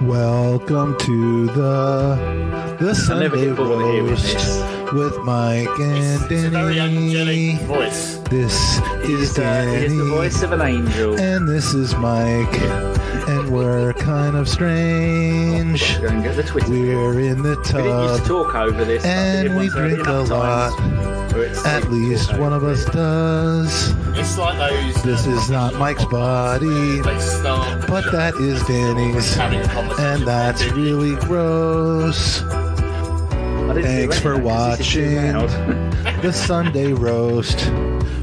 Welcome to the the Sunday get bored of hearing roast with Mike and It's a very Danny. angelic voice. This is He's, uh, he's the Danny, voice of an angel. and this is Mike, we're kind of strange. Go and get the Twitter. We're in the We didn't used to tub, talk over this. And we everyone's heard it drink a lot. times At least one of us does. It's like those. This um, is not Mike's body, but that is Danny's, having a conversation. and that's really gross. I didn't do Thanks for anyway, 'cause this is too watching. the Sunday roast.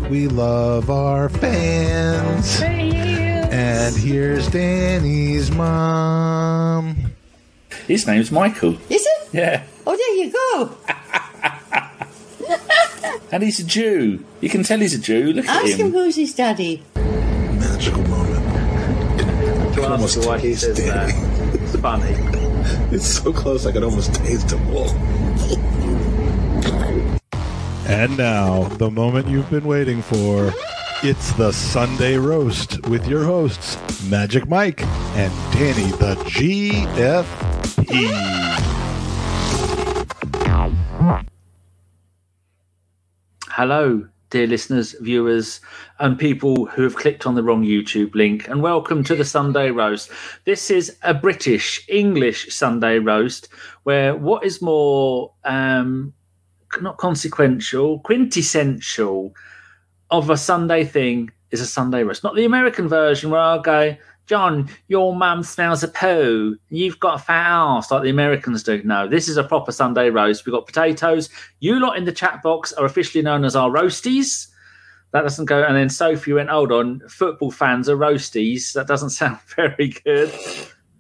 We love our fans. And here's Danny's mom. His name's Michael. Is it? Yeah. Oh, there you go. And he's a Jew. You can tell he's a Jew. Look at him. Ask him him. who's his daddy. Magical moment. To ask almost why he taste says that. It's funny. It's so close I could almost taste them. And now, the moment you've been waiting for. It's the Sunday roast with your hosts, Magic Mike and Danny the GFP. Hello, dear listeners, viewers, and people who have clicked on the wrong YouTube link, and welcome to the Sunday Roast. This is a British English Sunday Roast where what is more, um, not consequential, quintessential of a Sunday thing is a Sunday roast. Not the American version where I'll go, John, your mum smells a poo. You've got a fat ass like the Americans do. No, this is a proper Sunday roast. We've got potatoes. You lot in the chat box are officially known as our roasties. That doesn't go. And then Sophie went, hold on, football fans are roasties. That doesn't sound very good.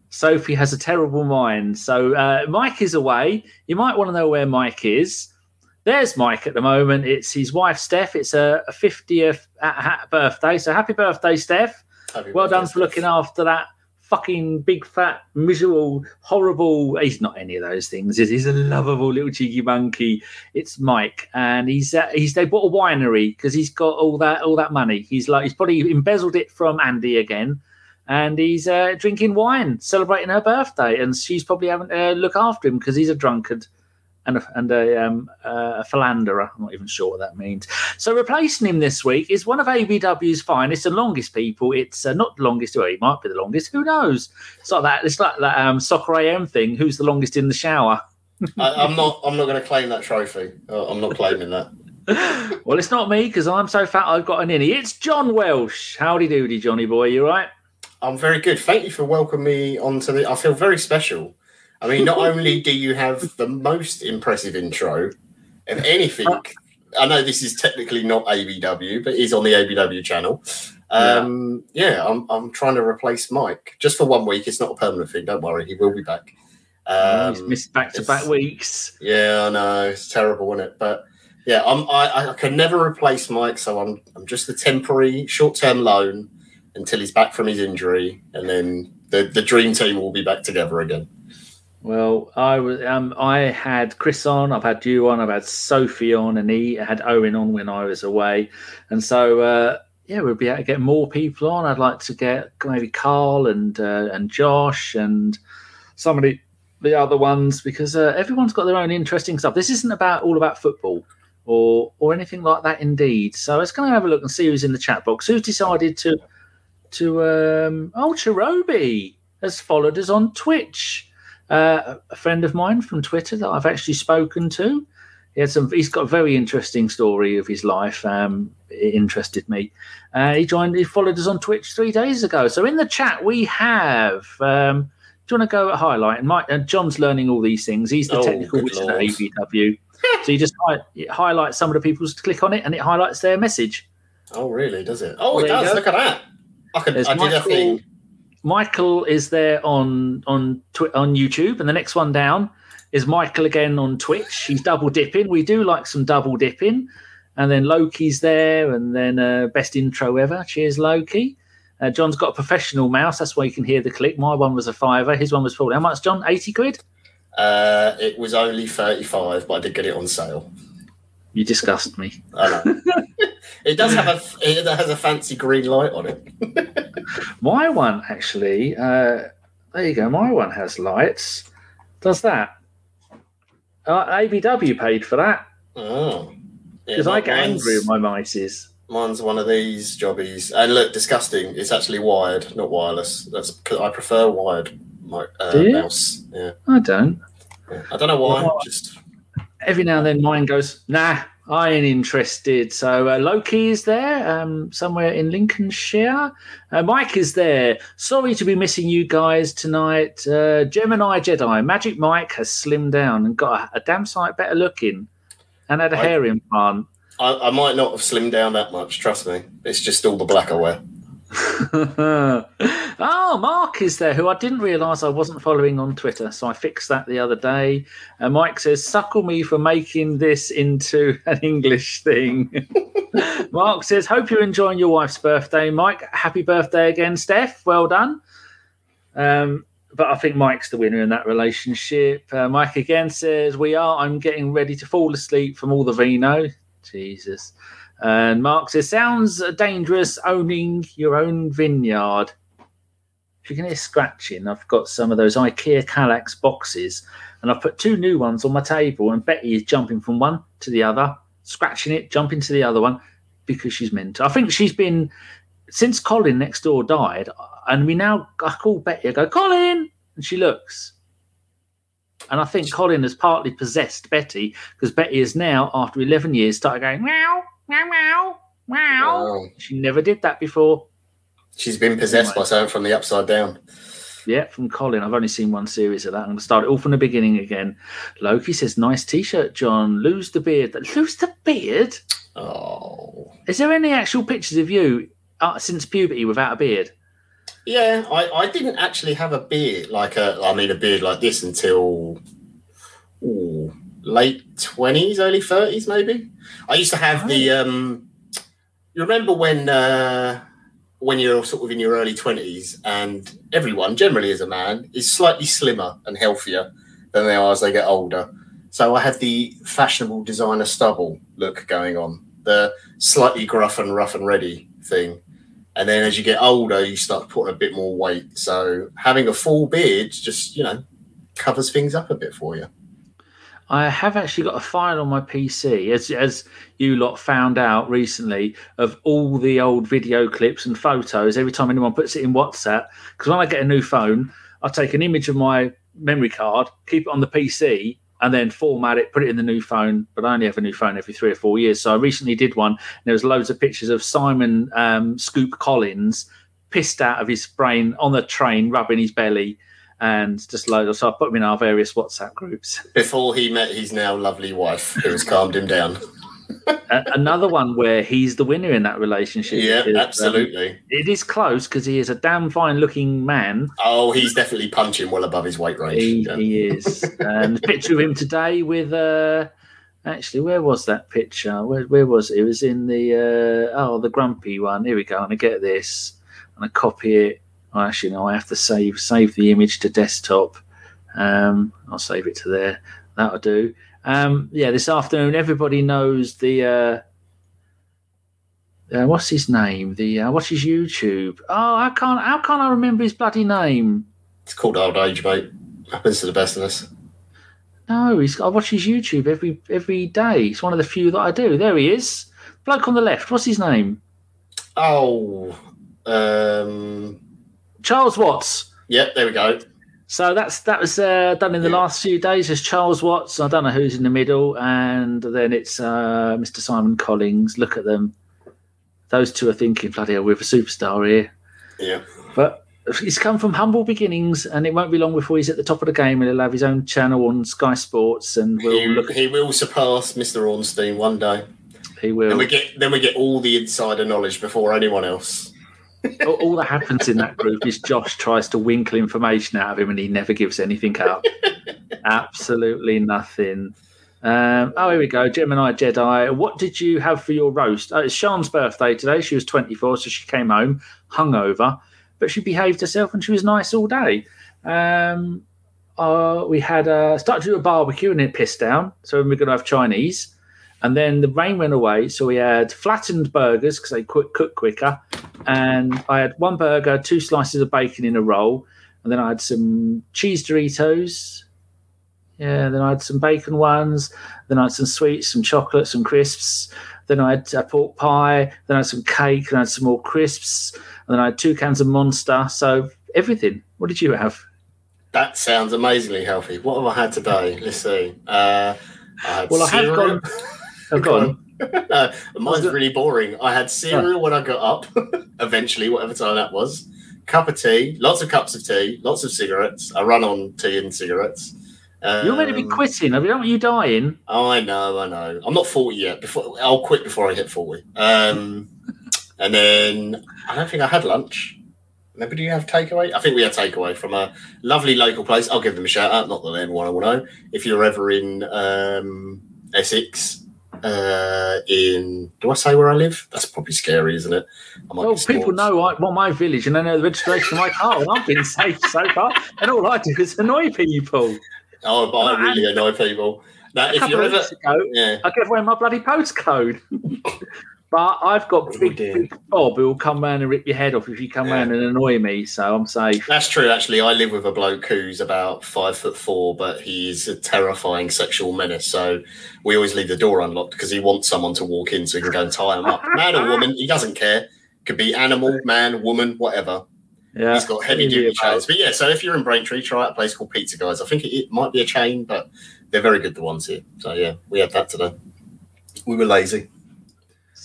Sophie has a terrible mind. So uh, Mike is away. You might want to know where Mike is. There's Mike at the moment. It's his wife, Steph. It's a, a 50th uh, birthday. So happy birthday, Steph. Happy Well done birthday, for looking after that fucking big, fat, miserable, horrible. He's not any of those things. He's, he's a lovable little cheeky monkey. It's Mike, and he's uh, he's they bought a winery because he's got all that all that money. He's like he's probably embezzled it from Andy again, and he's uh, drinking wine, celebrating her birthday, and she's probably having to uh, look after him because he's a drunkard. And a, and a, um, uh, a philanderer. I'm not even sure what that means. So replacing him this week is one of ABW's finest and longest people. It's uh, not the longest, or he might be the longest. Who knows? It's like that. It's like that um, soccer AM thing. Who's the longest in the shower? I, I'm not. I'm not going to claim that trophy. Uh, I'm not claiming that. Well, it's not me because I'm so fat I've got an innie. It's John Welsh. Howdy doody, Johnny boy. You right? I'm very good. Thank you for welcoming me onto the. I feel very special. I mean, not only do you have the most impressive intro of anything. I know this is technically not ABW, but is on the ABW channel. Um, yeah, I'm, I'm trying to replace Mike just for one week. It's not a permanent thing. Don't worry, he will be back. Um, He's missed back to back weeks. Yeah, I know it's terrible, isn't it? But yeah, I'm, I I can never replace Mike, so I'm I'm just the temporary short term loan until he's back from his injury, and then the the dream team will be back together again. Well, I was um, I had Chris on, I've had you on, I've had Sophie on, and he had Owen on when I was away, and so uh, yeah, we'll be able to get more people on. I'd like to get maybe Carl and uh, and Josh and some of the the other ones because uh, everyone's got their own interesting stuff. This isn't about all about football or or anything like that. Indeed, so let's go and have a look and see who's in the chat box. Who's decided to to um, oh Cherobi has followed us on Twitch uh, a friend of mine from Twitter that I've actually spoken to. He had some. He's got a very interesting story of his life. Um, it interested me. Uh, he joined. He followed us on Twitch three days ago. So in the chat we have. Um, do you want to go at highlight? And Mike and John's learning all these things. He's the Oh, technical wizard at Lord. ABW. so you just hi- it highlights some of the people to click on it, and it highlights their message. Oh, really? Does it? Oh, Well, it does. Look at that. I could. There's I did a thing. Michael is there on on Twi- on YouTube, and the next one down is Michael again on Twitch. He's double dipping. We do like some double dipping, and then Loki's there, and then uh, best intro ever. Cheers, Loki. Uh, John's got a professional mouse. That's why you can hear the click. My one was a fiver. His one was probably how much? John, eighty quid. Uh, it was only thirty-five, but I did get it on sale. You disgust me. I know. it does have a. It has a fancy green light on it. My one actually, uh, There you go. My one has lights. Does that? Uh, ABW paid for that Oh. Yeah, because I mi- get angry with my mices. Mine's one of these jobbies, and look, disgusting. It's actually wired, not wireless. That's because I prefer wired my uh, mouse. Yeah. I don't. yeah. I don't know why. Well, Just Every now and then mine goes, nah, I ain't interested. So uh, Loki is there, um, somewhere in Lincolnshire. Uh, Mike is there. Sorry to be missing you guys tonight. Uh, Gemini Jedi, Magic Mike has slimmed down and got a, a damn sight better looking and had a I- hair implant. I, I might not have slimmed down that much. Trust me. It's just all the black I wear. oh, Mark is there, who I didn't realise I wasn't following on Twitter, so I fixed that the other day. And Mike says, "Suckle me for making this into an English thing." Mark says, "Hope you're enjoying your wife's birthday, Mike. Happy birthday again, Steph. Well done." Um, but I think Mike's the winner in that relationship. Uh, Mike again says, "We are. I'm getting ready to fall asleep from all the vino." Jesus. And Mark says, sounds dangerous owning your own vineyard. If you can hear scratching, I've got some of those IKEA Kallax boxes and I've put two new ones on my table and Betty is jumping from one to the other, scratching it, jumping to the other one because she's mental. I think she's been, since Colin next door died, and we now, I call Betty, I go, Colin! And she looks. And I think Colin has partly possessed Betty because Betty is now, after 11 years, started going meow, meow, meow, meow. Wow. She never did that before. She's been possessed by something from the upside down. Yeah, from Colin. I've only seen one series of that. I'm going to start it all from the beginning again. Loki says, nice t shirt, John. Lose the beard. Lose the beard? Oh. Is there any actual pictures of you uh, since puberty without a beard? Yeah, I, I didn't actually have a beard like a I mean a beard like this until ooh, late twenties, early thirties maybe. I used to have the um you remember when uh when you're sort of in your early twenties and everyone generally as a man is slightly slimmer and healthier than they are as they get older. So I had the fashionable designer stubble look going on, the slightly gruff and rough and ready thing. And then as you get older, you start putting a bit more weight. So having a full beard just, you know, covers things up a bit for you. I have actually got a file on my PC, as as you lot found out recently, of all the old video clips and photos. Every time anyone puts it in WhatsApp, because when I get a new phone, I take an image of my memory card, keep it on the PC, and then format it, put it in the new phone. But I only have a new phone every three or four years, so I recently did one. And there was loads of pictures of Simon um, Scoop Collins pissed out of his brain on the train, rubbing his belly. And just loads. So I put them in our various WhatsApp groups. Before he met his now lovely wife, who has calmed him down. Another one where he's the winner in that relationship. Yeah, because, um, absolutely. it is close because he is a damn fine looking man. Oh, he's definitely punching well above his weight range. He, Yeah. he is. Um, picture of him today with uh, actually, where was that picture? Where, where was it? It was in the uh, oh, the grumpy one. Here we go. And I get this and I copy it. Oh, actually, no, I have to save save the image to desktop. Um, I'll save it to there. That'll do. Um, yeah, this afternoon, everybody knows the. Uh, uh, what's his name? The uh, what's his YouTube? Oh, I can't. How can't I remember his bloody name? It's called old age, mate. Happens to the best of us. No, he's. I watch his YouTube every every day. It's one of the few that I do. There he is, bloke on the left. What's his name? Oh, um, Charles Watts. yeah, there we go. So that's that was uh, done in the Yeah. last few days. As Charles Watts. I don't know who's in the middle, and then it's uh, Mr. Simon Collins. Look at them. Those two are thinking, bloody hell, we're a superstar here. Yeah. But he's come from humble beginnings, and it won't be long before he's at the top of the game, and he'll have his own channel on Sky Sports, and we'll He, look. he will surpass Mr. Ornstein one day. He will. Then we get then we get all the insider knowledge before anyone else. All, that happens in that group is Josh tries to winkle information out of him and he never gives anything up. Absolutely nothing. Um, oh, here we go. Gemini Jedi. What did you have for your roast? Oh, it's Sean's birthday today. She was 24, so she came home hungover, but she behaved herself and she was nice all day. Um, uh, we had uh, started to do a barbecue and it pissed down, so we we're going to have Chinese. And then the rain went away, so we had flattened burgers because they quick, cook quicker. And I had one burger, two slices of bacon in a roll, and then I had some cheese Doritos. Yeah, then I had some bacon ones. Then I had some sweets, some chocolate, some crisps. Then I had a pork pie. Then I had some cake. Then I had some more crisps. And then I had two cans of Monster. So everything. What did you have? That sounds amazingly healthy. What have I had today? Let's see. Uh, I Well, I have cereal. gone. Oh, go on. no, mine's really boring. I had cereal when I got up, eventually, whatever time that was. Cup of tea, lots of cups of tea, lots of cigarettes. I run on tea and cigarettes. You're meant to be Um, quitting. I mean, don't want you dying. I know, I know. I'm not 40 yet. Before I'll quit before I hit 40. Um, and then I don't think I had lunch. You have takeaway? I think we had takeaway from a lovely local place. I'll give them a shout out. Not that anyone will know. If you're ever in um, Essex, uh, in do I say where I live? That's probably scary, isn't it? I might Well, people know I, well, my village and they know the registration of my car, and I've been safe so far. And all I do is annoy people. Oh, but I really annoy people. Now, A if you're ever, ago, yeah, I gave away my bloody postcode. but I've got Oh, big, dear. big Bob who will come round and rip your head off if you come Yeah. round and annoy me. So I'm safe. That's true. Actually, I live with a bloke who's about five foot four, but he's a terrifying sexual menace. So we always leave the door unlocked because he wants someone to walk in so he can go and tie him up. Man or woman, he doesn't care. Could be animal, man, woman, whatever. Yeah, He's got heavy duty chains. But yeah, so if you're in Braintree, try out a place called Pizza Guys. I think it, it might be a chain, but they're very good. The ones here. So yeah, we had that today. We were lazy.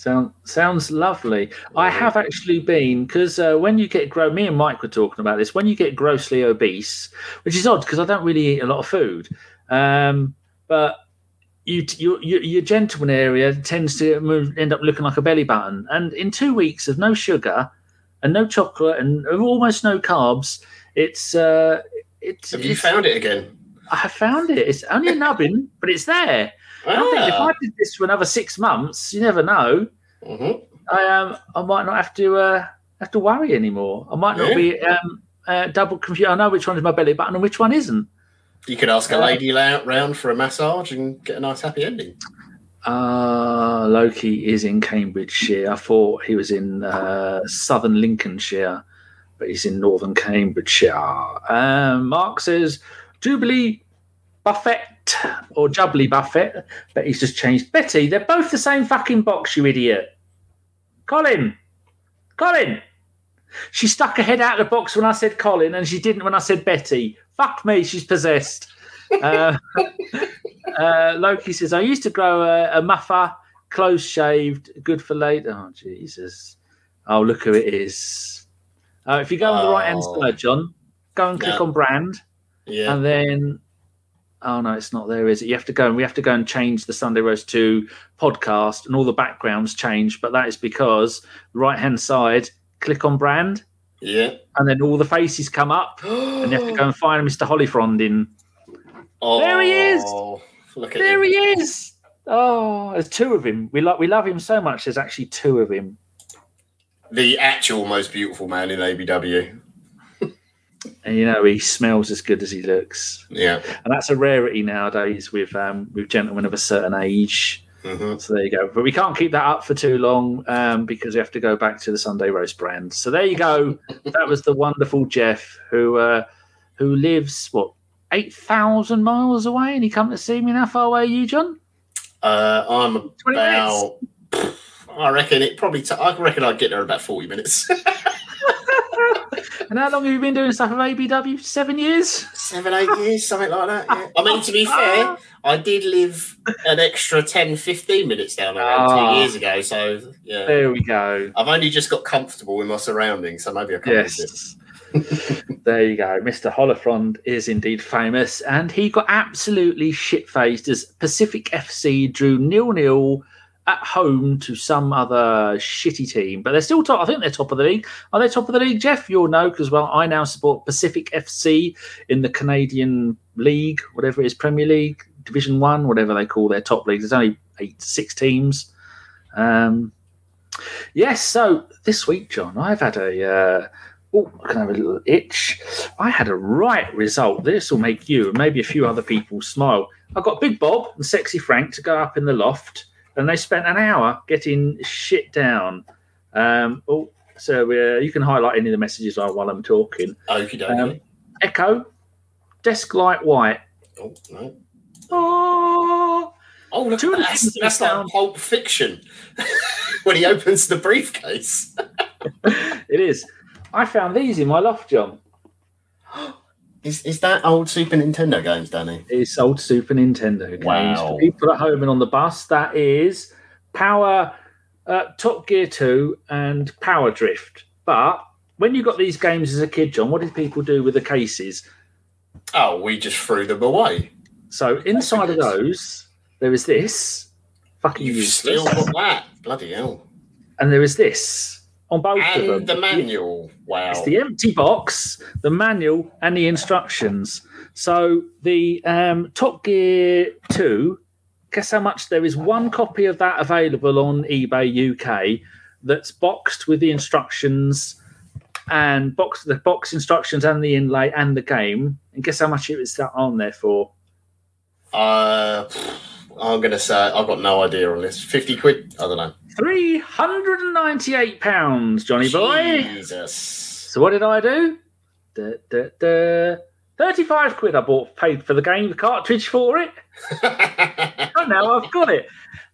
Sound, sounds lovely. I have actually been because uh, when you get grow, me and Mike were talking about this. When you get grossly obese, which is odd because I don't really eat a lot of food, um, but you, your, your your gentleman area tends to move, end up looking like a belly button. And in two weeks of no sugar and no chocolate and almost no carbs, it's uh, it's. Have you it's- found it again? I have found it. It's only a nubbin, but it's there. I think if Ah. I did this for another six months, you never know. Mhm. I um I might not have to uh have to worry anymore. I might not Yeah. be um uh, double confused. I know which one is my belly button and which one isn't. You could ask a Uh, lady la- round for a massage and get a nice happy ending. Uh Loki is in Cambridgeshire. I thought he was in uh, southern Lincolnshire, but he's in northern Cambridgeshire. Um, Mark says Jubilee Buffett or Jubbly Buffett, but he's just changed. Betty, they're both the same fucking box, you idiot. Colin, Colin. She stuck her head out of the box when I said Colin, and she didn't when I said Betty. Fuck me, she's possessed. Uh, uh, Loki says, I used to grow a, a muffer, close shaved, good for late. Oh, Jesus. Oh, look who it is. Uh, if you go on the right hand Oh. side, John, go and click on brand, Yeah. and then. Oh no, it's not there, is it? You have to go and we have to go and change the Sunday Roast to podcast, and all the backgrounds change. But that is because right hand side, click on brand, yeah. and then all the faces come up, and you have to go and find Mr. Hollyfrondin. Oh, There he is. Oh, look at There him. he is. Oh, there's two of him. We love we love him so much. There's actually two of him. The actual most beautiful man in ABW. And you know he smells as good as he looks, Yeah. and that's a rarity nowadays with um, with gentlemen of a certain age. hmm So there you go. But we can't keep that up for too long um, because we have to go back to the Sunday roast brand. So there you go. that was the wonderful Jeff who uh, who lives what eight thousand miles away, and he come to see me. How far away are you, John? Uh, I'm 20 about. I reckon it probably. T- I reckon I'd get there in about forty minutes. And how long have you been doing stuff with ABW? Seven years. Seven, eight years, something like that. Yeah. I mean, to be fair, I did live an extra 10, 15 minutes down the road Ah. two years ago. So yeah, There we go. I've only just got comfortable with my surroundings, so maybe I can't miss. Yes. there you go. Mr. Holofrond is indeed famous, and he got absolutely shit faced as Pacific FC drew nil nil at home to some other shitty team. But they're still top. I think they're top of the league. Are they top of the league, Jeff? You'll know because well, I now support Pacific FC in the Canadian League, whatever it is, Premier League, Division One, whatever they call their top leagues. There's only eight, six teams. Um, yes. So this week, John, I've had a. Uh, Oh, I can have a little itch. I had a right result. This will make you and maybe a few other people smile. I got Big Bob and Sexy Frank to go up in the loft, and they spent an hour getting shit down. Um, oh, so uh, you can highlight any of the messages while I'm talking. Okie dokie. Um, Echo, Desk Light White. Oh no. Oh, Oh, look, Two of the that's, that that's like Pulp Fiction when he opens the briefcase. it is. I found these in my loft, John. Is, is that old Super Nintendo games, Danny? It's old Super Nintendo games Wow. for people at home and on the bus. That is Power, uh, Top Gear 2, and Power Drift. But when you got these games as a kid, John, what did people do with the cases? Oh, we just threw them away. So inside of those, there is this fucking You've useless, still got that. Bloody hell. and there is this on both of them. And the manual. Wow. It's the empty box, the manual, and the instructions. So the um, Top Gear 2, guess how much there is one copy of that available on eBay UK that's boxed with the instructions and box the box instructions and the inlay and the game. And guess how much it was that on there for? Uh, I'm to say, I've got no idea on this. 50 quid? I don't know. Three hundred and ninety-eight pounds, Johnny boy. Jesus. So what did I do? Da, da, da. Thirty-five quid I bought, paid for the game, the cartridge for it. Oh, now I've got it.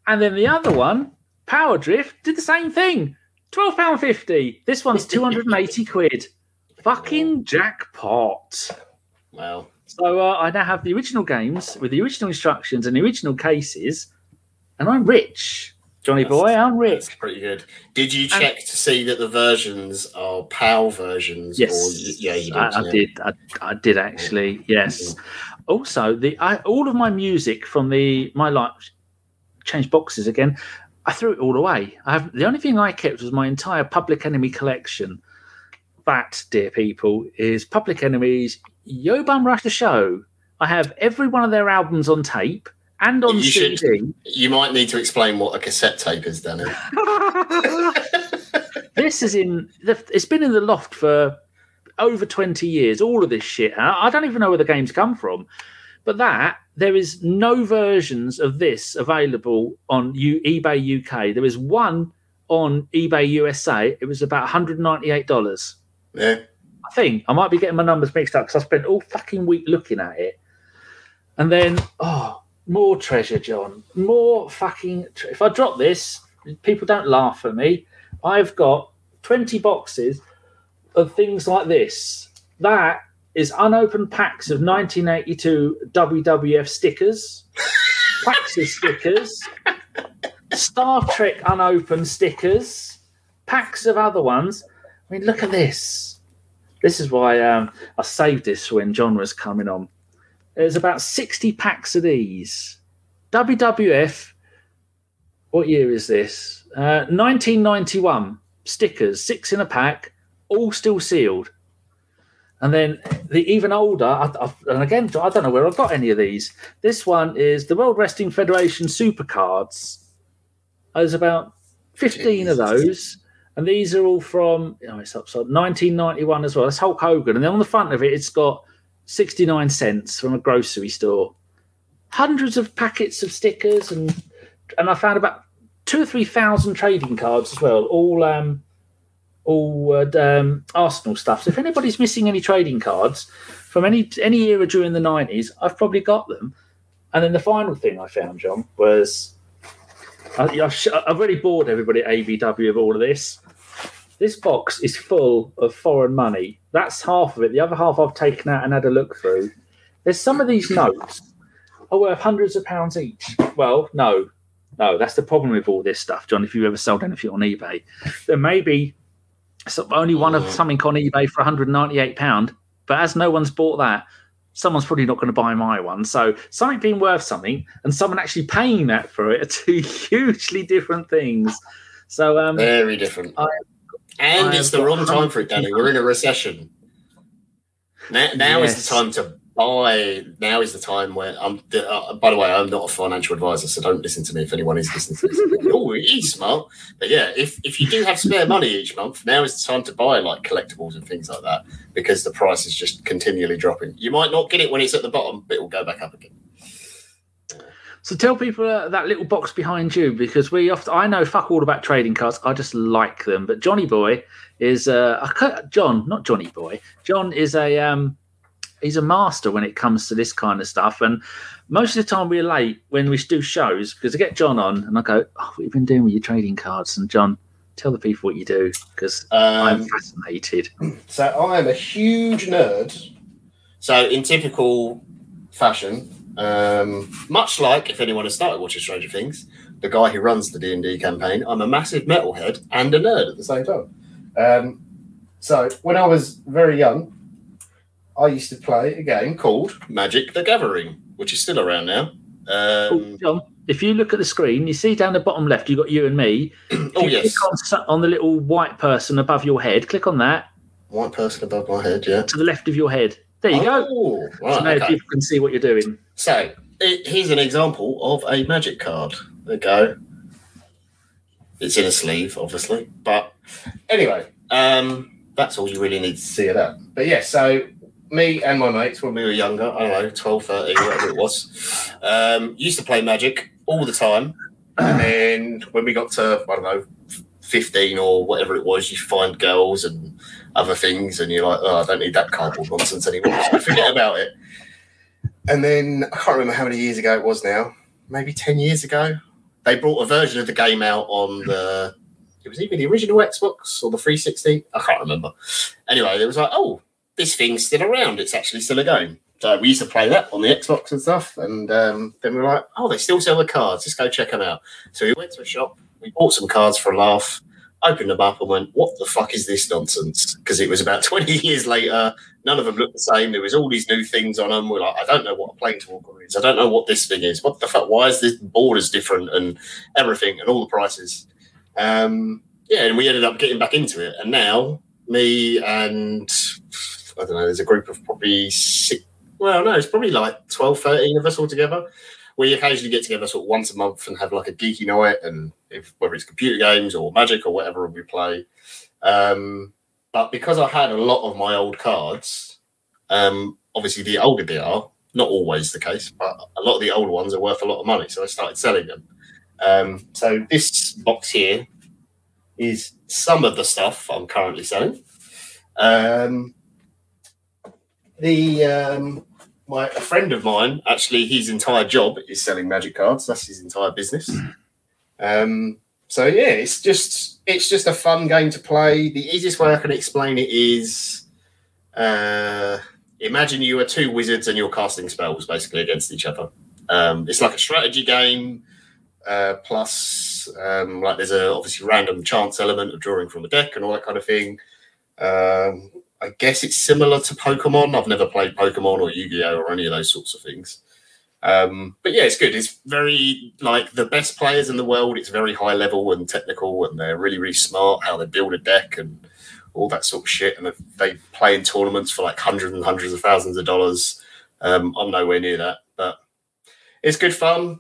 And then the other one, Power Drift, did the same thing. Twelve pound fifty. This one's two hundred and eighty quid. Fucking jackpot. well, So uh, I now have the original games with the original instructions and the original cases, and I'm rich, Johnny That's- boy. I'm rich. that's pretty good. Did you And- check to see that the versions are PAL versions? Yes, Or, yeah, you did. I, I yeah. did. I, I did actually. Yes. Mm-hmm. Also, the I, all of my music from the my life changed boxes again. I threw it all away. I have the only thing I kept was my entire Public Enemy collection. That, dear people, is Public Enemy's Yo Bum Rush the Show. I have every one of their albums on tape and on You CD. should- You might need to explain what a cassette tape is, Danny. this is in the, it's been in the loft for over 20 years all of this shit I, I don't even know where the games come from but that there is no versions of this available on U, ebay uk there is one on ebay usa it was about $198 Yeah. I think I might be getting my numbers mixed up because I spent all fucking week looking at it. And then, oh, more treasure, John. More fucking. Tre- if I drop this, people don't laugh at me. I've got 20 boxes of things like this. That is unopened packs of 1982 WWF stickers, packs of stickers, Star Trek unopened stickers, packs of other ones. I mean, look at this. This is why um, I saved this when John was coming on. There's about 60 packs of these. WWF, what year is this? Uh, 1991 stickers, six in a pack, all still sealed. And then the even older, I, I, and again, I don't know where I've got any of these. This one is the World Wrestling Federation Supercards. There's about 15 of those. And these are all from oh, it's upside 1991 as well. That's Hulk Hogan. And then on the front of it, it's got 69 cents from a grocery store. Hundreds of packets of stickers and and I found about two or three thousand trading cards as well, all um all uh, um, Arsenal stuff. So if anybody's missing any trading cards from any any era during the 90s, I've probably got them. And then the final thing I found, John, was I, I've, I've already bored everybody at ABW of all of this. This box is full of foreign money. That's half of it. The other half I've taken out and had a look through. There's some of these notes are worth hundreds of pounds each. Well, no, no, that's the problem with all this stuff, John. If you've ever sold anything on eBay, there may be some, only one of something on eBay for 198 pound, but as no one's bought that, someone's probably not going to buy my one. So something being worth something and someone actually paying that for it are two hugely different things. So um, Very different. I- and I it's the wrong time for it, Danny. We're in a recession. Now, now is the time to buy. Now is the time where I'm. Uh, by the way, I'm not a financial advisor, so don't listen to me if anyone is listening to this. oh, he's smart. But yeah, if if you do have spare money each month, now is the time to buy like collectibles and things like that because the price is just continually dropping. You might not get it when it's at the bottom, but it will go back up again. So tell people uh, that little box behind you because we often I know fuck all about trading cards. I just like them. But Johnny Boy is uh I ca- John, not Johnny Boy. John is a um he's a master when it comes to this kind of stuff. And most of the time we're late when we do shows because I get John on and I go, "Oh, what have you been doing with your trading cards?" And John, tell the people what you do because I'm Um, fascinated. so I am a huge nerd. So in typical fashion, um, much like if anyone has started watching Stranger Things, the guy who runs the D and D campaign, I'm a massive metalhead and a nerd at the same time. Um, so when I was very young, I used to play a game called Magic the Gathering, which is still around now. Oh, Um, John, if you look at the screen, you see down the bottom left, you've got you and me. Oh yes, click on, on the little white person above your head, click on that white person above my head. Yeah. to the left of your head. There you go. Oh, So right, now okay. people can see what you're doing. So it, here's an example of a magic card. There go. It's in a sleeve, obviously, but anyway, um, that's all you really need to see of that. But yeah, so me and my mates when we were younger, I don't know, 12, 13, whatever it was, um, used to play magic all the time. And then when we got to, I don't know, 15 or whatever it was, you find girls and other things, and you're like, oh, I don't need that cardboard nonsense anymore. So forget about it. And then I can't remember how many years ago it was now, maybe 10 years ago. They brought a version of the game out on the, it was either the original Xbox or the 360. I can't remember. Anyway, it was like, oh, this thing's still around. It's actually still a game. So we used to play that on the Xbox and stuff. And um, then we were like, oh, they still sell the cards. Let's go check them out. So we went to a shop, we bought some cards for a laugh, opened them up and went, what the fuck is this nonsense? Because it was about 20 years later. None of them looked the same. There was all these new things on them. We're like, I don't know what a planeswalker is. I don't know what this thing is. What the fuck? Why is this borders different and everything and all the prices? Um, yeah, and we ended up getting back into it. And now me and I don't know, there's a group of probably six, well, no, it's probably like 12, 13 of us all together. We occasionally get together sort of once a month and have like a geeky night, and if whether it's computer games or magic or whatever we play. Um, but because I had a lot of my old cards, um, obviously the older they are, not always the case, but a lot of the older ones are worth a lot of money, so I started selling them. Um, so this box here is some of the stuff I'm currently selling. Um, the um, my a friend of mine actually his entire job is selling magic cards. That's his entire business. Um, so yeah, it's just it's just a fun game to play. The easiest way I can explain it is uh, imagine you are two wizards and you're casting spells basically against each other. Um, it's like a strategy game. Uh, plus, um, like there's a obviously random chance element of drawing from a deck and all that kind of thing. Um, I guess it's similar to Pokemon. I've never played Pokemon or Yu-Gi-Oh or any of those sorts of things. Um, but yeah, it's good. It's very like the best players in the world. It's very high level and technical, and they're really, really smart how they build a deck and all that sort of shit. And they play in tournaments for like hundreds and hundreds of thousands of dollars. Um, I'm nowhere near that, but it's good fun.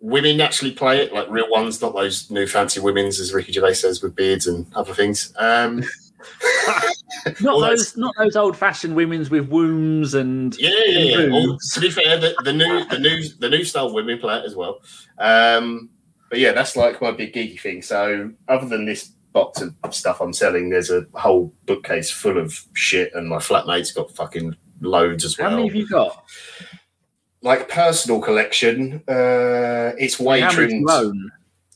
Women actually play it, like real ones, not those new fancy women's, as Ricky Gervais says, with beards and other things. Um, Not Well, those, not those old-fashioned women's with wombs and Yeah, yeah, yeah. And Well, to be fair, the, the new, the new, the new style women play it as well. Um, but yeah, that's like my big geeky thing. So, other than this box of stuff I'm selling, there's a whole bookcase full of shit, and my flatmate's got fucking loads as How well. many have you got? like personal collection, uh, it's way How many trimmed.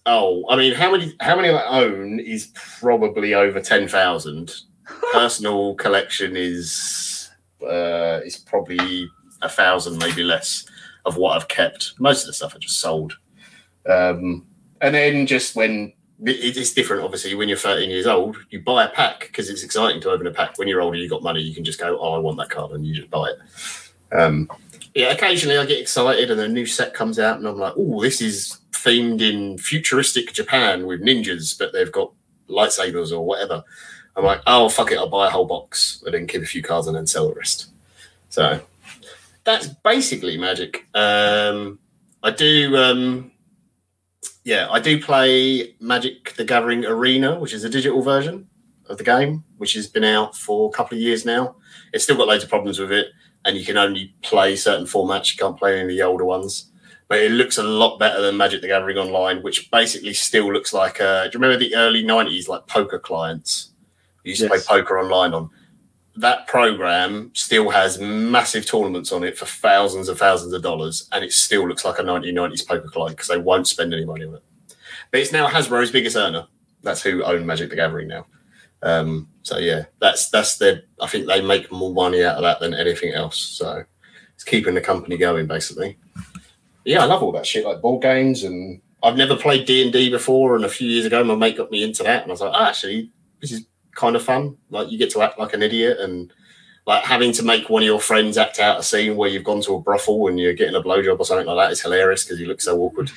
Oh, I mean, how many? How many I own is probably over ten thousand. Personal collection is uh, is probably a thousand, maybe less, of what I've kept. Most of the stuff I just sold. Um, and then just when it's different, obviously, when you're 13 years old, you buy a pack because it's exciting to open a pack. When you're older, you've got money, you can just go, "Oh, I want that card," and you just buy it. Um, yeah, occasionally I get excited and a new set comes out and I'm like, oh, this is themed in futuristic Japan with ninjas, but they've got lightsabers or whatever. I'm like, oh, fuck it, I'll buy a whole box and then keep a few cards and then sell the rest. So that's basically magic. Um, I do, um, yeah, I do play Magic the Gathering Arena, which is a digital version of the game, which has been out for a couple of years now. It's still got loads of problems with it and you can only play certain formats. You can't play any of the older ones. But it looks a lot better than Magic the Gathering Online, which basically still looks like. Uh, do you remember the early '90s like poker clients? You used to play poker online on. that program still has massive tournaments on it for thousands and thousands of dollars, and it still looks like a 1990s poker client because they won't spend any money on it. But it's now Hasbro's biggest earner. That's who own Magic the Gathering now. Um, so yeah, that's that's their. I think they make more money out of that than anything else. So it's keeping the company going basically. Yeah, I love all that shit like board games and I've never played D and D before. And a few years ago, my mate got me into that, and I was like, oh, actually, this is kind of fun. Like you get to act like an idiot and like having to make one of your friends act out a scene where you've gone to a brothel and you're getting a blowjob or something like that is hilarious because you look so awkward.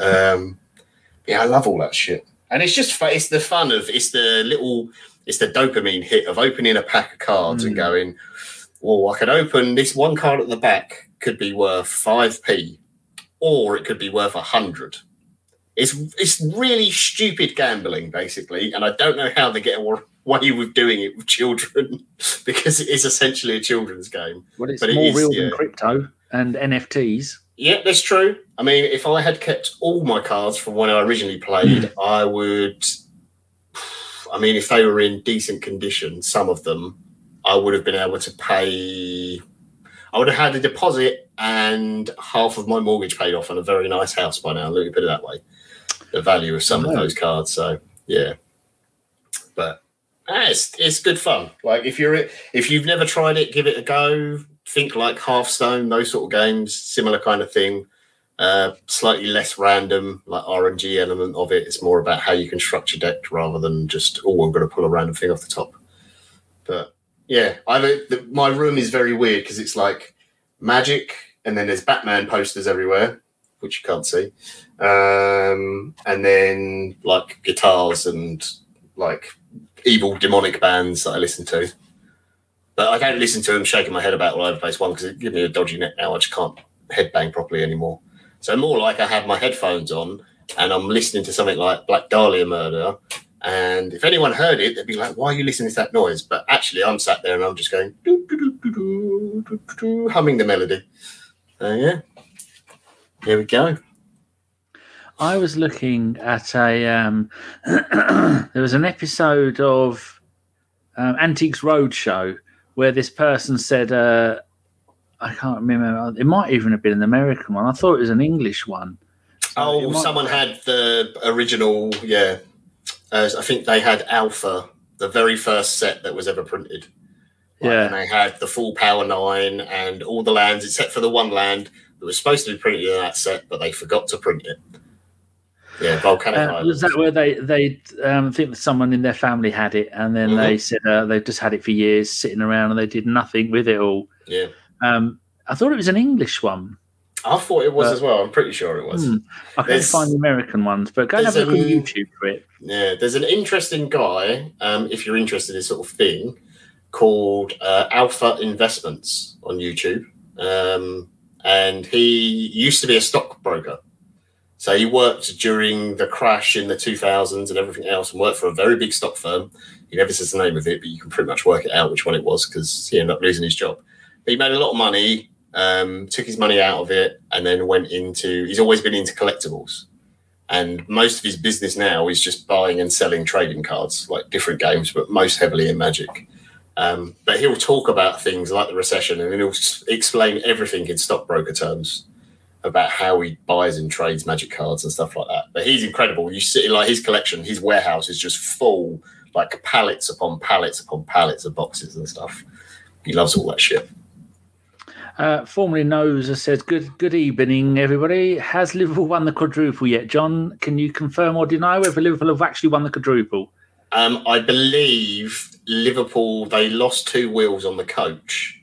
Um, yeah, I love all that shit. And it's just it's the fun of it's the little it's the dopamine hit of opening a pack of cards mm. and going, well, I could open this one card at the back could be worth five p, or it could be worth a hundred. It's it's really stupid gambling, basically, and I don't know how they get away with doing it with children because it is essentially a children's game. Well, it's but more it is, real yeah. than crypto and NFTs. Yeah, that's true. I mean, if I had kept all my cards from when I originally played, I would. I mean, if they were in decent condition, some of them, I would have been able to pay. I would have had a deposit and half of my mortgage paid off on a very nice house by now. Let me put it that way the value of some of those cards. So yeah, but ah, it's it's good fun. Like if you're if you've never tried it, give it a go. Think like Hearthstone, those sort of games, similar kind of thing. Uh, slightly less random, like RNG element of it. It's more about how you can structure deck rather than just oh, I'm going to pull a random thing off the top. But yeah, I the, my room is very weird because it's like magic, and then there's Batman posters everywhere, which you can't see. Um, and then like guitars and like evil demonic bands that I listen to. But I don't listen to them shaking my head about all over the place. One, because it gives me a dodgy neck now. I just can't headbang properly anymore. So more like I have my headphones on and I'm listening to something like Black Dahlia Murder. And if anyone heard it, they'd be like, why are you listening to that noise? But actually, I'm sat there and I'm just going, humming the melody. Uh, yeah. Here we go. I was looking at a. Um, there was an episode of um, Antiques Roadshow where this person said, uh, I can't remember. It might even have been an American one. I thought it was an English one. Oh, might... someone had the original. Yeah, uh, I think they had Alpha, the very first set that was ever printed. Like, yeah, and they had the full Power Nine and all the lands except for the one land that was supposed to be printed in that set, but they forgot to print it. Yeah, volcanic uh, Was that where they they um, think someone in their family had it, and then mm-hmm. they said uh, they've just had it for years, sitting around, and they did nothing with it all. Yeah. Um, I thought it was an English one. I thought it was but, as well. I'm pretty sure it was. Hmm, I can't find the American ones, but go and have a look on YouTube for it. Yeah, there's an interesting guy, um, if you're interested in this sort of thing, called uh, Alpha Investments on YouTube. Um, and he used to be a stockbroker. So he worked during the crash in the 2000s and everything else and worked for a very big stock firm. He never says the name of it, but you can pretty much work it out which one it was because he ended up losing his job. But he made a lot of money, um, took his money out of it, and then went into, he's always been into collectibles. And most of his business now is just buying and selling trading cards, like different games, but most heavily in Magic. Um, but he'll talk about things like the recession and he'll explain everything in stockbroker terms about how he buys and trades magic cards and stuff like that. But he's incredible. You see, like his collection, his warehouse is just full, like pallets upon pallets upon pallets of boxes and stuff. He loves all that shit. Uh, formerly knows has said, "Good, good evening, everybody. Has Liverpool won the quadruple yet, John? Can you confirm or deny whether Liverpool have actually won the quadruple?" Um, I believe Liverpool they lost two wheels on the coach,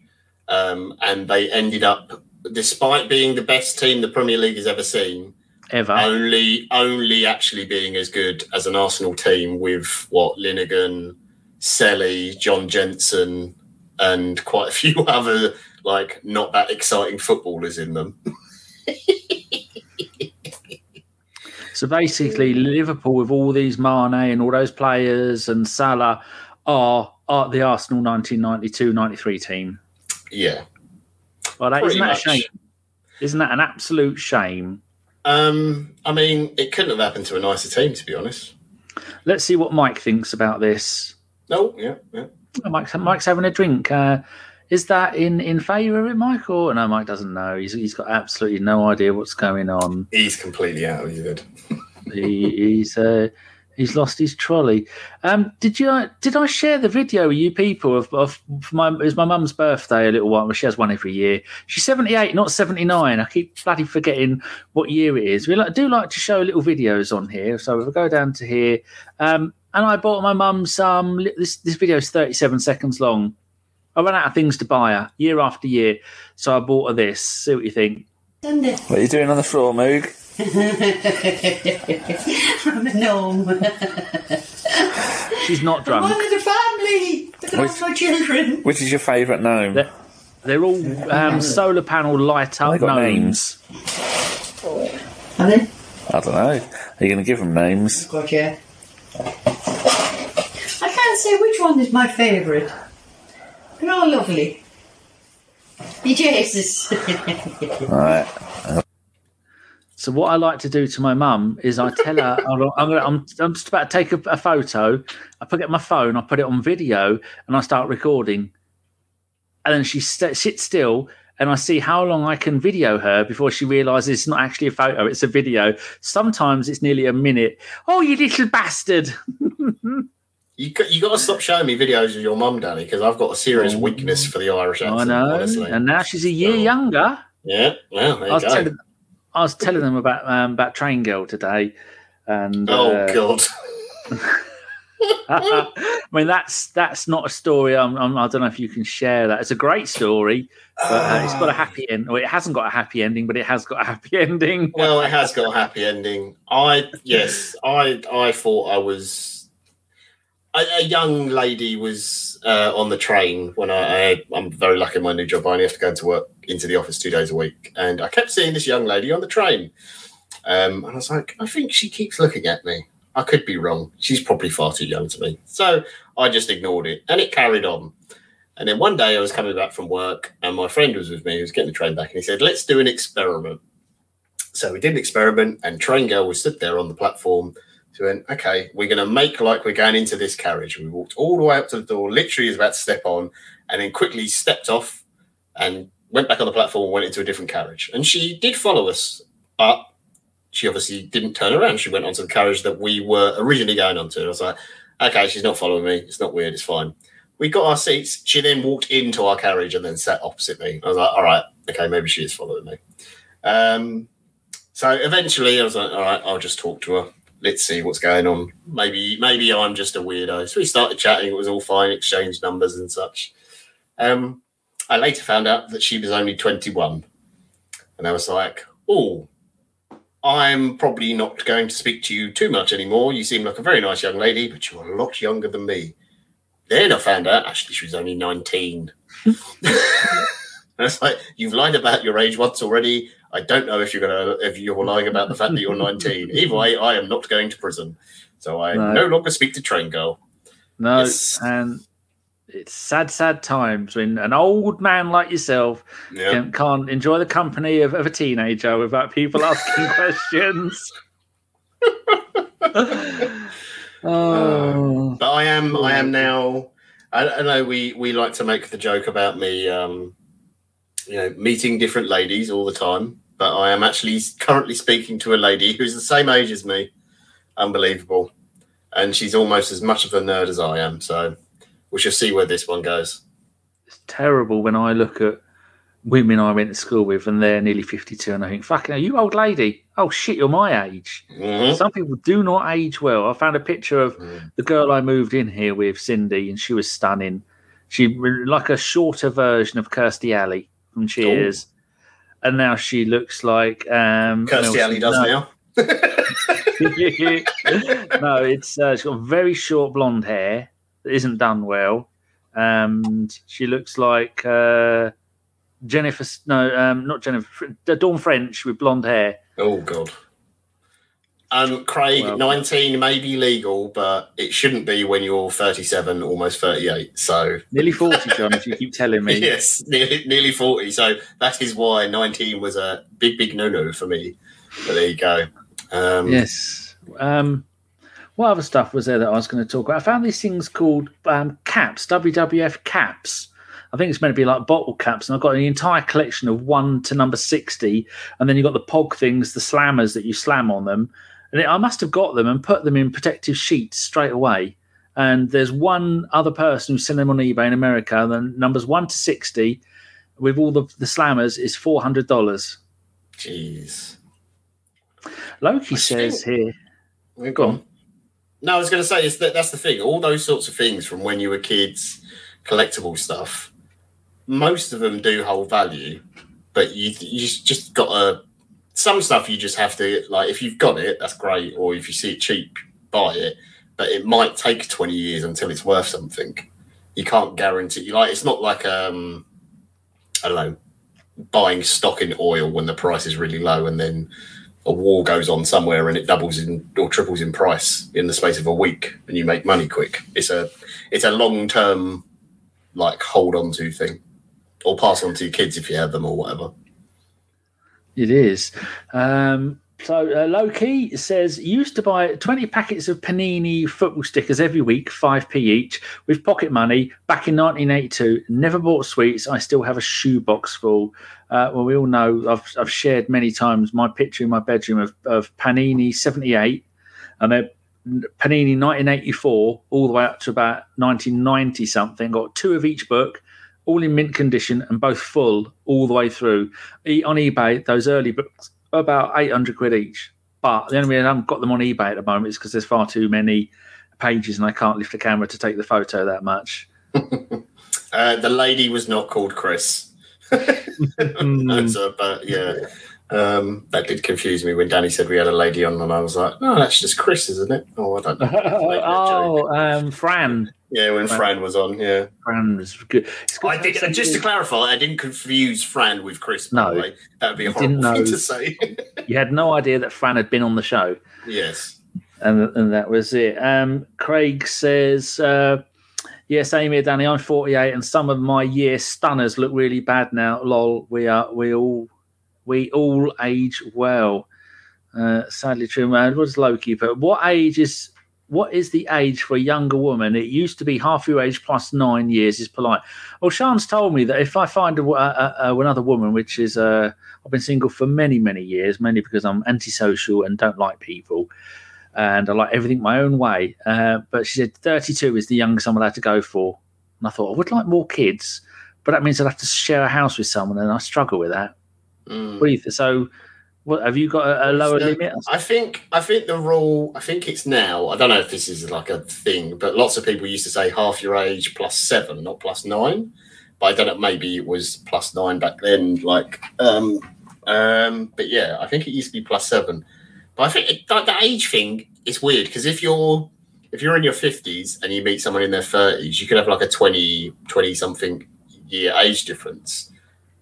um, and they ended up despite being the best team the Premier League has ever seen, ever only only actually being as good as an Arsenal team with what Linighan, Selley, John Jensen, and quite a few other like not that exciting footballers in them. so basically, Liverpool with all these Mane and all those players and Salah are are the Arsenal 1992-93 team. Yeah, well, that, isn't that much. a shame? Isn't that an absolute shame? Um, I mean, it couldn't have happened to a nicer team, to be honest. Let's see what Mike thinks about this. No, yeah, yeah. Oh, Mike's, Mike's having a drink. Uh, is that in in favour of it, Mike? Or no, Mike doesn't know. He's he's got absolutely no idea what's going on. He's completely out of his head. he, he's uh, he's lost his trolley. Um, did you did I share the video with you people of, of my it was my mum's birthday a little while? She has one every year. She's seventy eight, not seventy nine. I keep bloody forgetting what year it is. We like, do like to show little videos on here, so if I go down to here, um, and I bought my mum some. This this video is thirty seven seconds long. I ran out of things to buy her year after year, so I bought her this. See what you think. Sunday. What are you doing on the floor, Moog? I'm a gnome. She's not One drunk. of the family. Look at all my children. Which is your favourite gnome? They're, they're all um, solar panel light up they got gnomes. names? Are they? I don't know. Are you going to give them names? God, yeah. I can't say which one is my favourite. They're all lovely. Jesus. Right. So what I like to do to my mum is I tell her I'm, I'm, gonna, I'm, I'm just about to take a, a photo. I put it my phone. I put it on video, and I start recording. And then she st- sits still, and I see how long I can video her before she realizes it's not actually a photo; it's a video. Sometimes it's nearly a minute. Oh, you little bastard! You got, you got to stop showing me videos of your mum, Danny, because I've got a serious Oh. weakness for the Irish accent. I know. honestly. And now she's a year Oh. younger. yeah, well, there I was telling, I was telling them about um, about Train Girl today, and oh uh, God, I mean, that's that's not a story. I'm, I'm, I don't know if you can share that. It's a great story, but uh, it's got a happy end. Well, it hasn't got a happy ending, but it has got a happy ending. well, it has got a happy ending. I yes, I I thought I was. A, a young lady was uh, on the train when I, I I'm very lucky in my new job. I only have to go into work into the office two days a week, and I kept seeing this young lady on the train. Um, and I was like, I think she keeps looking at me. I could be wrong. She's probably far too young to me. So I just ignored it, and it carried on. And then one day I was coming back from work, and my friend was with me. He was getting the train back, and he said, "Let's do an experiment." So we did an experiment, and Train Girl was stood there on the platform. Went, okay, we're going to make like we're going into this carriage. We walked all the way up to the door, literally was about to step on, and then quickly stepped off and went back on the platform and went into a different carriage. And she did follow us, but she obviously didn't turn around. She went onto the carriage that we were originally going onto. I was like, okay, she's not following me. It's not weird. It's fine. We got our seats. She then walked into our carriage and then sat opposite me. I was like, all right, okay, maybe she is following me. Um, so eventually I was like, all right, I'll just talk to her. Let's see what's going on. Maybe, maybe I'm just a weirdo. So we started chatting. It was all fine, exchanged numbers and such. Um, I later found out that she was only 21. And I was like, oh, I'm probably not going to speak to you too much anymore. You seem like a very nice young lady, but you're a lot younger than me. Then I found out actually she was only 19. and it's like, you've lied about your age once already. I don't know if you're gonna if you're lying about the fact that you're 19. Either way, I am not going to prison. So I No. no longer speak to train girl. No, Yes. and it's sad, sad times when an old man like yourself Yeah. can, can't enjoy the company of, of a teenager without people asking questions. oh, But I am I am now I, I know we we like to make the joke about me um you know meeting different ladies all the time, but I am actually currently speaking to a lady who's the same age as me. Unbelievable. And she's almost as much of a nerd as I am, so we shall see where this one goes. it's terrible when I look at women I went to school with and they're nearly 52 and I think, fucking hell, you old lady. Oh shit, you're my age. Mhm. Some people do not age well. I found a picture of Mm. the girl I moved in here with, Cindy, and she was stunning. She like a shorter version of Kirstie Alley from Cheers, and now she looks like um, Kirstie Alley does no, now. no, it's uh, she's got very short blonde hair that isn't done well, and she looks like uh, Jennifer. No, um, not Jennifer. Dawn French with blonde hair. Oh god. Um, Craig, Well- 19 may be legal, but it shouldn't be when you're 37, almost 38. So Nearly forty, John. if you keep telling me. yes, nearly, nearly 40. So that is why 19 was a big, big no no for me. But there you go. Um, Yes. Um, what other stuff was there that I was going to talk about? I found these things called um, caps, WWF caps. I think it's meant to be like bottle caps, and I've got an entire collection of one to number sixty, and then you've got the pog things, the slammers that you slam on them, and I must have got them and put them in protective sheets straight away. And there's one other person who's selling them on eBay in America. The numbers one to sixty, with all the the slammers, is four hundred dollars. Jeez. Loki I says here, We've gone. No, I was going to say is that that's the thing. All those sorts of things from when you were kids, collectible stuff. Most of them do hold value, but you you just- just got to. Some stuff you just have to like. If you've got it, that's great. Or if you see it cheap, buy it. But it might take twenty years until it's worth something. You can't guarantee. you Like it's not like um, I don't know, buying stock in oil when the price is really low and then a war goes on somewhere and it doubles in or triples in price in the space of a week and you make money quick. It's a it's a long term like hold on to thing. Or pass on to your kids if you have them or whatever. It is. Um, so uh, Loki says used to buy 20 packets of Panini football stickers every week, 5p each, with pocket money back in 1982. Never bought sweets. I still have a shoebox full. Uh, well, we all know I've, I've shared many times my picture in my bedroom of, of Panini 78 and then Panini 1984 all the way up to about 1990 something. Got two of each book, all in mint condition and both full all the way through. On eBay, those early books are about 800 quid each. But the only reason I haven't got them on eBay at the moment is because there's far too many pages and I can't lift the camera to take the photo that much. Uh, the lady was not called Chris. That's a, but yeah. Um, that did confuse me when Danny said we had a lady on, and I was like, "No, that's just Chris, isn't it?" Oh, I don't know. Making a joke. oh, um, Fran. Yeah, when Fran was on, yeah. Fran was good. I did, have just to clarify, I didn't confuse Fran with Chris. No. the way, that would be a You didn't horrible thing to say. You had no idea that Fran had been on the show. yes. and and that was it. Um, Craig says, uh, "Yes, Amy and Danny, I'm 48, and some of my year stunners look really bad now. Lol, we are we all we all age well. Uh, sadly true, man. What does Loki But What age is what is the age for a younger woman? It used to be half your age plus nine years is polite. Well, Sean's told me that if I find a, a, a, another woman, which is uh, I've been single for many many years, mainly because I'm antisocial and don't like people and I like everything my own way. Uh, but she said 32 is the youngest I'm allowed to go for. And I thought I would like more kids, but that means I'd have to share a house with someone, and I struggle with that. Mm. What do you think? So, what have you got a, a lower limit? I think I think the rule. I think it's now. I don't know if this is like a thing, but lots of people used to say half your age plus seven, not plus nine. But I don't know. Maybe it was plus nine back then. Like, um, um, but yeah, I think it used to be plus seven. But I think it, that, the age thing is weird because if you're if you're in your fifties and you meet someone in their thirties, you could have like a 20, 20 something year age difference,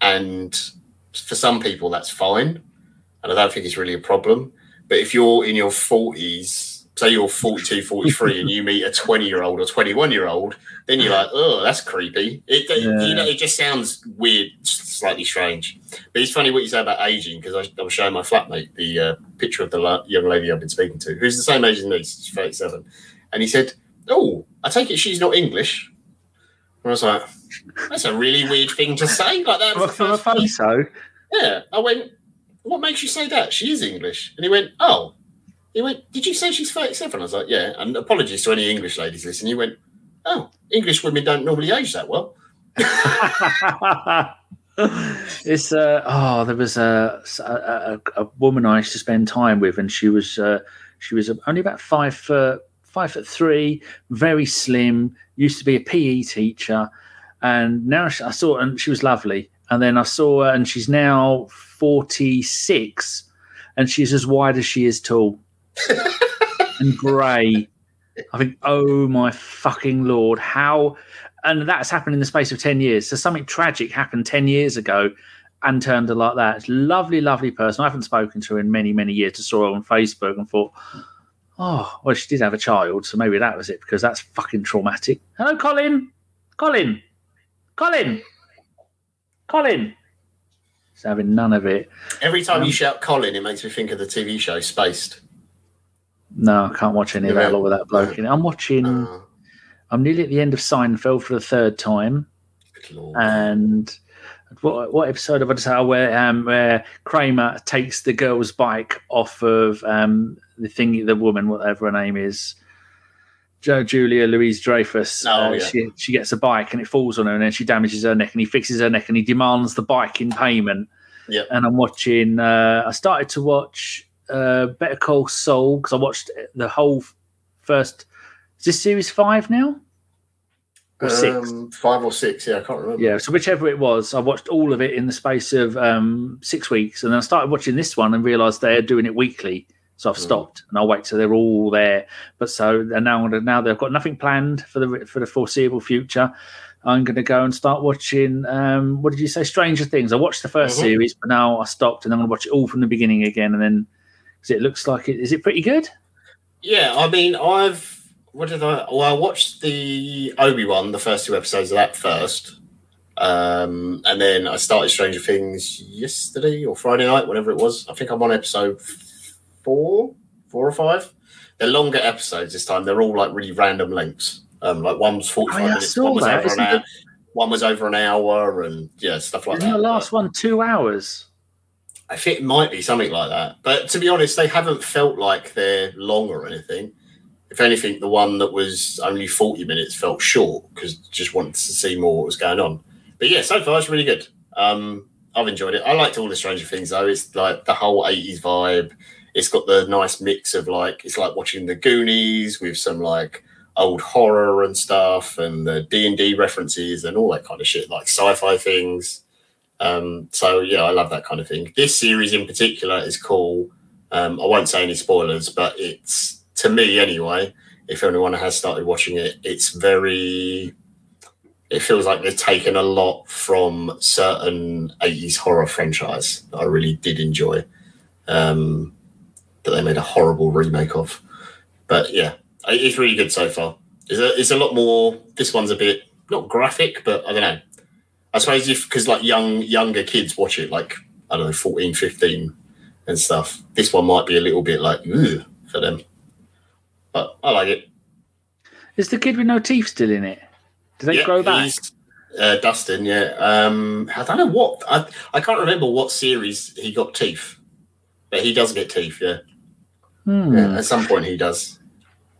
and for some people that's fine and I don't think it's really a problem. But if you're in your 40s, say you're 42, 43, and you meet a 20 year old or 21 year old, then you're like, oh, that's creepy. It, it- Yeah. you know, it just sounds weird, slightly strange. But it's funny what you say about aging because I, I was showing my flatmate the uh, picture of the la- young lady I've been speaking to, who's the same age as me, she's 37. And he said, oh, I take it she's not English. And I was like, that's a really weird thing to say. Like that. From a, was the from a photo, yeah. I went, what makes you say that? She is English. And he went, oh. He went, did you say she's 37? I was like, yeah. And apologies to any English ladies listening. He went, oh, English women don't normally age that well. it's uh, oh, there was a, a a woman I used to spend time with, and she was uh, she was only about five foot five foot three, very slim. Used to be a PE teacher, and now she, I saw and she was lovely. And then I saw her, and she's now forty six, and she's as wide as she is tall, and grey. I think, oh my fucking lord, how and that's happened in the space of 10 years. So something tragic happened 10 years ago and turned her like that. Lovely, lovely person. I haven't spoken to her in many, many years. Just saw her on Facebook and thought, oh, well, she did have a child. So maybe that was it because that's fucking traumatic. Hello, Colin. Colin. Colin. Colin. He's having none of it. Every time Um, you shout Colin, it makes me think of the TV show Spaced. No, I can't watch any of that with that bloke. I'm watching. Uh, I'm nearly at the end of Seinfeld for the third time, and what, what episode have I just had where um, where Kramer takes the girl's bike off of um, the thing, the woman, whatever her name is, Julia Louise Dreyfus. Oh, yeah. She she gets a bike and it falls on her, and then she damages her neck, and he fixes her neck, and he demands the bike in payment. Yeah. And I'm watching. Uh, I started to watch uh, Better Call Saul because I watched the whole first. Is this series five now? Or six? Um, five or six, yeah, I can't remember. Yeah, so whichever it was, I watched all of it in the space of um, six weeks, and then I started watching this one and realised they're doing it weekly. So I've Mm. stopped, and I'll wait till they're all there. But so and now, now they've got nothing planned for the for the foreseeable future. I'm going to go and start watching. Um, what did you say? Stranger Things. I watched the 1st Mhm. series, but now I stopped, and I'm going to watch it all from the beginning again. And then, because it looks like it is it pretty good? Yeah, I mean, I've what did I? Well, I watched the Obi Wan, the first two episodes of that first, um, and then I started Stranger Things yesterday or Friday night, whatever it was. I think I'm on episode four, four or five. They're longer episodes this time. They're all like really random lengths. Um, like one was forty Oh, yeah, minutes, one was that. over an hour, it- one was over an hour, and yeah, stuff like Isn't that. the last one two hours? I think it might be something like that. But to be honest, they haven't felt like they're long or anything. If anything, the one that was only 40 minutes felt short because just wanted to see more what was going on. But yeah, so far it's really good. Um, I've enjoyed it. I liked all the Stranger Things though. It's like the whole 80s vibe. It's got the nice mix of like, it's like watching the Goonies with some like old horror and stuff and the D&D references and all that kind of shit, like sci-fi things. Um, so yeah, I love that kind of thing. This series in particular is cool. Um, I won't say any spoilers, but it's to me anyway. If anyone has started watching it, it's very. It feels like they've taken a lot from certain '80s horror franchise that I really did enjoy. Um, that they made a horrible remake of, but yeah, it's really good so far. It's a, it's a lot more. This one's a bit not graphic, but I don't know. I suppose if because like young younger kids watch it, like I don't know, 14, 15 and stuff. This one might be a little bit like Ugh, for them, but I like it. Is the kid with no teeth still in it? Do they Yeah, grow back? Uh, Dustin, yeah. Um, I don't know what I I can't remember what series he got teeth, but he does get teeth. Yeah, Hmm. yeah at some point he does.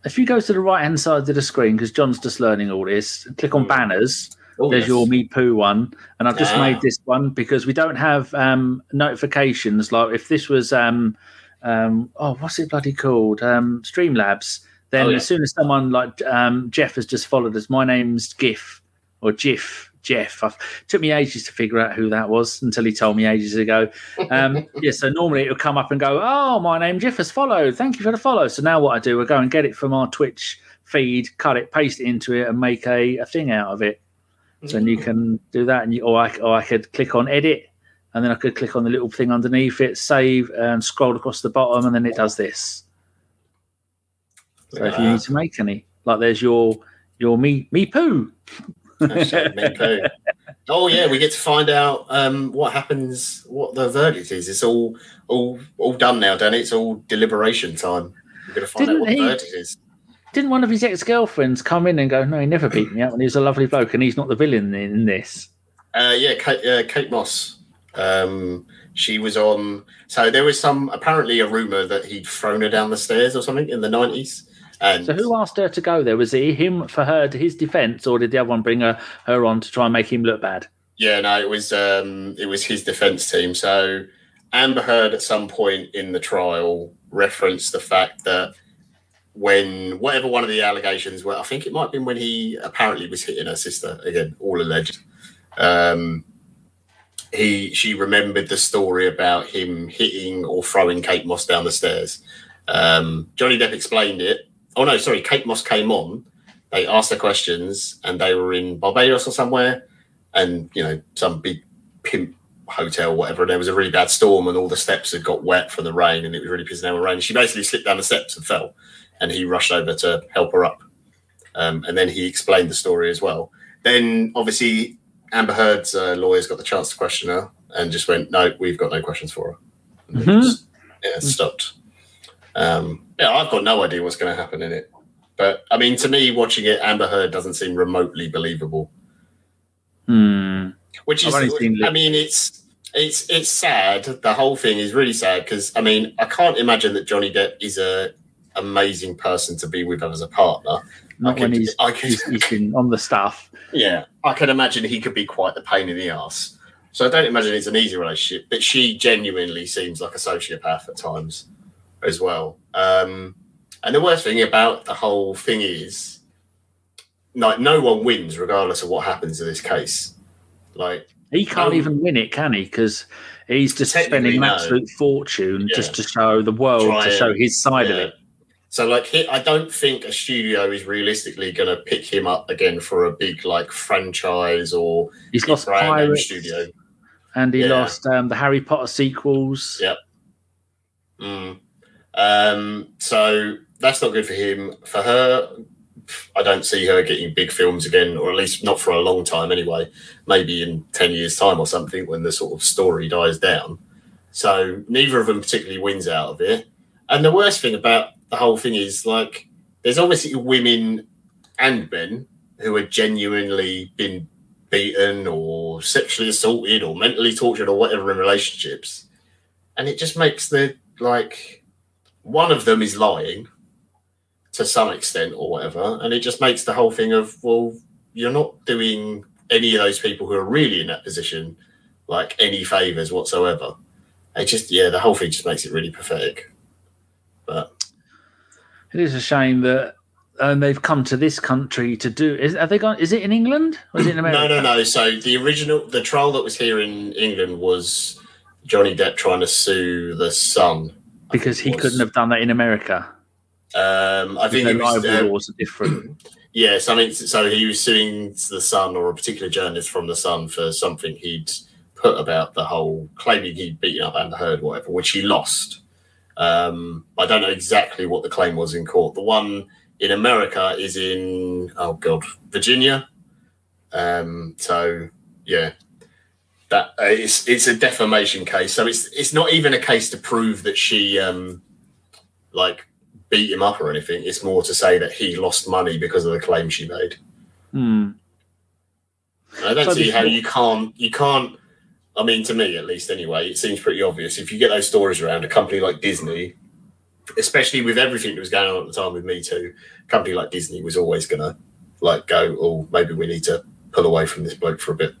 If you go to the right hand side of the screen, because John's just learning all this, click on Mm. banners. Oh, There's yes. your Me Poo one, and I've just Ah. made this one because we don't have um, notifications. Like if this was, um, um, oh, what's it bloody called? Um, Streamlabs. Then Oh, yeah. as soon as someone like um, Jeff has just followed us, my name's GIF or Jiff. Jeff. I've, took me ages to figure out who that was until he told me ages ago. Um, yeah, so normally it'll come up and go, "Oh, my name Jeff has followed. Thank you for the follow." So now what I do, I go and get it from our Twitch feed, cut it, paste it into it, and make a, a thing out of it. So then you can do that, and you, or I, or I could click on edit, and then I could click on the little thing underneath it, save, and scroll across the bottom, and then it does this. So if you need to make any, like there's your your me me poo. Hashtag me poo. Oh yeah, we get to find out um, what happens, what the verdict is. It's all all all done now, Danny. It's all deliberation time. We're going to find Didn't out what he- the verdict is. Didn't one of his ex girlfriends come in and go, "No, he never beat me up, and he was a lovely bloke, and he's not the villain in, in this." Uh, yeah, Kate, uh, Kate Moss. Um, she was on. So there was some apparently a rumor that he'd thrown her down the stairs or something in the nineties. And So who asked her to go there? Was it him for her to his defence, or did the other one bring her her on to try and make him look bad? Yeah, no, it was um, it was his defense team. So Amber Heard at some point in the trial referenced the fact that when whatever one of the allegations were, I think it might have been when he apparently was hitting her sister again, all alleged. Um, he she remembered the story about him hitting or throwing Kate Moss down the stairs. Um, Johnny Depp explained it. Oh no, sorry, Kate Moss came on. They asked her questions, and they were in Barbados or somewhere and you know some big pimp hotel, whatever. And there was a really bad storm, and all the steps had got wet from the rain, and it was really pissing down with rain. She basically slipped down the steps and fell, and he rushed over to help her up. Um, and then he explained the story as well. Then obviously Amber Heard's uh, lawyers got the chance to question her, and just went, "No, we've got no questions for her." And Mhm. just- yeah, stopped. Um, yeah, I've got no idea what's going to happen in it. But I mean, to me, watching it, Amber Heard doesn't seem remotely believable. Hmm. Which is, I've only seen I mean, it's it's it's sad. The whole thing is really sad because I mean, I can't imagine that Johnny Depp is a amazing person to be with as a partner. Not I when he's, I could- he's on the staff. Yeah, I can imagine he could be quite the pain in the ass. So I don't imagine it's an easy relationship, but she genuinely seems like a sociopath at times as well. Um, and the worst thing about the whole thing is, like, no one wins regardless of what happens in this case. Like, He can't Um, even win it, can he? Because he's just spending an no. absolute fortune Yeah. just to show the world, Try to show his side of it. So, like, he, I don't think a studio is realistically going to pick him up again for a big like franchise or He's lost brand Pirates, studio. and he Yeah. lost um, the Harry Potter sequels. Yep. Mm. Um, so that's not good for him. For her, I don't see her getting big films again, or at least not for a long time anyway. Maybe in 10 years' time or something when the sort of story dies down. So neither of them particularly wins out of it. And the worst thing about the whole thing is like, there's obviously women and men who are genuinely been beaten or sexually assaulted or mentally tortured or whatever in relationships. And it just makes the like one of them is lying to some extent or whatever. And it just makes the whole thing of, well, you're not doing any of those people who are really in that position like any favors whatsoever. It just yeah, the whole thing just makes it really pathetic. But It is a shame that um, they've come to this country to do. Is have they gone? Is it in England or is it in America? No, no, no. So the original, the trial that was here in England was Johnny Depp trying to sue the Sun. I Because he was. couldn't have done that in America. Um, I think the libel Uh, laws are different. yeah, something. So he was suing the Sun or a particular journalist from the Sun for something he'd put about the whole claiming he'd beaten up and Heard, whatever, which he lost. Um, I don't know exactly what the claim was in court. The one in America is in oh god, Virginia. Um, so yeah, that uh, it's it's a defamation case. So it's it's not even a case to prove that she um, like beat him up or anything. It's more to say that he lost money because of the claim she made. Hmm. I don't So see how you can't you can't. I mean, to me at least, anyway, it seems pretty obvious. If you get those stories around a company like Disney, especially with everything that was going on at the time with Me Too, a company like Disney was always gonna like go, oh, maybe we need to pull away from this bloke for a bit.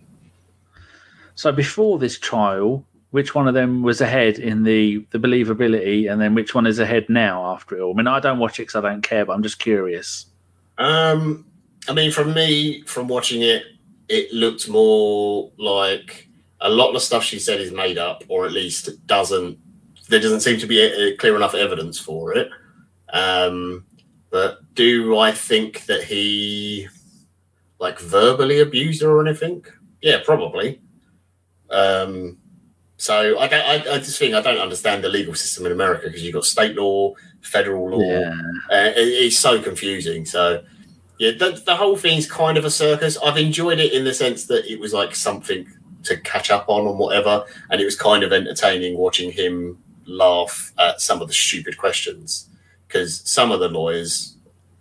So before this trial, which one of them was ahead in the the believability, and then which one is ahead now after it all? I mean, I don't watch it because I don't care, but I'm just curious. Um, I mean, from me, from watching it, it looked more like a lot of the stuff she said is made up, or at least doesn't. There doesn't seem to be a, a clear enough evidence for it. Um, but do I think that he like verbally abused her or anything? Yeah, probably. Um, so I don't. I, I just think I don't understand the legal system in America because you've got state law, federal law. Yeah. Uh, it, it's so confusing. So, yeah, the, the whole thing's kind of a circus. I've enjoyed it in the sense that it was like something to catch up on and whatever. And it was kind of entertaining watching him laugh at some of the stupid questions because some of the lawyers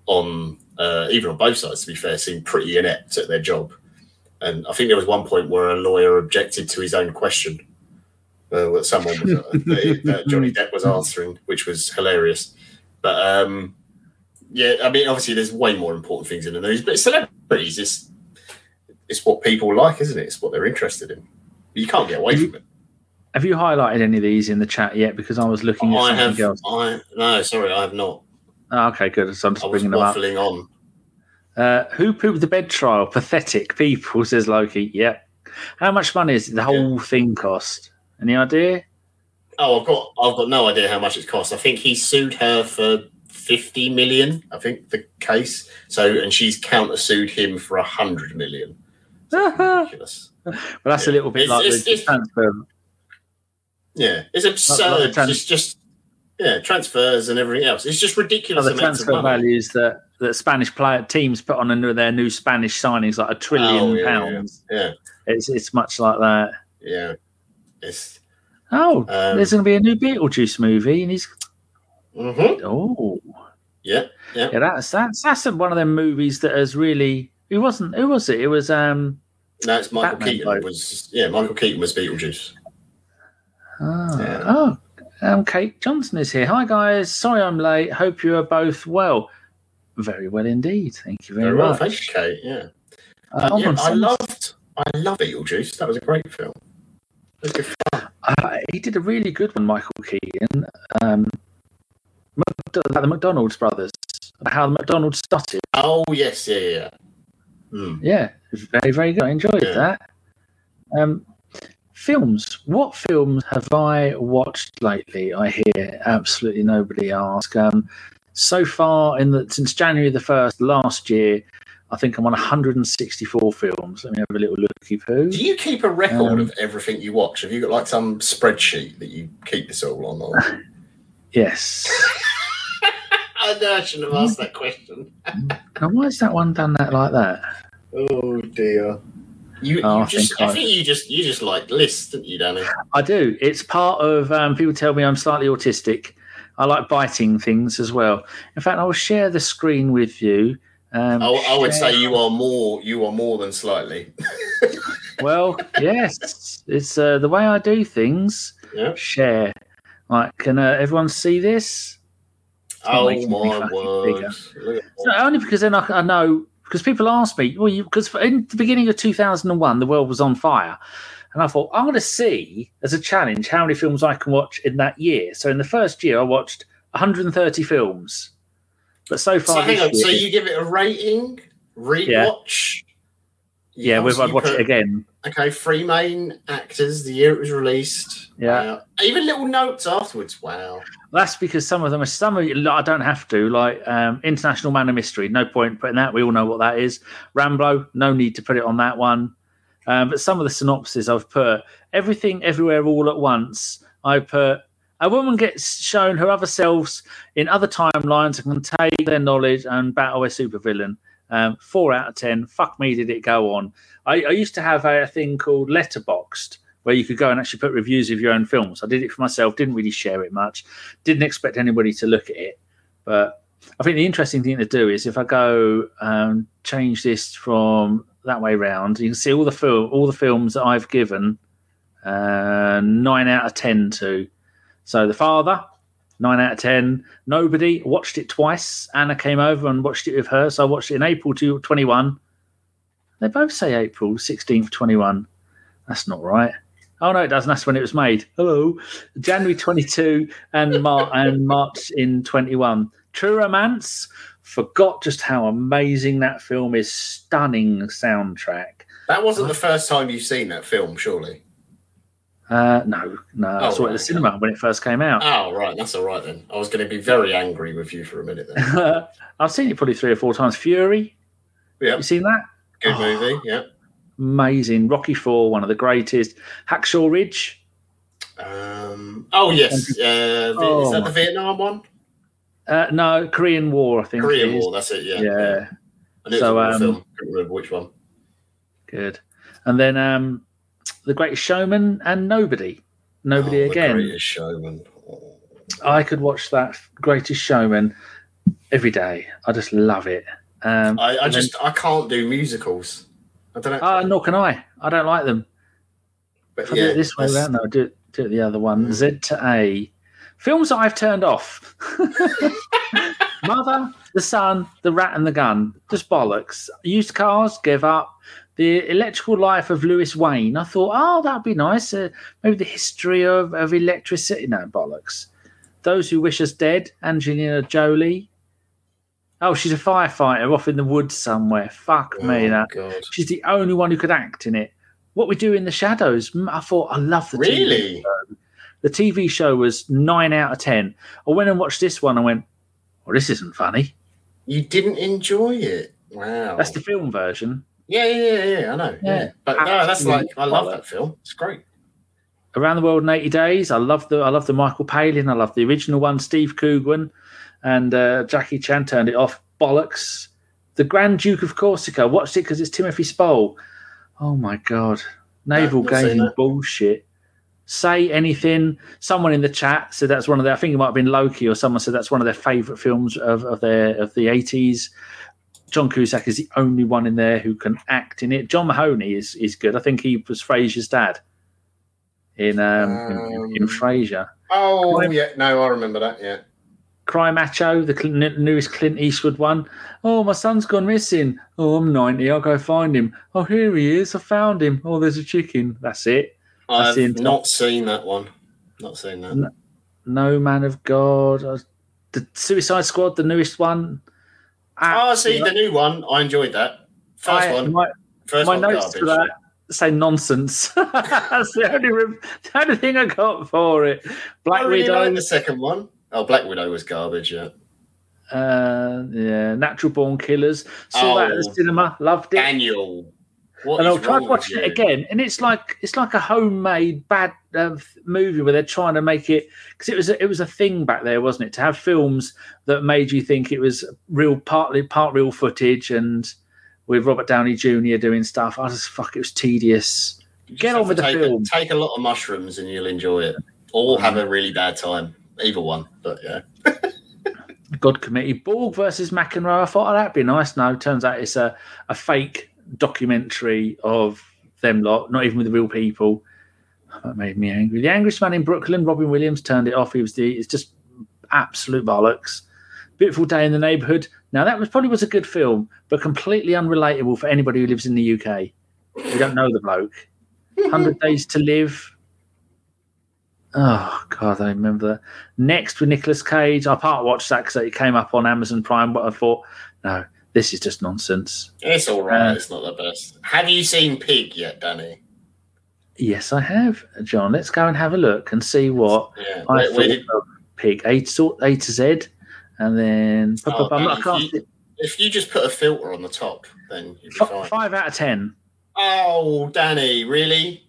on, uh, even on both sides, to be fair, seem pretty inept at their job. And I think there was one point where a lawyer objected to his own question. Uh, that someone was, uh, that, that Johnny Depp was answering, which was hilarious. But um, yeah, I mean, obviously, there's way more important things in the news, but celebrities is it's what people like, isn't it? It's what they're interested in. You can't get away from it. Have you highlighted any of these in the chat yet? Because I was looking at I something have, else. I no, sorry, I have not. Oh, okay, good. So I'm just I was bringing them up. waffling on. Uh, who pooped the bed trial? Pathetic people, says Loki. Yep. How much money is the whole thing cost? Any idea? Oh, I've got, I've got no idea how much it cost. I think he sued her for fifty million. I think the case. So, and she's countersued him for a hundred million. well, Ridiculous. that's a little bit It's- like it's- the it's- transfer. Yeah, it's absurd. like the trans- it's just yeah, transfers and everything else. It's just ridiculous. Like the transfer values that, that Spanish player teams put on under their new Spanish signings, like a trillion Oh, yeah, pounds. Yeah, It's it's much like that. yeah. It's Oh, Um, there's going to be a new Beetlejuice movie, and he's Mm-hmm. Oh, Yeah, yeah. yeah, that's that's that's one of them movies that has really. Who wasn't? Who was it? It was um. No, it's Michael Batman Keaton. bloke. Was yeah, Michael Keaton was Beetlejuice. Oh, Yeah. oh um, Kate Johnson is here. Hi guys, sorry I'm late. Hope you are both well. Very well indeed. Thank you very, Very well, much. thank you, Kate. Yeah, Uh, yeah. I loved, I love Beetlejuice. That was a great film. It was good fun. Uh, he did a really good one, Michael Keaton. Um, about the McDonald's brothers, how the McDonald's started. Oh yes, yeah, yeah. yeah. Hmm. Yeah, very, very good. I enjoyed Yeah. that. Um, films. What films have I watched lately? I hear absolutely nobody ask. Um, so far, in the since January the first last year, I think I'm on 164 films. Let me have a little looky poo. Do you keep a record Um, of everything you watch? Have you got like some spreadsheet that you keep this all on? Or... Yes. I know I shouldn't have asked that question. now, why has that one done that like that? Oh dear. You, Oh, you I just, think I I- think you just, you just like lists, didn't you, Danny? I do. It's part of um, people tell me I'm slightly autistic. I like biting things as well. In fact, I will share the screen with you. Um, I, I would share- say you are more, you are more than slightly. Well, yes, it's uh, the way I do things. Yeah. Share. Right, can uh, everyone see this? Oh my word! No, only because then I, I know because people ask me, well, because in the beginning of 2001, the world was on fire, and I thought I'm going to see as a challenge how many films I can watch in that year. So in the first year, I watched 130 films, but so far So hang on. So you give it a rating, rewatch. Yeah, with obviously I'd watch put- it again. Okay, three main actors, the year it was released. Yeah. Even little notes afterwards. Wow. That's because some of them are some of you- I don't have to like um, International Man of Mystery. No point putting that. We all know what that is. Rambo. No need to put it on that one. Um, but some of the synopses I've put everything, everywhere, all at once. I put a woman gets shown her other selves in other timelines and can take their knowledge and battle a supervillain. Um, four out of ten. Fuck me, did it go on? I, I used to have a, thing called Letterboxd where you could go and actually put reviews of your own films. I did it for myself. Didn't really share it much didn't expect anybody to look at it. But I think the interesting thing to do is if I go um, change this from that way round, you can see all the film, all the films that I've given uh, nine out of ten to. So the father, nine out of ten. Nobody watched it twice. Anna came over and watched it with her, so I watched it in April to twenty one. They both say April sixteenth, twenty one. That's not right. Oh no, it doesn't. That's when it was made. Hello, January twenty two and Mar- and March in twenty one. True Romance. Forgot just how amazing that film is. Stunning soundtrack. That wasn't the first time you've seen that film, surely. Uh, no, no, I Oh, saw it at the cinema when it first came out. Oh, right. That's all right then. I was going to be very angry with you for a minute then. I've seen it probably three or four times. Fury, Yeah. you seen that? Good Oh. movie. Yeah. Amazing. Rocky Four, one of the greatest. Hacksaw Ridge. Um, oh, yes. Uh, Oh, is that the Vietnam one? Uh, no, Korean War. I think. Korean. War. That's it. Yeah. Yeah, I knew it was So, um, film. Couldn't remember which one. good. And then um, The Greatest Showman and Nobody. Nobody Oh, The again. Greatest Showman. Oh. I could watch that Greatest Showman every day. I just love it. Um, I, I and then- just I can't do musicals. I don't know. Ah, nor can I. I don't like them. but If I do it this way around, no, do it, do it the other one. Z to A. Films I've turned off. Mother, The Son, The Rat and the Gun. Just bollocks. Used cars, give up. The Electrical Life of Louis Wain. I thought, oh, that'd be nice. Uh, maybe the history of, of electricity. No, bollocks. Those Who Wish Us Dead, Angelina Jolie. Oh, she's a firefighter off in the woods somewhere. Fuck me. Oh, That God. She's the only one who could act in it. What we do in the shadows. mm, I thought I love the TV Really? show. The TV show was nine out of ten. I went and watched this one. and went, "Well, this isn't funny." You didn't enjoy it. Wow. That's the film version. yeah, yeah, yeah, yeah. I know. Yeah, Yeah. but no, that's like I love that film. It's great. Around the World in Eighty Days. I love the I love the Michael Palin. I love the original one, Steve Coogan, and uh, Jackie Chan turned it off. Bollocks. The Grand Duke of Corsica. Watched it because it's Timothy Spall. Oh my god, naval not seen gazing bullshit. Say anything. Someone in the chat said that's one of their. I think it might have been Loki or someone said that's one of their favourite films of, of their of the eighties. John Cusack is the only one in there who can act in it. John Mahoney is is good. I think he was Frasier's dad in um, in, in Um, Frasier. Oh yeah, no, I remember that. Yeah. Cry Macho, the Cl- newest Clint Eastwood one. Oh, my son's gone missing. Oh, I'm 90. I'll go find him. Oh, here he is. I found him. Oh, there's a chicken. That's it. I've entire- not seen that one. Not seen that. No. No Man of God. Uh, The Suicide Squad, the newest one. Oh, see the new one. I enjoyed that. First I- one. My, First my one notes garbage. for that say nonsense. That's the only, re- the only thing I got for it. Black really Widow. the second one. Oh, Black Widow was garbage. Yeah. uh, yeah, Natural Born Killers. Saw that at the Oh. cinema. Loved it. Daniel. What and wrong with watching it again, and it's like it's like a homemade bad uh, movie where they're trying to make it because it was a, it was a thing back there, wasn't it? To have films that made you think it was real, partly part real footage, and with Robert Downey Jr. doing stuff. I just fuck, it was tedious. You Get on with the take film. Take a lot of mushrooms and you'll enjoy it, or have a really bad time. Either one, but yeah. God Committee, Borg versus McEnroe. I thought oh, that'd be nice. No, turns out it's a, a fake documentary of them lot, not even with the real people. That made me angry. The angriest man in Brooklyn, Robin Williams, turned it off. He was the it's just absolute bollocks. Beautiful day in the neighborhood. Now that was probably was a good film, but completely unrelatable for anybody who lives in the UK. We don't know the bloke. Hundred Days to Live. Oh God, I remember that. Next with Nicolas Cage, I part watched that because it came up on Amazon Prime. But I thought, no, this is just nonsense. It's all right. Uh, it's not the best. Have you seen Pig yet, Danny? Yes, I have, John. Let's go and have a look and see what Yeah. I Where, thought where did, of Pig A to, a to Z, and then Oh, I if can't you- if you just put a filter on the top, then you'd be F- fine. five out of ten. Oh, Danny, really?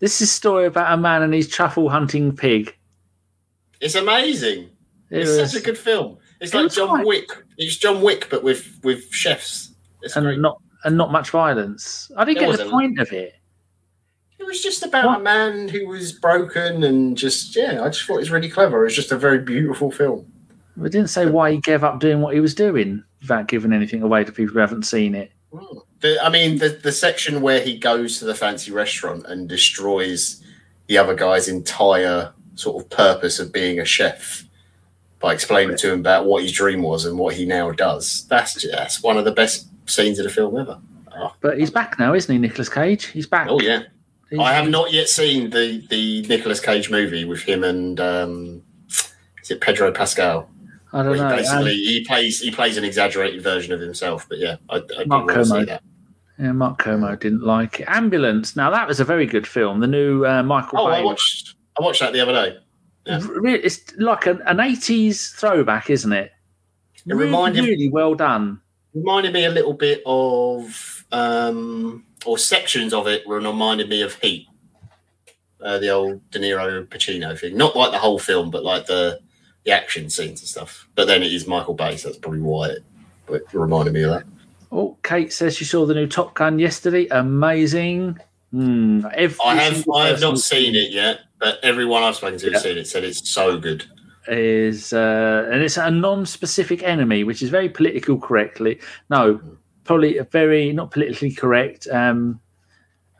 This is a story about a man and his truffle hunting pig. It's amazing. It it's was- such a good film. It's It like John Wick. It's John Wick, but with with chefs. It's great. and not and not much violence. I didn't There get the point of it. It was just about What? a man who was broken and just yeah. I just thought it was really clever. It was just a very beautiful film. We didn't say why he gave up doing what he was doing without giving anything away to people who haven't seen it. Hmm. The, I mean, the the section where he goes to the fancy restaurant and destroys the other guy's entire sort of purpose of being a chef by explaining to him about what his dream was and what he now does. That's just, that's one of the best scenes of the film ever. Oh, But he's back now, isn't he, Nicolas Cage? He's back. oh yeah. He's- I have not yet seen the the Nicolas Cage movie with him and um, is it Pedro Pascal? I don't he know. basically Um, he plays he plays an exaggerated version of himself. But yeah, I, I Mark want to see Kermode. that. yeah, Mark Kermode didn't like it. Ambulance. Now that was a very good film. The new uh, Michael Oh, Bay. I watched I watched that the other day. Yeah. It's like an, an 80s throwback, isn't it? It reminded- really, really well done. reminded me a little bit of um or sections of it reminded me of Heat. Uh, the old De Niro Pacino thing. Not like the whole film, but like the the action scenes and stuff. But then it is Michael Bay, so that's probably why it, it reminded me of that. Oh, Kate says she saw the new Top Gun yesterday. Amazing. Every I have I have not seen it yet, but everyone I've spoken to Yeah. has seen it said it's so good. Is uh, and it's a non-specific enemy, which is very political correctly. No, probably a very not politically correct. Um,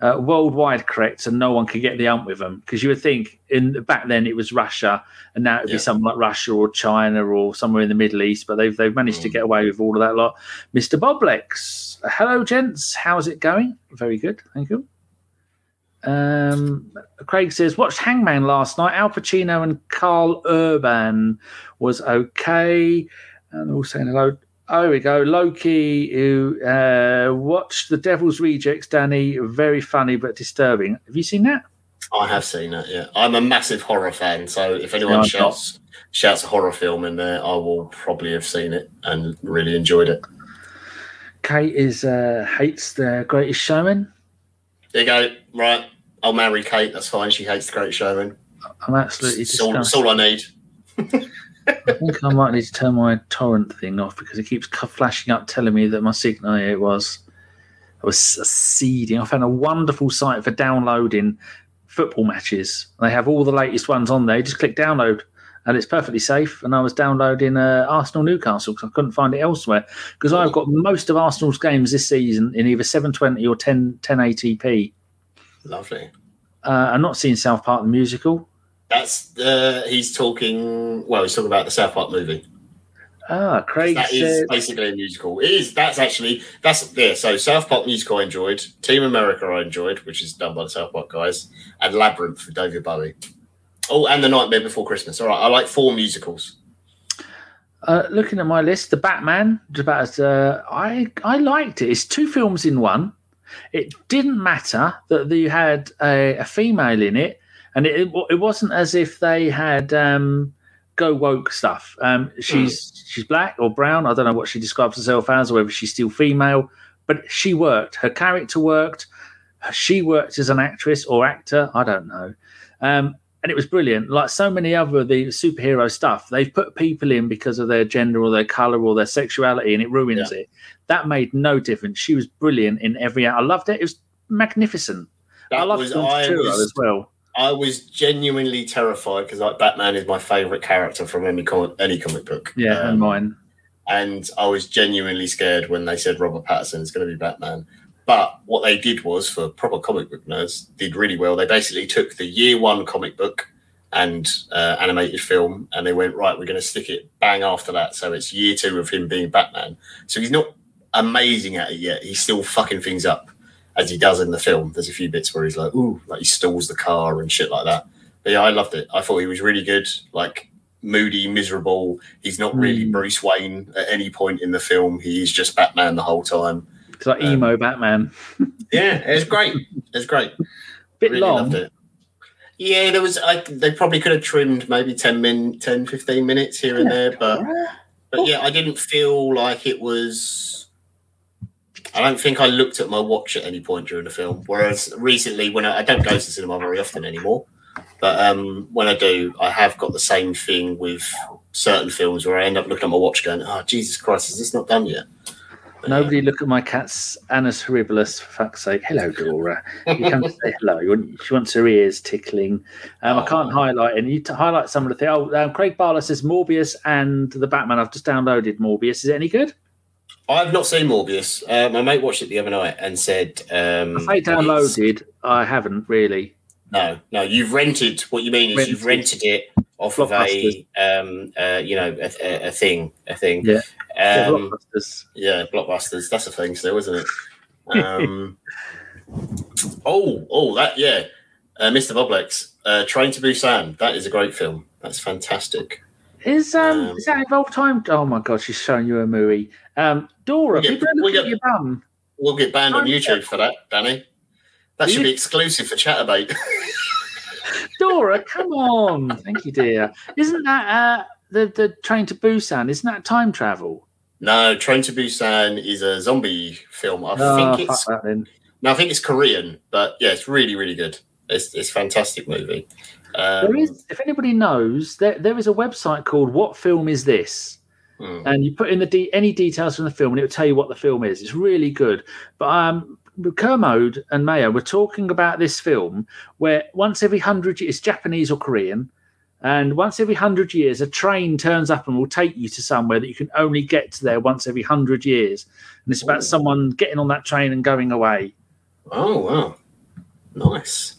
uh, worldwide correct, so no one could get the ump with them. Because you would think in back then it was Russia, and now it'd Yeah. be something like Russia or China or somewhere in the Middle East. But they've they've managed to Mm. get away with all of that lot. Mister Boblex, hello gents, how's it going? Very good, thank you. Um, Craig says, watched Hangman last night. Al Pacino and Karl Urban was okay. And all saying hello. Oh, here we go. Loki, who uh, watched The Devil's Rejects, Danny. Very funny but disturbing. Have you seen that? I have seen that. Yeah, I'm a massive horror fan, so if anyone No, shouts shouts a horror film in there, I will probably have seen it and really enjoyed it. Kate is uh, hates the Greatest Showman. There you go. Right, I'll marry Kate. That's fine. She hates the Great Showman. I'm absolutely That's all, disgusted. all I need. I think I might need to turn my torrent thing off because it keeps flashing up telling me that my signal here was I was seeding. I found a wonderful site for downloading football matches. They have all the latest ones on there. You just click download, and it's perfectly safe. And I was downloading uh, Arsenal Newcastle because I couldn't find it elsewhere. Because I've got most of Arsenal's games this season in either 720 or 10 1080p. Lovely. Uh, I'm not seeing South Park the musical. That's the he's talking. Well, he's talking about the South Park movie. Ah, Craig That is said, basically a musical. It is. That's actually that's yeah. So South Park musical I enjoyed. Team America I enjoyed, which is done by the South Park guys, and Labyrinth for David Bowie. Oh, and The Nightmare Before Christmas. All right, I like four musicals. uh, looking at my list, the Batman. About uh, I I liked it. It's two films in one. It didn't matter that you had a, a female in it, and it it wasn't as if they had um, go woke stuff. Um, she's she's black or brown. I don't know what she describes herself as, or whether she's still female. But she worked. Her character worked. She worked as an actress or actor. I don't know. Um, and it was brilliant. Like so many other the superhero stuff, they've put people in because of their gender or their color or their sexuality, and it ruins it. That made no difference. She was brilliant in every. I loved it. It was magnificent. That I loved was I was as well. I was genuinely terrified because like Batman is my favorite character from any comic any comic book. Yeah, Um, and mine. and I was genuinely scared when they said Robert Pattinson is going to be Batman. But what they did was, for proper comic book nerds, did really well. They basically took the year one comic book and uh, animated film, and they went right. We're going to stick it bang after that, so it's year two of him being Batman. So he's not amazing at it yet. He's still fucking things up as he does in the film. There's a few bits where he's like, ooh, like he stalls the car and shit like that. But yeah, I loved it. I thought he was really good. Like moody, miserable. He's not really Mm. Bruce Wayne at any point in the film. He's just Batman the whole time. It's like um, emo Batman. Yeah, it was great. It was great. Bit really long. Yeah, there was. I, they probably could have trimmed maybe 10, min, 10 15 minutes here and there, but but yeah, I didn't feel like it was. I don't think I looked at my watch at any point during the film. Whereas recently, when I, I don't go to the cinema very often anymore, but um, when I do, I have got the same thing with certain films where I end up looking at my watch, going, "Oh Jesus Christ, is this not done yet?" Nobody look at my cat's Anna's horribilis, for fuck's sake. Hello, Dora. You come to say hello. You She wants her ears tickling. Um, I can't Oh. highlight any. To highlight some of the things. Oh, um, Craig Barlow says Morbius and the Batman. I've just downloaded Morbius. Is it any good? I've not seen Morbius. Uh, my mate watched it the other night and said, um, I downloaded. I haven't really. No, no, you've rented. What you mean is you've rented it off of a, um, uh, you know, a, a, a thing, a thing. Yeah. Yeah, Um, blockbusters. yeah, blockbusters. That's a thing still, isn't it? Um, oh, oh, that yeah, uh, Mr. Boblex, uh, Train to Busan. That is a great film. That's fantastic. Is um, um, is that involved time? Oh my god, she's showing you a movie. Um, Dora, get- people we looking at get- your bum. We'll get banned on. YouTube for that, Danny. That should be exclusive for Chaturbate. Dora, come on. Thank you, dear. Isn't that uh, the the train to Busan? Isn't that time travel? no, Train to Busan is a zombie film. I Oh, think it's. No, I think it's Korean, but yeah, it's really, really good. It's it's a fantastic movie. Um, There is, if anybody knows, there, there is a website called What Film Is This? hmm. And you put in the de- any details from the film, and it will tell you what the film is. It's really good. But um, Kermode and Mayo were talking about this film where once every hundred years, it's Japanese or Korean, and once every hundred years, a train turns up and will take you to somewhere that you can only get to there once every hundred years. And it's about Ooh. someone getting on that train and going away. Oh wow, nice.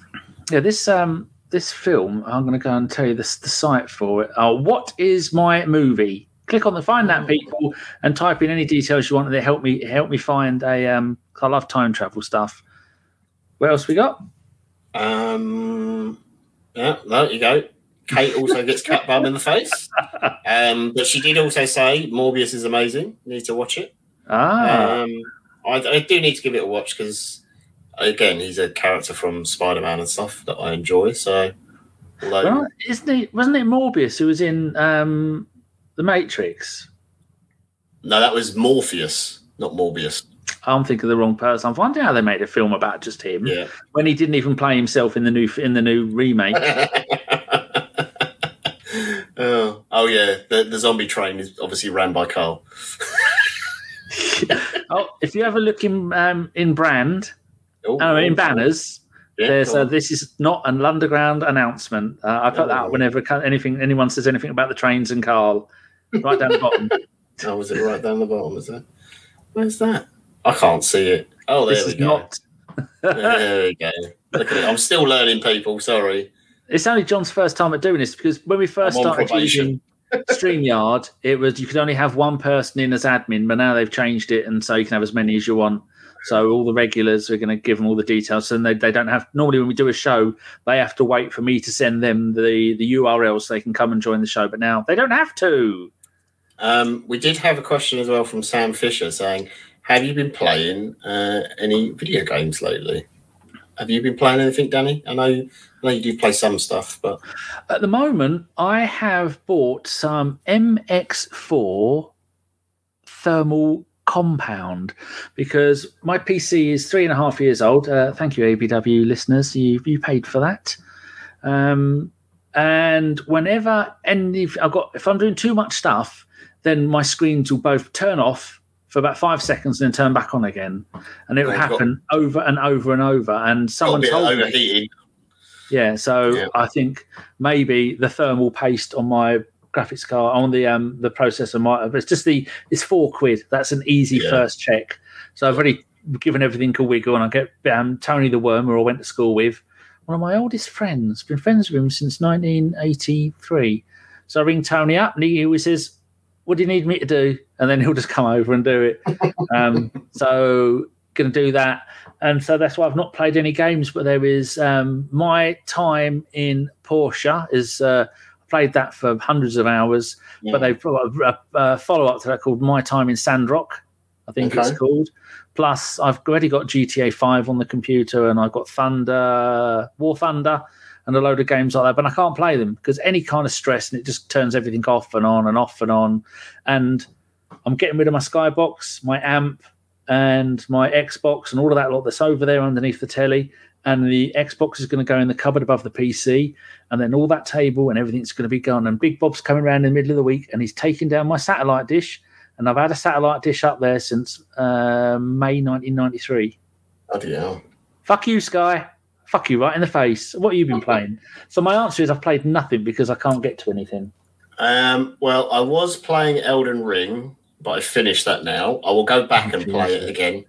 Yeah, this um this film, I'm going to go and tell you this the site for it. Oh, what is my movie? Click on the find that people and type in any details you want, and they help me help me find a um. I love time travel stuff. What else we got? Um, yeah, there you go. Kate also gets cut bum in the face, um, but she did also say Morbius is amazing. You need to watch it. Ah, Um, I, I do need to give it a watch because, again, he's a character from Spider Man and stuff that I enjoy. So, although well, isn't it? Wasn't it Morbius who was in um the Matrix? no, that was Morpheus, not Morbius. I'm thinking of the wrong person. I'm wondering how they made a film about just him Yeah. when he didn't even play himself in the new in the new remake. oh, oh yeah, the, the zombie train is obviously ran by Carl. oh, if you ever look in um, in brand, Oh, oh, in banners, Yeah, There's uh, this is not an underground announcement. Uh, I put that Oh. up whenever anything anyone says anything about the trains and Carl, right down the bottom. Oh, was it right down the bottom? Is it? Where's that? I can't see it. Oh, there this we is go. not. There we go. Look at it. I'm still learning, people. Sorry. It's only John's first time at doing this because when we first started probation. using StreamYard, it was you could only have one person in as admin, but now they've changed it, and so you can have as many as you want. So all the regulars are going to give them all the details, and they, they don't have. Normally, when we do a show, they have to wait for me to send them the the URL so they can come and join the show. But now they don't have to. Um, we did have a question as well from Sam Fisher saying, "Have you been playing uh, any video games lately? Have you been playing anything, Danny? I know, I know you do play some stuff, but At the moment, I have bought some MX4 thermal compound because my PC is three and a half years old. Uh, thank you, ABW listeners. You you paid for that. Um, and whenever any, I've got if I'm doing too much stuff, then my screens will both turn off for about five seconds and then turn back on again, and it will Oh, you've got- happen over and over and over. And someone told me yeah, so Yeah. I think maybe the thermal paste on my graphics card on the um the processor might have it's just the it's four quid. That's an easy Yeah. first check. So I've already given everything a wiggle and I get um Tony the Worm who I went to school with, one of my oldest friends, been friends with him since nineteen eighty three. So I ring Tony up and he always says, What do you need me to do? And then he'll just come over and do it. um so gonna do that and so that's why I've not played any games. But there is um, my time in Portia is uh, I played that for hundreds of hours. But they've got a, a follow up to that called My Time in Sandrock, I think Okay. it's called. Plus, I've already got GTA Five on the computer, and I've got Thunder, War Thunder, and a load of games like that. But I can't play them because any kind of stress, and it just turns everything off and on and off and on. And I'm getting rid of my Skybox, my amp, and my Xbox and all of that lot that's over there underneath the telly. And the Xbox is going to go in the cupboard above the PC, and then all that table and everything's going to be gone. And Big Bob's coming around in the middle of the week, and he's taking down my satellite dish. And I've had a satellite dish up there since uh, May 1993. Bloody hell. Fuck you, Sky. Fuck you right in the face. What have you been playing? So my answer is I've played nothing because I can't get to anything. Um, well, I was playing Elden Ring, but I finished that now. I will go back and play it again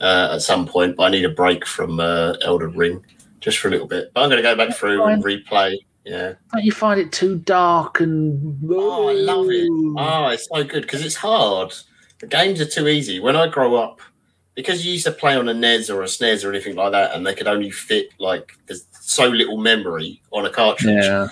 uh, at some point, but I need a break from uh, Elden Ring just for a little bit. But I'm going to go back through and replay. Yeah. Don't you find it too dark and? Oh, I love it. Oh, it's so good because it's hard. The games are too easy. When I grow up, because you used to play on a NES or a SNES or anything like that, and they could only fit like there's so little memory on a cartridge. Yeah.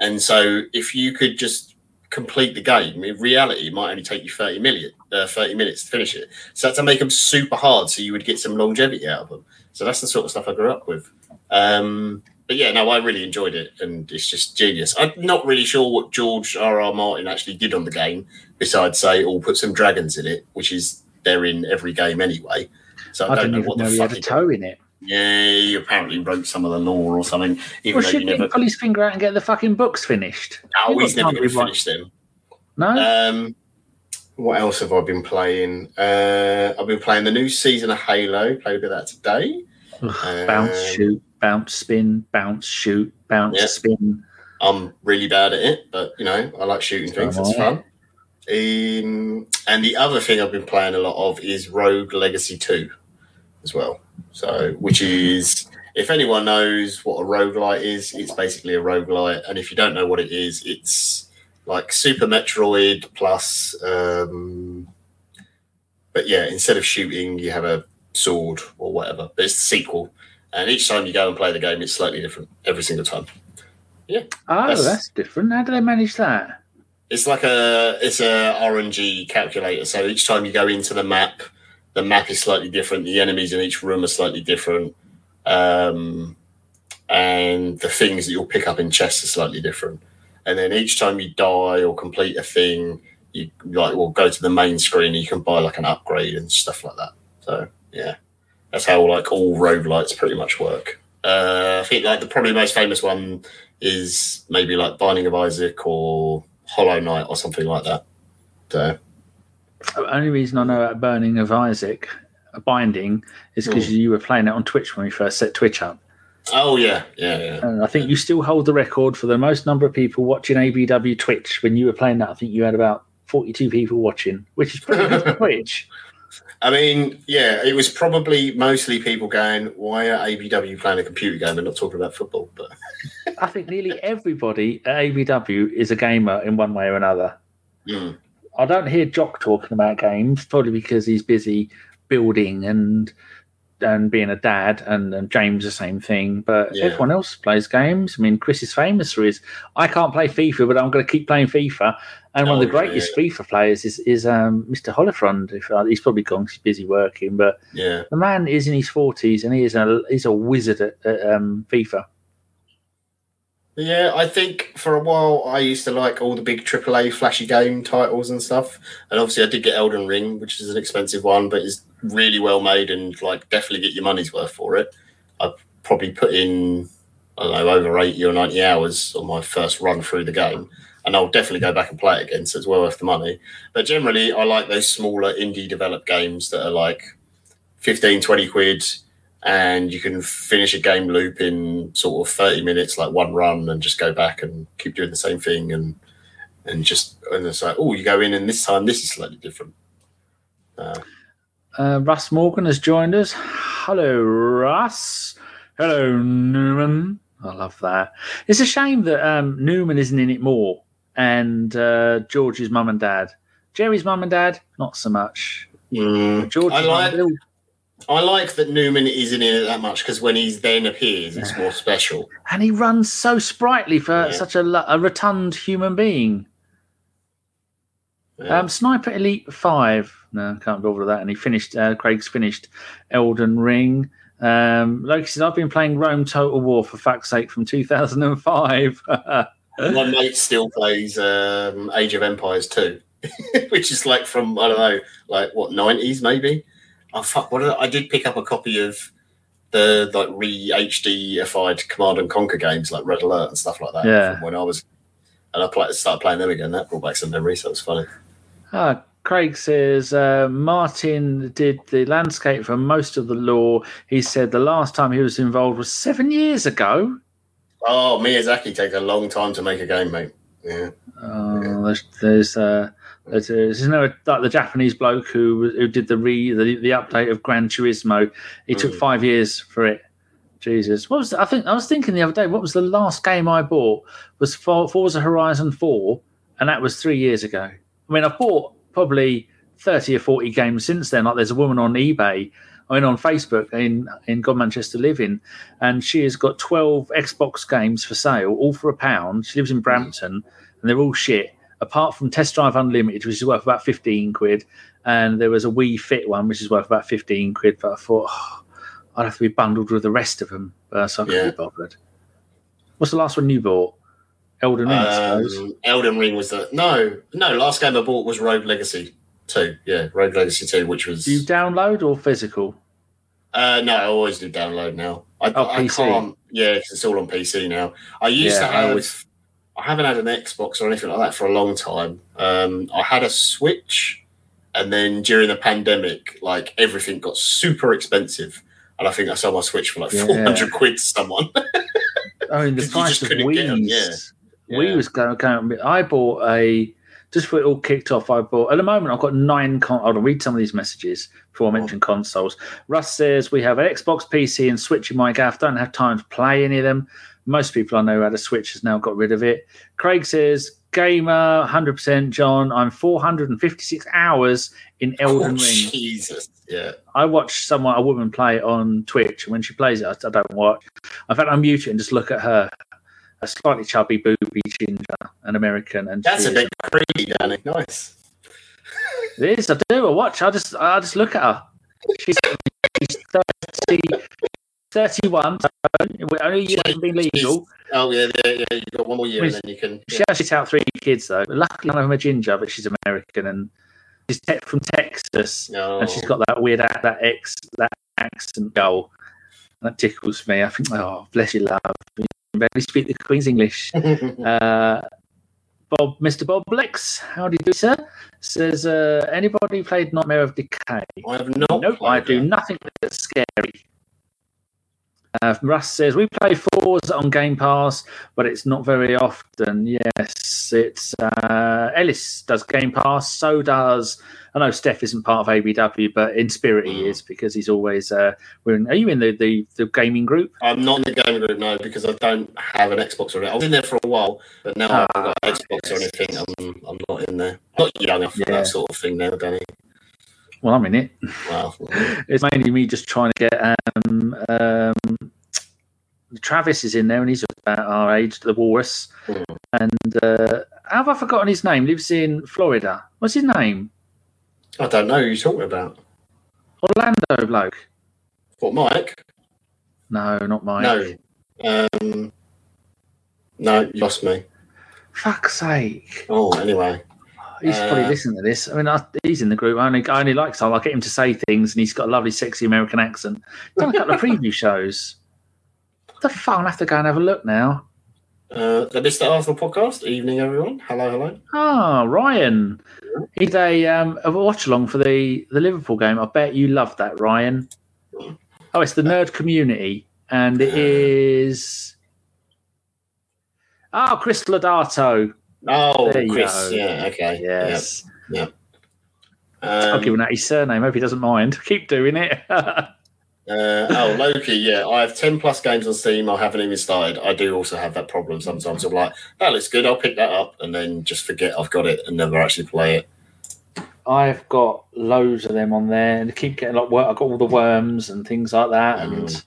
And so if you could just complete the game, in reality, it might only take you 30 million, uh, 30 minutes to finish it. So to make them super hard so you would get some longevity out of them. So that's the sort of stuff I grew up with. Um, but yeah, no, I really enjoyed it and it's just genius. I'm not really sure what George R. R. Martin actually did on the game besides say, oh, put some dragons in it, which is they're in every game anyway. So I, I don't didn't know even what the know he had a he did. toe in it. Yeah, he apparently wrote some of the lore or something, even Well, shouldn't he never. pull his finger out and get the fucking books finished? Oh, He he's never going to write- finish them. No, Um, what else have I been playing? Uh, I've been playing the new season of Halo. Played a bit of that today. Ugh, bounce, um, shoot, bounce, spin, bounce, shoot, bounce, Yeah. spin. I'm really bad at it, but you know, I like shooting things. It's fun. Um, and the other thing I've been playing a lot of is Rogue Legacy 2 as well. So, which is, if anyone knows what a roguelite is, it's basically a roguelite. And if you don't know what it is, it's like Super Metroid plus, um, but yeah, instead of shooting, you have a sword or whatever. But it's the sequel. And each time you go and play the game, it's slightly different every single time. Oh, That's- that's, different. How do they manage that? It's like a it's a RNG calculator. So each time you go into the map, the map is slightly different. The enemies in each room are slightly different, um, and the things that you'll pick up in chests are slightly different. And then each time you die or complete a thing, you like will go to the main screen. and You can buy like an upgrade and stuff like that. So yeah, that's how like all roguelites pretty much work. Uh, I think like the probably most famous one is maybe like Binding of Isaac or Hollow Knight or something like that. So The only reason I know about Burning of Isaac, a binding, is because you were playing it on Twitch when we first set Twitch up. Oh yeah, yeah, yeah. And I think you still hold the record for the most number of people watching ABW Twitch. When you were playing that, I think you had about 42 people watching, which is pretty good for Twitch. I mean, yeah, it was probably mostly people going, "Why are ABW playing a computer game and not talking about football?" But I think nearly everybody at ABW is a gamer in one way or another. mm, I don't hear Jock talking about games, probably because he's busy building and and being a dad, and, and James the same thing. But Yeah. everyone else plays games. I mean, Chris is famous for his. I can't play FIFA, but I'm going to keep playing FIFA. And one Oh, of the yeah, greatest FIFA players is is um, Mr. Holifrond. If uh, he's probably gone, he's busy working, but yeah, the man is in his forties and he is a he's a wizard at, at um, FIFA. Yeah. I think for a while I used to like all the big AAA flashy game titles and stuff, and obviously I did get Elden Ring, which is an expensive one, but is really well made and like definitely get your money's worth for it. I probably put in I don't know over eighty or ninety hours on my first run through the game. And I'll definitely go back and play it again, so it's well worth the money. But generally, I like those smaller indie developed games that are like 15, 20 quid, and you can finish a game loop in sort of 30 minutes, like one run, and just go back and keep doing the same thing. And and just, and it's like, oh, you go in, and this time this is slightly different. Uh, Uh, Russ Morgan has joined us. Hello, Russ. Hello, Newman. I love that. It's a shame that um, Newman isn't in it more, and uh, George's mum and dad. Jerry's mum and dad, not so much. mm, George's I mum like dad- I like that Newman isn't in it that much because when he's then appears, it's more special. and he runs so sprightly for Yeah. such a, a rotund human being. Yeah. Um, Sniper Elite Five. No, can't bother with that. And he finished. Uh, Craig's finished Elden Ring. Um, Loki says, "I've been playing Rome Total War for fuck's sake from 2005." My mate still plays um, Age of Empires 2, which is like from, I don't know, like what, 90s maybe? Oh, fuck. What did I, I did pick up a copy of the like re HDified Command and Conquer games like Red Alert and stuff like that Yeah. from when I was. And I play, started playing them again. That brought back some memories. That was funny. Ah, Craig says uh, Martin did the landscape for most of the lore. He said the last time he was involved was seven years ago. Oh, Miyazaki takes a long time to make a game, mate. Yeah. Oh, there's there's, uh, there's, there's no like the Japanese bloke who who did the re the, the update of Gran Turismo. He took Mm. five years for it. Jesus, what was I think? I was thinking the other day. What was the last game I bought? Was For- Forza Horizon Four, and that was three years ago. I mean, I've bought probably thirty or forty games since then. Like there's a woman on eBay. I mean, on Facebook in in Godmanchester Living, and she has got twelve Xbox games for sale, all for a pound. She lives in Brampton, and they're all shit. Apart from Test Drive Unlimited, which is worth about fifteen quid, and there was a Wii Fit one, which is worth about fifteen quid. But I thought oh, I'd have to be bundled with the rest of them, uh, so I couldn't Yeah. be bothered. What's the last one you bought? Elden Ring, I suppose. Um, Elden Ring was the. No, no, last game I bought was Rogue Legacy 2. Yeah, Rogue Legacy 2, which was. Do you download or physical? Uh, no, I always do download now. I, Oh, I PC. can't. Yeah, 'cause it's all on PC now. I used Yeah, to have. I, always- haven't had an Xbox or anything like that for a long time. Um, I had a Switch, and then during the pandemic, like everything got super expensive, and I think I sold my Switch for like Yeah. four hundred quid to someone. I mean, the price of 'em, yeah. Wii was going, going. I bought a just for it all kicked off. I bought at the moment. I've got nine. Con- I'll read some of these messages before I mention consoles. Russ says we have an Xbox, PC, and Switch in my gaff. Don't have time to play any of them. Most people I know who had a Switch has now got rid of it. Craig says gamer, hundred percent. John, I'm 456 hours in oh, Elden Oh, Ring. Jesus, yeah. I watch someone, a woman play it on Twitch. and When she plays it, I, I don't watch. In fact, I mute it and just look at her. A slightly chubby, booby ginger, an American, and That's a bit creepy, Danny. Nice. It is. I do. I watch. I just. I just look at her. She's, she's 30, 31. So only a year been legal. Oh yeah, yeah, yeah. You've got one more year, and then you can. She has shit out three kids though. Luckily, none of them are ginger, but she's American and she's te- from Texas. No. and she's got that weird that ex that accent goal that tickles me. I think, oh, bless you, love. You barely speak the Queen's English. Uh, Bob, Mr. Bob Lex, how do you do, sir? Says, uh, anybody played Nightmare of Decay? I have not. nope, I do nothing that's scary. Uh, Russ says we play fours on Game Pass, but it's not very often. Yes, it's uh, Ellis does Game Pass. So does I know Steph isn't part of ABW, but in spirit he is because he's always. Uh, we're in, are you in the, the the gaming group? I'm not in the gaming group no, because I don't have an Xbox or anything. I was in there for a while, but now I haven't got an Xbox or anything. I'm, I'm not in there. Not young enough for that sort of thing now, Danny. Well, I'm in it. Wow. It's mainly me just trying to get. Um, um, Travis is in there, and he's about our age, the walrus. Hmm. And uh, have I forgotten his name? Lives in Florida. What's his name? I don't know who you're talking about. Orlando bloke. What, Mike? No, not Mike. No. Um, no, you lost me. Fuck's sake. Oh, anyway. He's probably Uh, listening to this. I mean, I, he's in the group. I only, I only like so I get him to say things, and he's got a lovely, sexy American accent. Done a couple of preview shows. The fuck? I'll have to go and have a look now. Uh, the Mr. Arsenal podcast. Evening, everyone. Hello, hello. Ah, Ryan. He's a, um, a watch along for the, the Liverpool game. I bet you loved that, Ryan. Oh, it's the nerd community, and it is. Oh, Chris Lodato. Oh, There Chris. Yeah, okay. Yes. Yeah. I'll Um, give him that his surname. Hope he doesn't mind. Keep doing it. Uh, oh, Loki, yeah. I have 10 plus games on Steam. I haven't even started. I do also have that problem sometimes. I'm like, that looks good. I'll pick that up and then just forget I've got it and never actually play it. I've got loads of them on there, and keep getting like work. I've got all the worms and things like that, and Mm.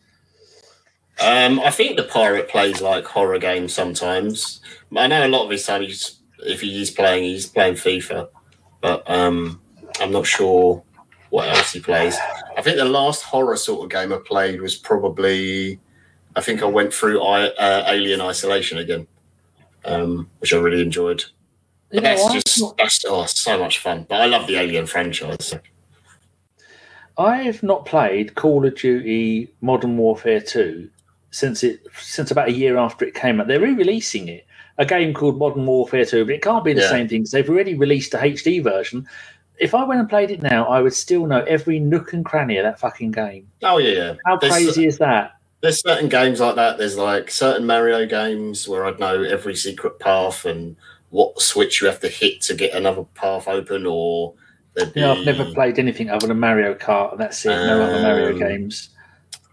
Um, I think the pirate plays like horror games sometimes. I know a lot of his time, he's, if he's playing, he's playing FIFA, but um, I'm not sure what else he plays. I think the last horror sort of game I played was probably, I think I went through I, uh, Alien Isolation again, um, which I really enjoyed. You But that's what? just that's oh, so much fun. But I love the Alien franchise. so- I've not played Call of Duty Modern Warfare 2 since it since about a year after it came out. They're re-releasing it, a game called Modern Warfare 2, but it can't be the Yeah. same thing because they've already released a HD version. If I went and played it now, I would still know every nook and cranny of that fucking game. Oh yeah, yeah. How There's- crazy is that? There's certain games like that. There's like certain Mario games where I'd know every secret path and what switch you have to hit to get another path open, or be. Know, I've never played anything other than Mario Kart, and that's it. No other Mario Um, games.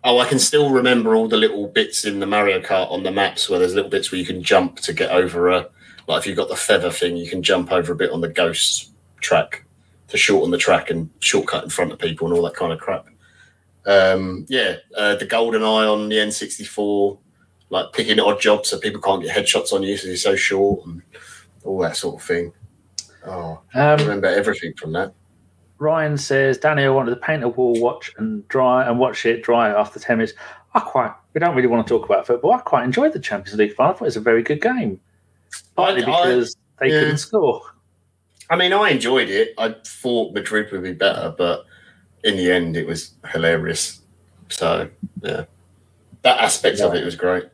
Oh, I can still remember all the little bits in the Mario Kart on the maps where there's little bits where you can jump to get over a. Like if you've got the feather thing, you can jump over a bit on the ghost track to shorten the track and shortcut in front of people and all that kind of crap. Um, yeah, uh, the golden eye on the N64, like picking odd jobs so people can't get headshots on you because you're so short and all that sort of thing. Oh, I Um, remember everything from that. Ryan says, Danny, I wanted to paint a wall, watch and dry and watch it dry after ten minutes. I quite we don't really want to talk about football. I quite enjoyed the Champions League final. I thought it was a very good game. Partly I- I- because they yeah. couldn't score. I mean, I enjoyed it. I thought Madrid would be better, but in the end, it was hilarious. So, yeah, that aspect of it was great.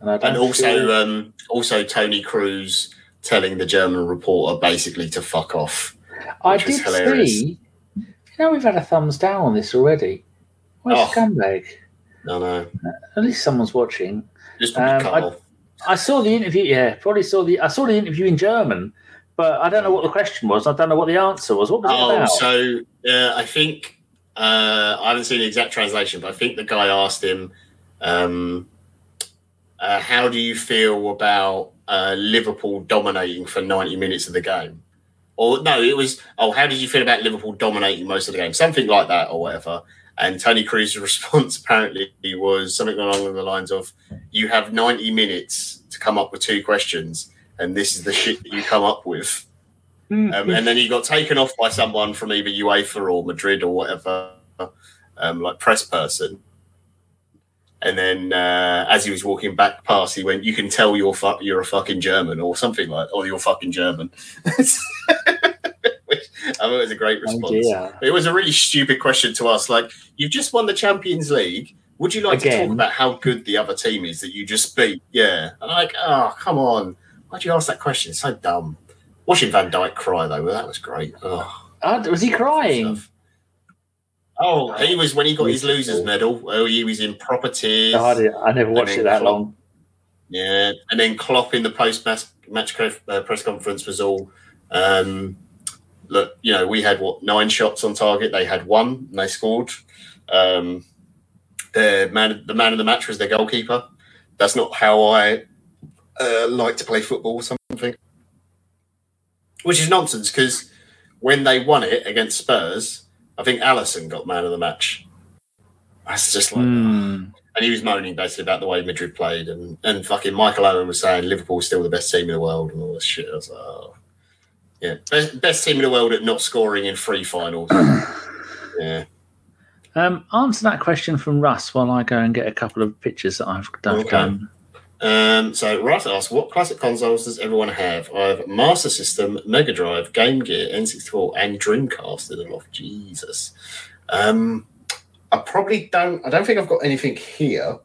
And, I And also, um, also Toni Kroos telling the German reporter basically to fuck off. I did see. You know, we've had a thumbs down on this already. Where's Oh. scumbag? No, no, At least someone's watching. just Um, cut I- off. I saw the interview. Yeah, probably saw the. I saw the interview in German, but I don't know what the question was. I don't know what the answer was. What was it Oh, about? so uh, I think uh, I haven't seen the exact translation, but I think the guy asked him, um, uh, "How do you feel about uh, Liverpool dominating for ninety minutes of the game?" Or no, it was, "Oh, how did you feel about Liverpool dominating most of the game?" Something like that, or whatever. And Toni Kroos's response apparently was something along the lines of, "You have ninety minutes to come up with two questions, and this is the shit that you come up with." Hmm. Um, and then he got taken off by someone from either UEFA or Madrid or whatever, um, like press person. And then uh, as he was walking back past, he went, "You can tell you're fu- you're a fucking German or something like, or you're fucking German." Which I thought it was a great Oh, response. dear. it was a really stupid question to ask. Like, you've just won the Champions League. Would you like to talk about how good the other team is that you just beat? Yeah. And like, oh, come on. Why'd you ask that question? It's so dumb. Watching Van Dijk cry though, well, that was great. Oh, was he crying? stuff. Oh, he was when he got his losers medal. Oh, he was in proper tears. I, did, I never watched it that long. Yeah, and then Klopp in the post match uh, press conference was all, um, look, you know, we had what nine shots on target. They had one, and they scored. Um, the man, the man of the match was their goalkeeper. That's not how I uh, like to play football. Or something, which is nonsense because when they won it against Spurs, I think Alisson got man of the match. That's just like. Mm and he was moaning basically about the way Madrid played, and, and fucking Michael Owen was saying Liverpool's still the best team in the world and all this shit. I was like, oh. yeah, best, best team in the world at not scoring in three finals. yeah. Um, answer that question from Russ while I go and get a couple of pictures that I've done. Okay. Um, so Russ asks, what classic consoles does everyone have? I have Master System, Mega Drive, Game Gear, N64, and Dreamcast in the loft. Jesus. Um, I probably don't. I don't think I've got anything here,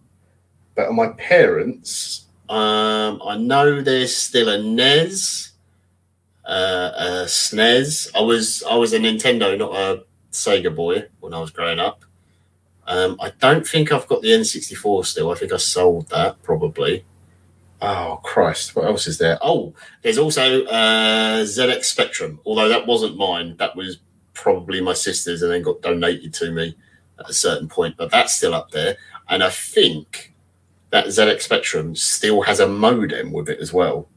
but my parents, um, I know there's still a NES, uh, a SNES. I was I was a Nintendo, not a Sega boy when I was growing up. Um, I don't think I've got the N64 still. I think I sold that probably. Oh Christ! What else is there? Oh, there's also uh, ZX Spectrum. Although that wasn't mine, that was probably my sister's, and then got donated to me at a certain point, but that's still up there. And I think that ZX Spectrum still has a modem with it as well,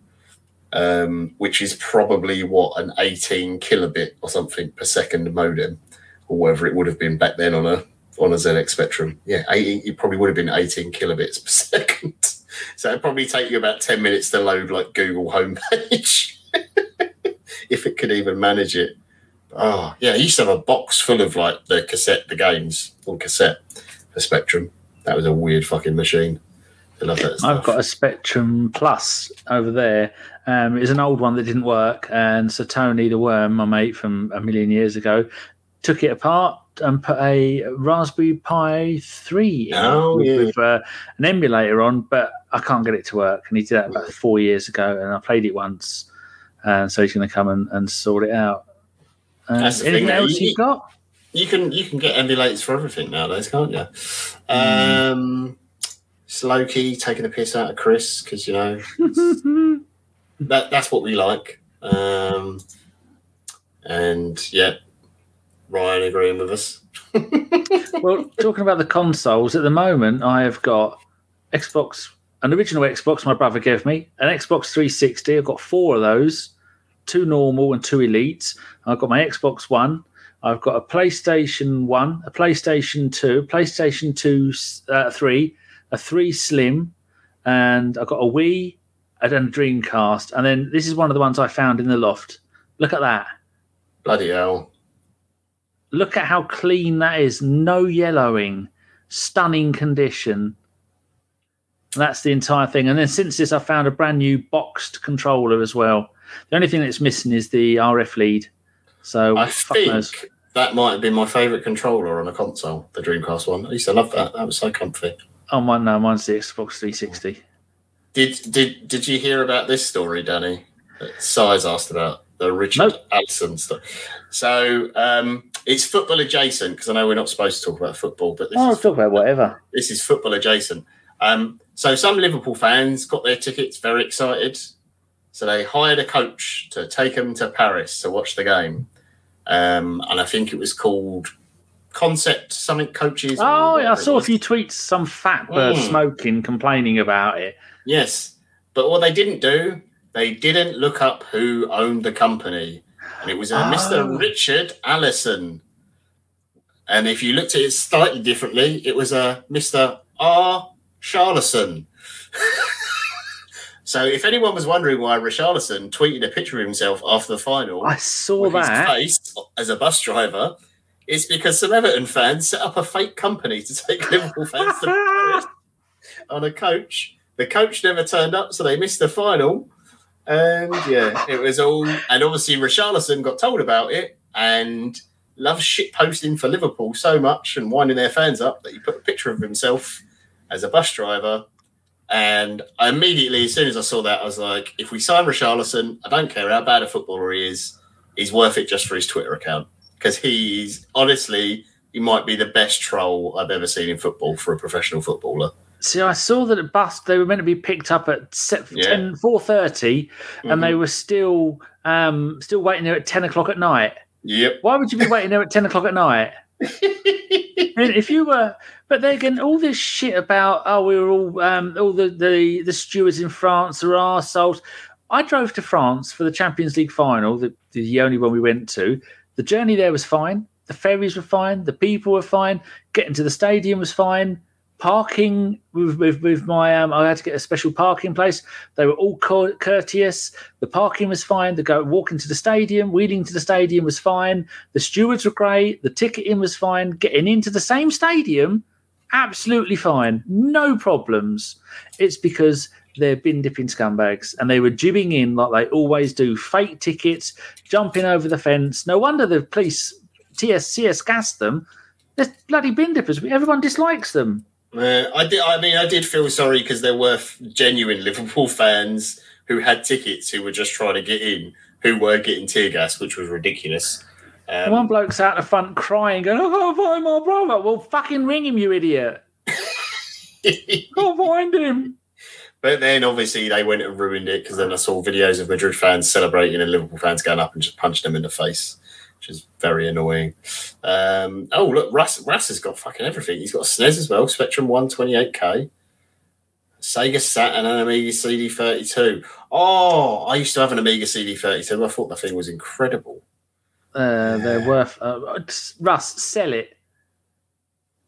um, which is probably what an 18 kilobit or something per second modem, or whatever it would have been back then on a on a ZX Spectrum. Yeah, 18, it probably would have been 18 kilobits per second. So it'd probably take you about 10 minutes to load like Google homepage. if it could even manage it. Oh, yeah. He used to have a box full of like the cassette, the games on cassette for Spectrum. That was a weird fucking machine. I love that stuff. I've got a Spectrum Plus over there. Um, it's an old one that didn't work. And so Tony the Worm, my mate from a million years ago, took it apart and put a Raspberry Pi 3 oh, with, yeah. with uh, an emulator on, but I can't get it to work. And he did that about four years ago, and I played it once. And so he's going to come and, and sort it out. Uh, anything thing, else you- you've got? You can you can get emulators for everything nowadays, can't you? Um, Slowkey taking a piss out of Chris because you know that that's what we like. Um, and yeah, Ryan agreeing with us. well, talking about the consoles, at the moment I have got Xbox, an original Xbox my brother gave me, an Xbox 360. I've got four of those, two normal and two elites. I've got my Xbox One. I've got a PlayStation One, a PlayStation Two, PlayStation Two, uh, three, a three Slim, and I've got a Wii and a Dreamcast. And then this is one of the ones I found in the loft. Look at that. Bloody hell! Look at how clean that is. No yellowing. Stunning condition. That's the entire thing. And then since this, I found a brand new boxed controller as well. The only thing that's missing is the RF lead. So I think knows. that might have been my favourite controller on a console, the Dreamcast one. I used to love that. That was so comfy. Oh, mine, no, mine's the Xbox 360. Did did did you hear about this story, Danny? That Size asked about the Richard Nope. Allison stuff. So um, it's football adjacent because I know we're not supposed to talk about football, but this Oh, is talk about whatever. this is football adjacent. Um, so some Liverpool fans got their tickets, very excited. So they hired a coach to take them to Paris to watch the game, um, and I think it was called Concept something coaches. Oh, yeah, I saw a few tweets, some fat bird Mm. smoking, complaining about it. Yes, but what they didn't do, they didn't look up who owned the company, and it was a Oh. Mr. Richard Allison. And if you looked at it slightly differently, it was a Mr. R. Charlison. so if anyone was wondering why Richarlison tweeted a picture of himself after the final I saw that. face as a bus driver, it's because some Everton fans set up a fake company to take Liverpool fans to on a coach. The coach never turned up, so they missed the final. And yeah, it was all. And obviously, Richarlison got told about it and loves shit posting for Liverpool so much and winding their fans up that he put a picture of himself as a bus driver. And I immediately, as soon as I saw that, I was like, if we sign Richarlison, I don't care how bad a footballer he is, he's worth it just for his Twitter account because he's honestly he might be the best troll I've ever seen in football for a professional footballer. See, I saw that at bus they were meant to be picked up at se- Yeah. 10, 4.30 and Mhm. they were still um, still waiting there at 10 o'clock at night. Yep. Why would you be waiting there at 10 o'clock at night? And if you were, but they're getting all this shit about, oh, we were all, um, all the, the, the stewards in France are arseholes. I drove to France for the Champions League final, the, the only one we went to. The journey there was fine. The ferries were fine. The people were fine. Getting to the stadium was fine. Parking with, with, with my, um, I had to get a special parking place. They were all cour- courteous. The parking was fine. The go walking to the stadium, wheeling to the stadium was fine. The stewards were great. The ticketing was fine. Getting into the same stadium, absolutely fine. No problems. It's because they're bin dipping scumbags and they were jibbing in like they always do. Fake tickets, jumping over the fence. No wonder the police, TSCS gassed them. They're bloody bin dippers. Everyone dislikes them. Uh, I did. I mean, I did feel sorry because there were f- genuine Liverpool fans who had tickets who were just trying to get in, who were getting tear gas, which was ridiculous. Um, One bloke's out the front crying, going, "I can't find my brother." Well, fucking ring him, you idiot! Can't find him. but then obviously they went and ruined it because then I saw videos of Madrid fans celebrating and Liverpool fans going up and just punching them in the face, which is very annoying. Um, oh look, Russ, Russ has got fucking everything. He's got a SNES as well, Spectrum One Twenty Eight K. Sega Saturn and an Amiga CD32. Oh, I used to have an Amiga CD32. I thought the thing was incredible. Uh, they're worth. Uh, Russ, sell it.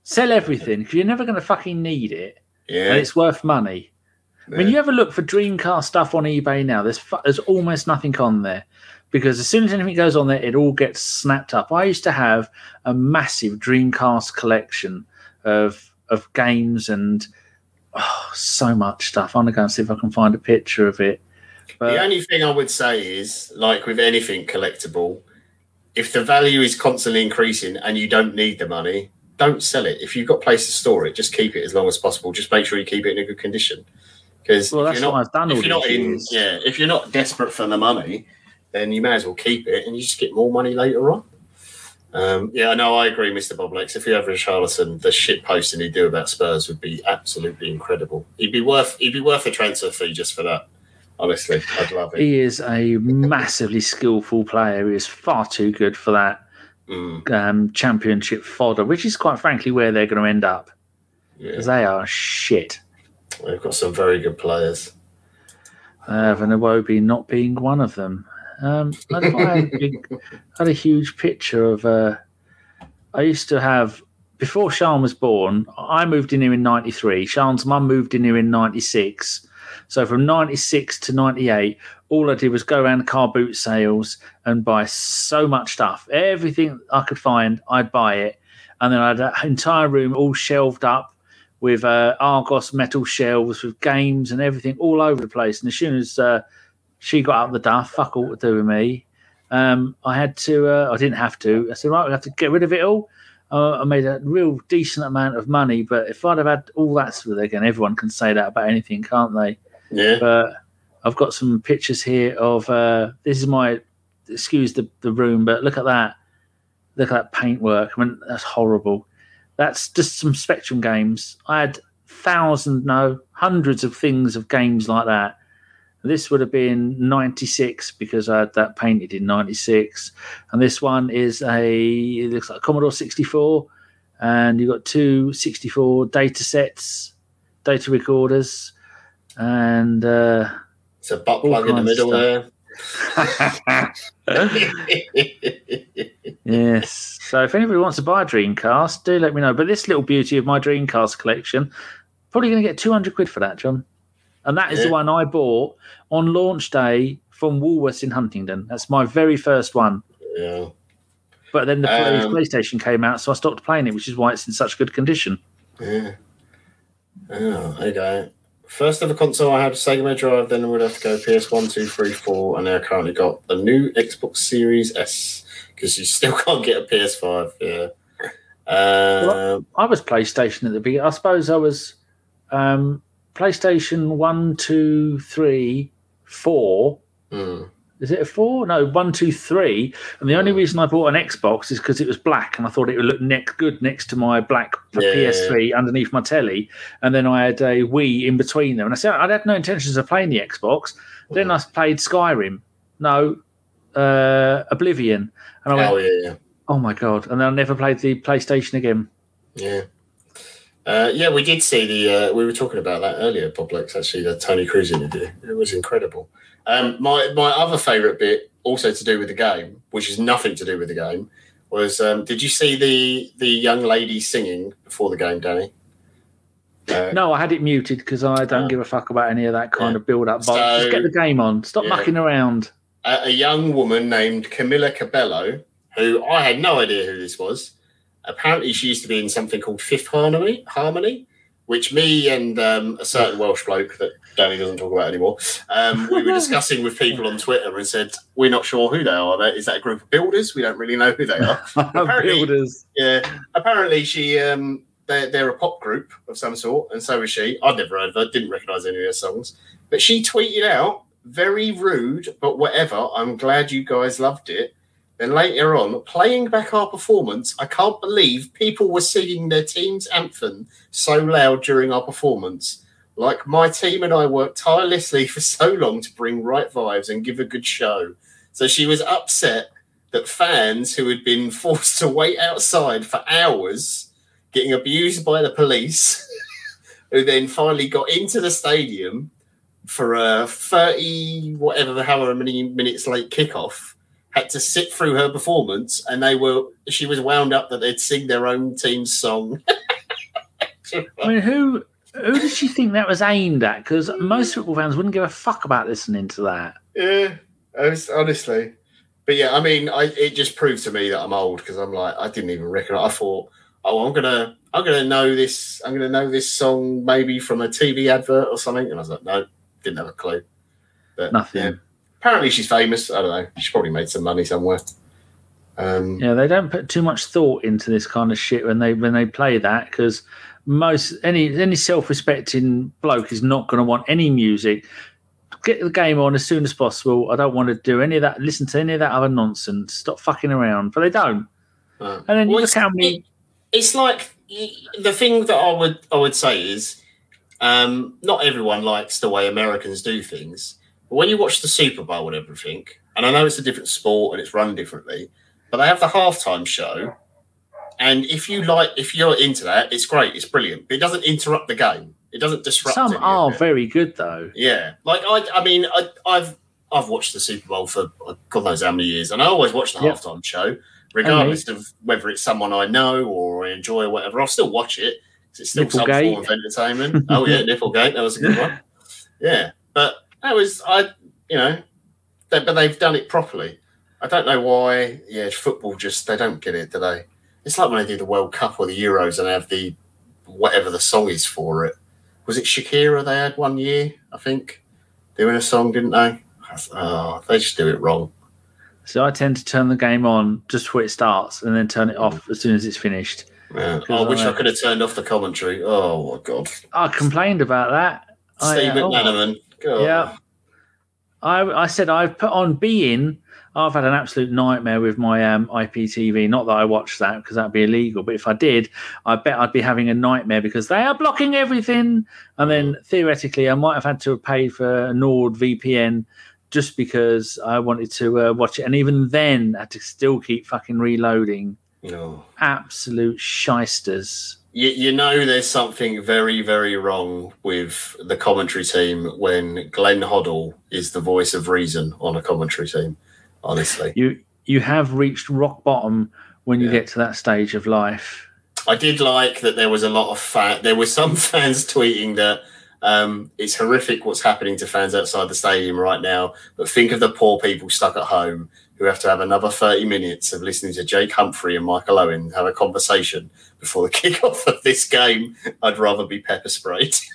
Sell everything because you're never going to fucking need it, Yeah. and Yeah, it's worth money. I mean, you ever look for Dreamcast stuff on eBay now? There's fu- there's almost nothing on there because as soon as anything goes on there, it all gets snapped up. I used to have a massive Dreamcast collection of of games and oh, so much stuff. I'm gonna go and see if I can find a picture of it. But the only thing I would say is, like with anything collectible, if the value is constantly increasing and you don't need the money, don't sell it. If you've got a place to store it, just keep it as long as possible. Just make sure you keep it in a good condition. Because well, if you're not, I've done all if you're not in, yeah, if you're not desperate for the money, then you may as well keep it, and you just get more money later on. Um, yeah, no, I agree, Mr. Boblex. If you ever a Charlatan, the shit posting he'd do about Spurs would be absolutely incredible. He'd be worth he'd be worth a transfer fee just for that. Honestly, I'd love it. He is a massively skillful player. He is far too good for that Mm, um, championship fodder, which is quite frankly where they're going to end up yeah. because they are shit. They've got some very good players. Uh, Van Iwobi not being one of them. Um, I, had a big, had a huge picture of. Uh, I used to have before Sean was born. I moved in here in '93. Sean's mum moved in here in '96. So from '96 to '98, all I did was go around car boot sales and buy so much stuff. Everything I could find, I'd buy it, and then I had an entire room all shelved up with uh, Argos metal shelves with games and everything all over the place. And as soon as uh, she got up the duff, fuck all to do with me. Um, I had to. Uh, I didn't have to. I said, right, we have to get rid of it all. Uh, I made a real decent amount of money, but if I'd have had all that sort of again, everyone can say that about anything, can't they? Yeah, But I've got some pictures here of. Uh, this is my. Excuse the the room, but look at that. Look at that paintwork. I mean, that's horrible. That's just some Spectrum games. I had thousands, no, hundreds of things of games like that. This would have been 96 because I had that painted in 96. And this one is a, it looks like a Commodore 64. And you've got two 64 data sets, data recorders. And uh, it's a butt plug in the middle there. yes. So if anybody wants to buy a Dreamcast, do let me know. But this little beauty of my Dreamcast collection, probably going to get 200 quid for that, John. And that is Yeah. the one I bought on launch day from Woolworths in Huntingdon. That's my very first one. yeah. But then the Um, PlayStation came out, so I stopped playing it, which is why it's in such good condition. Yeah. Oh, there you go. First ever console I had Sega Mega Drive, then I would have to go PS1, 2, 3, 4, and now I currently got the new Xbox Series S because you still can't get a PS5. Yeah. Um, I was PlayStation at the beginning. I suppose I was um, PlayStation 1, 2, 3, 4. hmm. Is it a four? No, one, two, three. And the only reason I bought an Xbox is because it was black, and I thought it would look next good next to my black Yeah. PS3 underneath my telly. And then I had a Wii in between them. And I said I had no intentions of playing the Xbox. Then I played Skyrim. No, uh, Oblivion. And I went, Oh yeah, yeah. oh my god! And then I never played the PlayStation again. Yeah. Uh, yeah, we did see the. Uh, we were talking about that earlier, Publix. Actually, the Toni Kroos interview. It was incredible. Um, my my other favourite bit, also to do with the game, which is nothing to do with the game, was um, did you see the the young lady singing before the game, Danny? Uh, No, I had it muted because I don't Oh. give a fuck about any of that kind Yeah. of build up. So- Just get the game on. Stop Yeah. mucking around. a, a young woman named Camila Cabello, who I had no idea who this was. Apparently, she used to be in something called Fifth Harmony, Harmony, which me and um, a certain Welsh bloke that Danny doesn't talk about anymore, um, we were discussing with people on Twitter and said we're not sure who they are. Is that a group of builders? We don't really know who they are. Apparently- Builders. Yeah, apparently she um they're, they're a pop group of some sort, and so is she. I'd never heard of her, didn't recognise any of her songs, but she tweeted out very rude, but whatever. I'm glad you guys loved it. Then later on, playing back our performance, I can't believe people were singing their team's anthem so loud during our performance. Like my team and I worked tirelessly for so long to bring right vibes and give a good show. So she was upset that fans who had been forced to wait outside for hours, getting abused by the police, who then finally got into the stadium for a 30, whatever, however many minutes late kickoff, had to sit through her performance and they were, she was wound up that they'd sing their own team's song. I mean, who who did she think that was aimed at? Because most football fans wouldn't give a fuck about listening to that. Yeah, was, honestly. But yeah, I mean, I, it just proved to me that I'm old because I'm like, I didn't even reckon. I thought, oh, I'm gonna, I'm gonna know this. I'm gonna know this song maybe from a TV advert or something. And I was like, no, didn't have a clue. But Nothing. yeah. Apparently she's famous. I don't know. She probably made some money somewhere. Um, Yeah, they don't put too much thought into this kind of shit when they when they play that because most any any self respecting bloke is not going to want any music. Get the game on as soon as possible. I don't want to do any of that. Listen to any of that other nonsense. Stop fucking around. But they don't. uh, And then you Well, look how many. it's like the thing that I would I would say is um, not everyone likes the way Americans do things. But when you watch the Super Bowl and everything, and I know it's a different sport and it's run differently, but they have the halftime show. And if you like, if you're into that, it's great, it's brilliant. But it doesn't interrupt the game. It doesn't disrupt. Some are very good though. Yeah, like I, I mean, I, I've I've watched the Super Bowl for God knows how many years, and I always watch the Yep. halftime show, regardless of whether it's someone I know or I enjoy or whatever. I'll still watch it it's still some form of entertainment. oh yeah, Nipplegate, that was a good one. Yeah, but that was I, you know, they, but they've done it properly. I don't know why. Yeah, football just they don't get it, do they? It's like when they do the World Cup or the Euros and have the whatever the song is for it. Was it Shakira they had one year? I think doing a song, didn't they? Oh, they just do it wrong. So I tend to turn the game on just before it starts and then turn it off as soon as it's finished. Yeah. Because I wish I I- could have turned off the commentary. Oh my god, I complained about that. I, Steve uh, oh, McManaman. God. Yeah. I, I said I've put on Being. I've had an absolute nightmare with my um, IPTV. Not that I watched that because that'd be illegal, but if I did, I bet I'd be having a nightmare because they are blocking everything. And then theoretically, I might have had to paid for a Nord VPN just because I wanted to uh, watch it. And even then, I had to still keep fucking reloading. No. Absolute shysters. You, you know, there's something very, very wrong with the commentary team when Glenn Hoddle is the voice of reason on a commentary team. Honestly, You you have reached rock bottom when you Yeah. get to that stage of life. I did like that there was a lot of fan. There were some fans tweeting that um, it's horrific what's happening to fans outside the stadium right now. But think of the poor people stuck at home who have to have another 30 minutes of listening to Jake Humphrey and Michael Owen have a conversation before the kickoff of this game. I'd rather be pepper sprayed.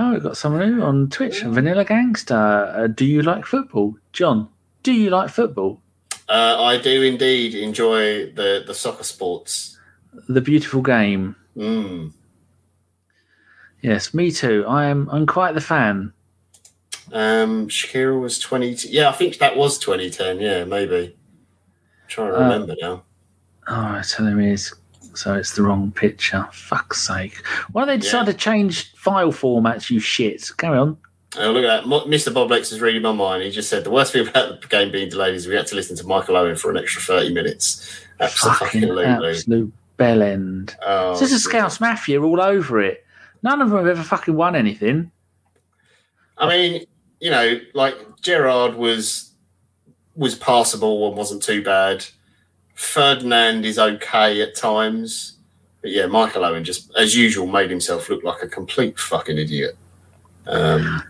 Oh, we've got someone new on Twitch, Vanilla Gangster. Uh, do you like football? John, do you like football? Uh, I do indeed enjoy the, the soccer sports. The beautiful game. Mm. Yes, me too. I am I'm quite the fan. Um, Shakira was 20. Yeah, I think that was 2010. Yeah, maybe. I'm trying to Uh, remember now. Oh, it's telling me it's so it's the wrong picture. Fuck's sake! Why do they decide Yeah. to change file formats? You shit. Carry on. Oh, look at that. Mr. Bob Lex is reading my mind. He just said the worst thing about the game being delayed is we had to listen to Michael Owen for an extra 30 minutes. Absolutely. absolute bell end. Oh, this is Scouse Mafia all over it. None of them have ever fucking won anything. I mean, you know, like Gerrard was was passable and wasn't too bad. Ferdinand is okay at times. But yeah, Michael Owen just, as usual, made himself look like a complete fucking idiot. Um,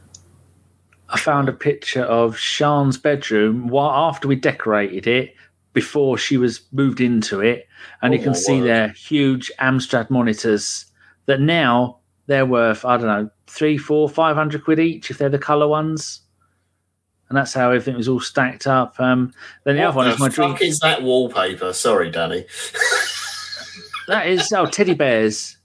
I found a picture of Sean's bedroom while after we decorated it before she was moved into it, and you Oh, can see word. their huge Amstrad monitors that now they're worth I don't know three, four, five hundred quid each if they're the color ones. And that's how everything was all stacked up. Um, then the what other one the is my dream. is that wallpaper? Sorry, Danny. That is oh teddy bears.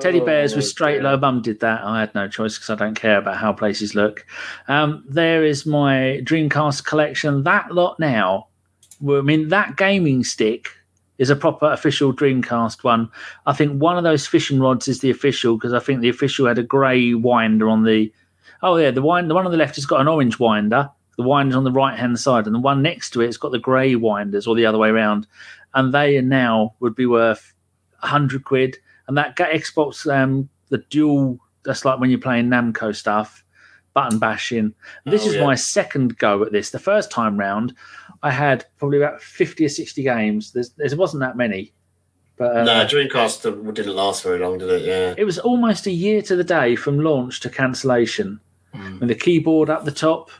Teddy Oh, bears with straight dear. low bum did that. I had no choice because I don't care about how places look. Um, there is my Dreamcast collection. That lot now, I mean, that gaming stick is a proper official Dreamcast one. I think one of those fishing rods is the official because I think the official had a grey winder on the. Oh yeah, the wind, the one on the left has got an orange winder. The winder's on the right hand side, and the one next to it's got the grey winders, or the other way around. And they are now would be worth hundred quid. And that Xbox, um, the dual, that's like when you're playing Namco stuff, button bashing. This Oh, is yeah. my second go at this. The first time round, I had probably about 50 or 60 games. There's, there wasn't that many. But uh, no, Dreamcast didn't last very long, did it? Yeah. it was almost a year to the day from launch to cancellation Mm. with the keyboard up the top.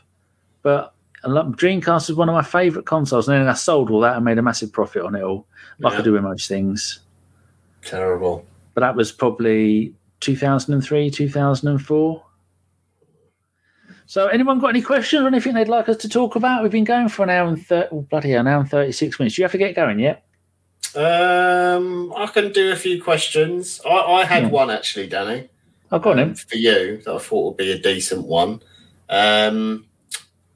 But Dreamcast was one of my favourite consoles. And then I sold all that and made a massive profit on it all, like Yeah. I do with most things. Terrible. But that was probably 2003, 2004. So, anyone got any questions or anything they'd like us to talk about? We've been going for an hour and thirty. Oh, bloody hell, an hour and thirty-six minutes. Do you have to get going yet? Um, I can do a few questions. I, I had one actually, Danny. I've got him. for you that I thought would be a decent one. Um,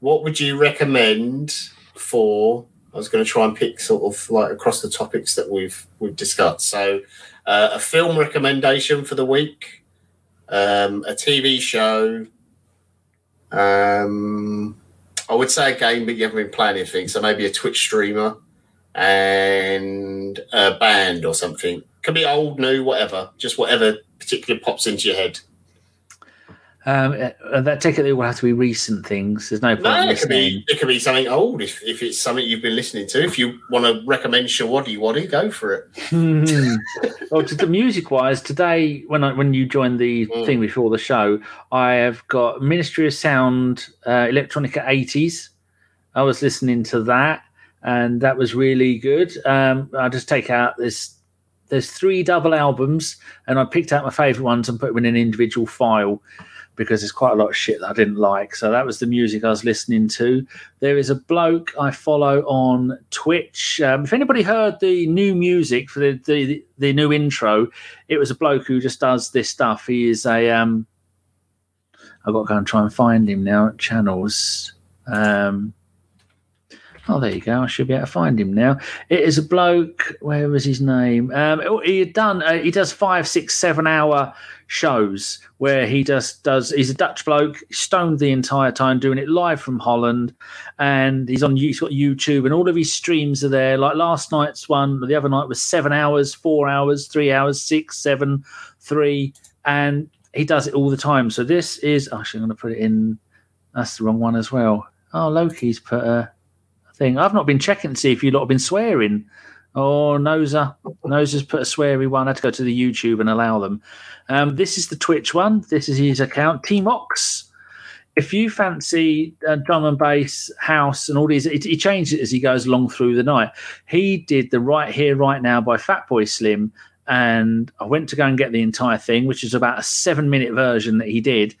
what would you recommend for? I was going to try and pick sort of like across the topics that we've we've discussed. So, uh, a film recommendation for the week, um, a TV show. Um, I would say a game, but you haven't been playing anything. So maybe a Twitch streamer and a band or something. Could be old, new, whatever. Just whatever particularly pops into your head. Um, uh, that technically will have to be recent things. There's no point. No, in it could be it could be something old if, if it's something you've been listening to. If you want to recommend Showaddywaddy, go for it. Hmm. well, to the music wise, today when I when you joined the Mm. thing before the show, I have got Ministry of Sound, uh, Electronica eighties. I was listening to that, and that was really good. Um, I just take out this. There's three double albums, and I picked out my favourite ones and put them in an individual file because there's quite a lot of shit that I didn't like. So that was the music I was listening to. There is a bloke I follow on Twitch. Um, if anybody heard the new music for the, the the new intro, it was a bloke who just does this stuff. He is a um, I've got to go and try and find him now channels. Um, oh, there you go. I should be able to find him now. It is a bloke. Where was his name? Um, he had done. Uh, he does five, six, seven hour shows where he just does. He's a Dutch bloke, stoned the entire time, doing it live from Holland, and he's on. He's got YouTube, and all of his streams are there. Like last night's one, the other night was seven hours, four hours, three hours, six, seven, three, and he does it all the time. So this is. Actually, I'm going to put it in. That's the wrong one as well. Oh, Loki's put a thing. I've not been checking to see if you lot have been swearing. Oh, Noza. Noza's put a sweary one. I had to go to the YouTube and allow them. Um, this is the Twitch one. This is his account, Team Ox. If you fancy uh, drum and bass, house, and all these, it, he changes it as he goes along through the night. He did the Right Here, Right Now by Fatboy Slim, and I went to go and get the entire thing, which is about a seven minute version that he did.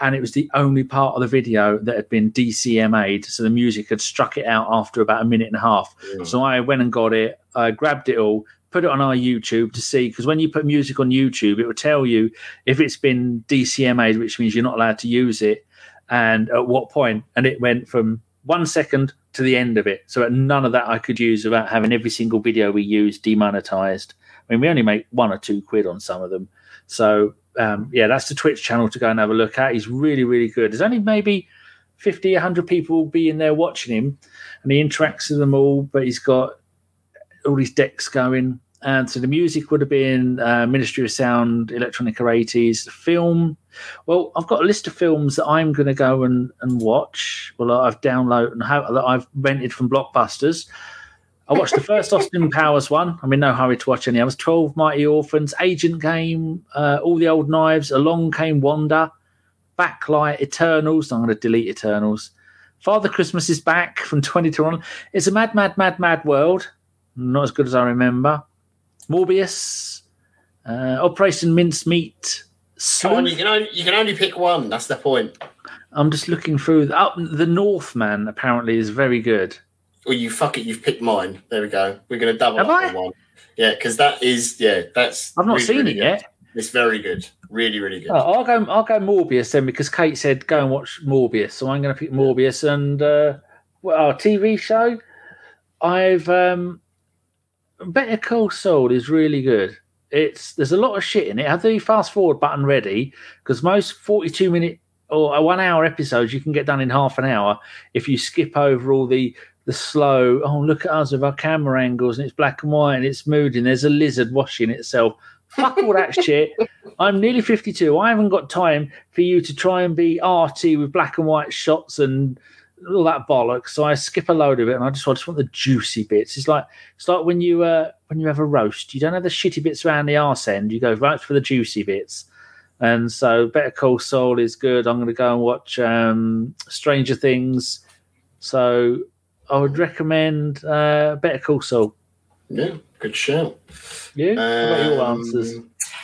And it was the only part of the video that had been DCMA'd. So the music had struck it out after about a minute and a half. Mm. So I went and got it, I grabbed it all, put it on our YouTube to see because when you put music on YouTube, it will tell you if it's been DCMA'd, which means you're not allowed to use it. and at what point. and it went from one second to the end of it. So at none of that I could use without having every single video we use demonetized. I mean, we only make one or two quid on some of them. So um, yeah, that's the Twitch channel to go and have a look at. He's really, really good. There's only maybe 50, 100 people be in there watching him, and he interacts with them all, but he's got all these decks going. And so the music would have been uh, Ministry of Sound, Electronica 80s. The film, well, I've got a list of films that I'm going to go and, and watch. Well, I've downloaded and have, that I've rented from Blockbusters. I watched the first Austin Powers one. I'm in no hurry to watch any others. 12 Mighty Orphans, Agent Game, uh, All the Old Knives, Along Came Wanda, Blacklight, Eternals. I'm going to delete Eternals. Father Christmas is back from 2021. It's a mad, mad, mad, mad world. Not as good as I remember. Morbius, uh, Operation Mincemeat. Come on, you can only you can only pick one. That's the point. I'm just looking through. Up the Northman apparently is very good. Well, you fuck it. You've picked mine. There we go. We're going to double Have up I? on one. Yeah, because that is yeah. That's I've not really, seen really it good. yet. It's very good. Really, really good. Oh, I'll go. I'll go Morbius then because Kate said go and watch Morbius, so I'm going to pick Morbius. And uh, well, our TV show, I've um, Better Call Saul is really good. It's there's a lot of shit in it. Have the fast forward button ready because most 42 minute or a one hour episodes you can get done in half an hour if you skip over all the the slow. Oh, look at us with our camera angles and it's black and white and it's moody and there's a lizard washing itself. Fuck all that shit. I'm nearly 52. I haven't got time for you to try and be arty with black and white shots and all that bollocks. So I skip a load of it, and I just, I just want the juicy bits. It's like it's like when you uh, when you have a roast, you don't have the shitty bits around the arse end. You go right for the juicy bits. And so, Better Call Saul is good. I'm going to go and watch um, Stranger Things. So I would recommend uh, Better Call Saul. Yeah, good shout. You? What about your Um, answers?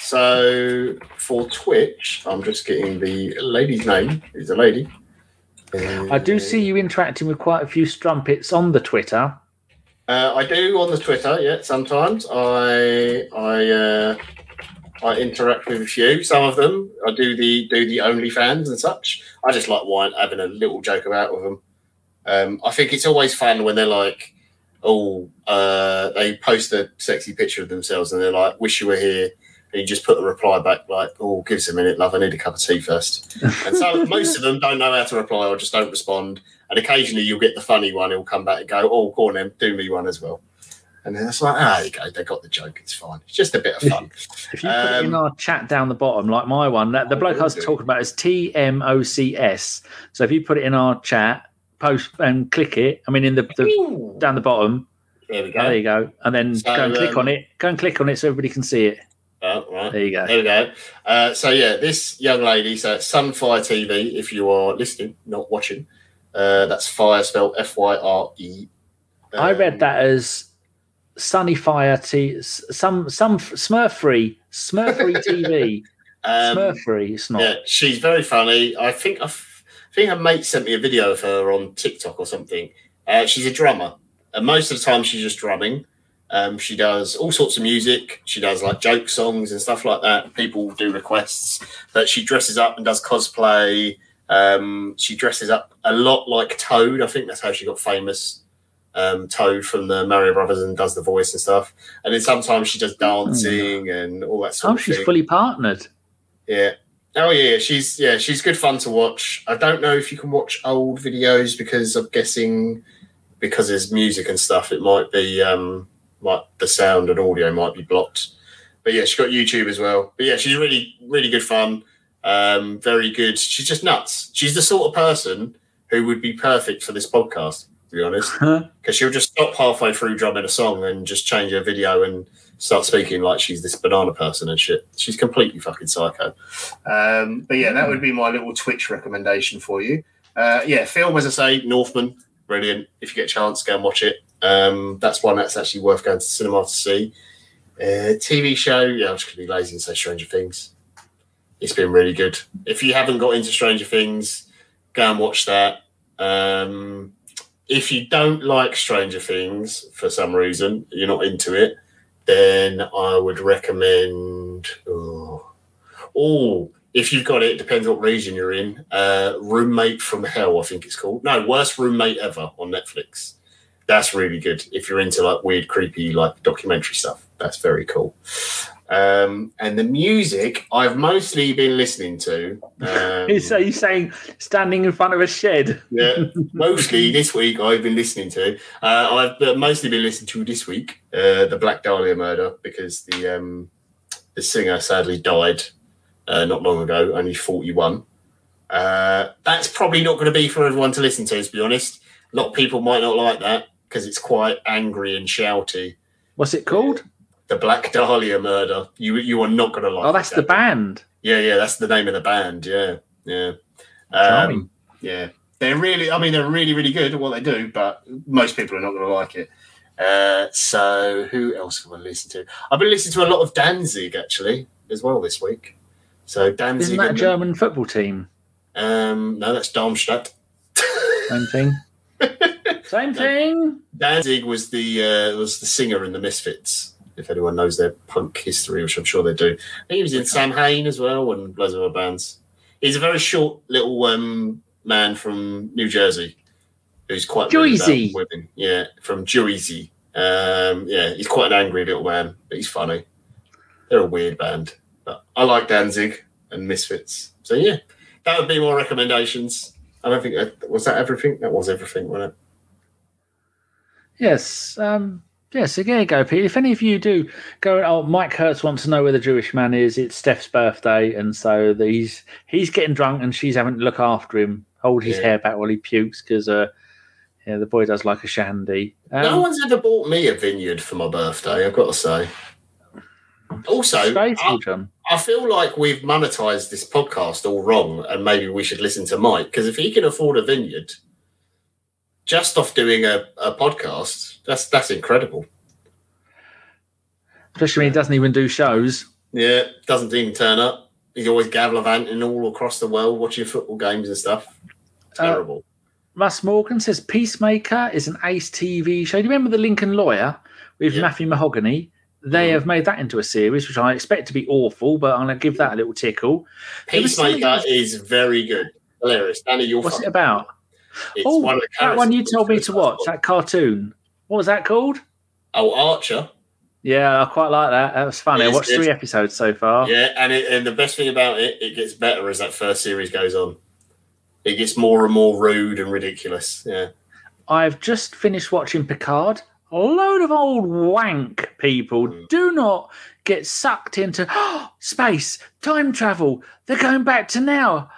So for Twitch, I'm just getting the lady's name. Who's a lady? I do see you interacting with quite a few strumpets on the Twitter. Uh, I do on the Twitter. Yeah, sometimes I I uh, I interact with a few. Some of them I do the do the OnlyFans and such. I just like wine, having a little joke about with them. Um, I think it's always fun when they're like, oh, uh, they post a sexy picture of themselves and they're like, "Wish you were here." And you just put the reply back like, "Oh, give us a minute, love. I need a cup of tea first. And so most of them don't know how to reply or just don't respond. And occasionally you'll get the funny one. He'll come back and go, "Oh, go on then, do me one as well." And then it's like, ah, there you go. They got the joke. It's fine. It's just a bit of fun. If you put it in Um, our chat down the bottom, like my one, that the I bloke I was do. talking about is T M O C S. So if you put it in our chat, post and click it, I mean, in the, the down the bottom, there we oh, there you go, and then So, go and click um, on it. Go and click on it so everybody can see it. Oh, right. There you go. There we go. Uh, so yeah, this young lady, so Sunfyre TV. If you are listening, not watching, uh, that's fire spelled F Y R E. I read Um, that as Sunny Fire T, some some Smurf free, Smurf free TV, Um. It's not. Yeah, she's very funny. I think I think a mate sent me a video of her on TikTok or something. Uh, she's a drummer, and most of the time she's just drumming. Um, she does all sorts of music. She does like joke songs and stuff like that. People do requests, but she dresses up and does cosplay. Um, she dresses up a lot like Toad. I think that's how she got famous. Um, Toad from the Mario Brothers and does the voice and stuff. And then sometimes she does dancing and all that sort Oh, of she's thing. fully partnered. Yeah. Oh yeah, she's yeah, she's good fun to watch. I don't know if you can watch old videos because I'm guessing because there's music and stuff, it might be um like the sound and audio might be blocked. But yeah, she's got YouTube as well. But yeah, she's really, really good fun. Um, very good. She's just nuts. She's the sort of person who would be perfect for this podcast, to be honest because she'll just stop halfway through drumming a song and just change her video and start speaking like she's this banana person and shit. She's completely fucking psycho. Um, but yeah, that would be my little Twitch recommendation for you. Uh, yeah, film as I say, Northman, brilliant. If you get a chance, go and watch it. Um, that's one that's actually worth going to cinema to see. Uh, TV show, yeah, I'm just gonna be lazy and say Stranger Things. It's been really good. If you haven't got into Stranger Things, go and watch that. Um, if you don't like Stranger Things for some reason, you're not into it, then I would recommend. Oh, oh if you've got it, it depends what region you're in. Uh, Roommate from Hell, I think it's called. No, worst roommate ever on Netflix. That's really good. If you're into like weird, creepy, like documentary stuff, that's very cool. Um, and the music I've mostly been listening to. Um, So you saying standing in front of a shed? yeah, mostly this week I've been listening to. Uh, I've uh, mostly been listening to this week uh, the Black Dahlia murder because the um, the singer sadly died uh, not long ago, only forty one. Uh, that's probably not going to be for everyone to listen to. To be honest, a lot of people might not like that because it's quite angry and shouty. What's it called? The Black Dahlia murder. You you are not going to like. Oh, that's it, the band. Yeah, yeah, that's the name of the band. Yeah, yeah, um, yeah. They're really, I mean, they're really, really good at what they do, but most people are not going to like it. Uh, so, who else have I listened to? I've been listening to a lot of Danzig actually as well this week. So Danzig, Isn't that a German football team? Um, no, that's Darmstadt. Same thing. Same thing. Danzig was the uh, was the singer in the Misfits. If anyone knows their punk history, which I'm sure they do, I think he was in Samhain as well and loads of other bands. He's a very short little um, man from New Jersey who's quite Jersey. women. Yeah, from Jersey. Um, yeah, he's quite an angry little man, but he's funny. They're a weird band, but I like Danzig and Misfits. So yeah, that would be my recommendations. I don't think that was that everything. That was everything, wasn't it? Yes. Um, yeah, so there you go, Pete. If any of you do go, oh, Mike Hertz wants to know where the Jewish man is. It's Steph's birthday, and so he's he's getting drunk, and she's having to look after him, hold his Yeah. hair back while he pukes because uh, yeah, the boy does like a shandy. Um, no one's ever bought me a vineyard for my birthday. I've got to say. Also, I. I feel like we've monetized this podcast all wrong, and maybe we should listen to Mike because if he can afford a vineyard just off doing a, a podcast, that's that's incredible. Especially when he doesn't even do shows. Yeah, doesn't even turn up. He's always gallivanting all across the world watching football games and stuff. Uh, Terrible. Russ Morgan says Peacemaker is an ace TV show. Do you remember the Lincoln Lawyer with Yeah. Matthew Mahogany? They Mhm. have made that into a series, which I expect to be awful, but I'm going to give that a little tickle. Peacemaker is very good, hilarious. Danny, you'll What's it about? It's oh, one of the that one you told me to watch, that cartoon. What was that called? Oh, Archer. Yeah, I quite like that. That was funny. I watched three episodes so far. Yeah, and it, and the best thing about it, it gets better as that first series goes on. It gets more and more rude and ridiculous. Yeah. I've just finished watching Picard. A load of old wank people Mm. do not get sucked into space, time travel. They're going back to now.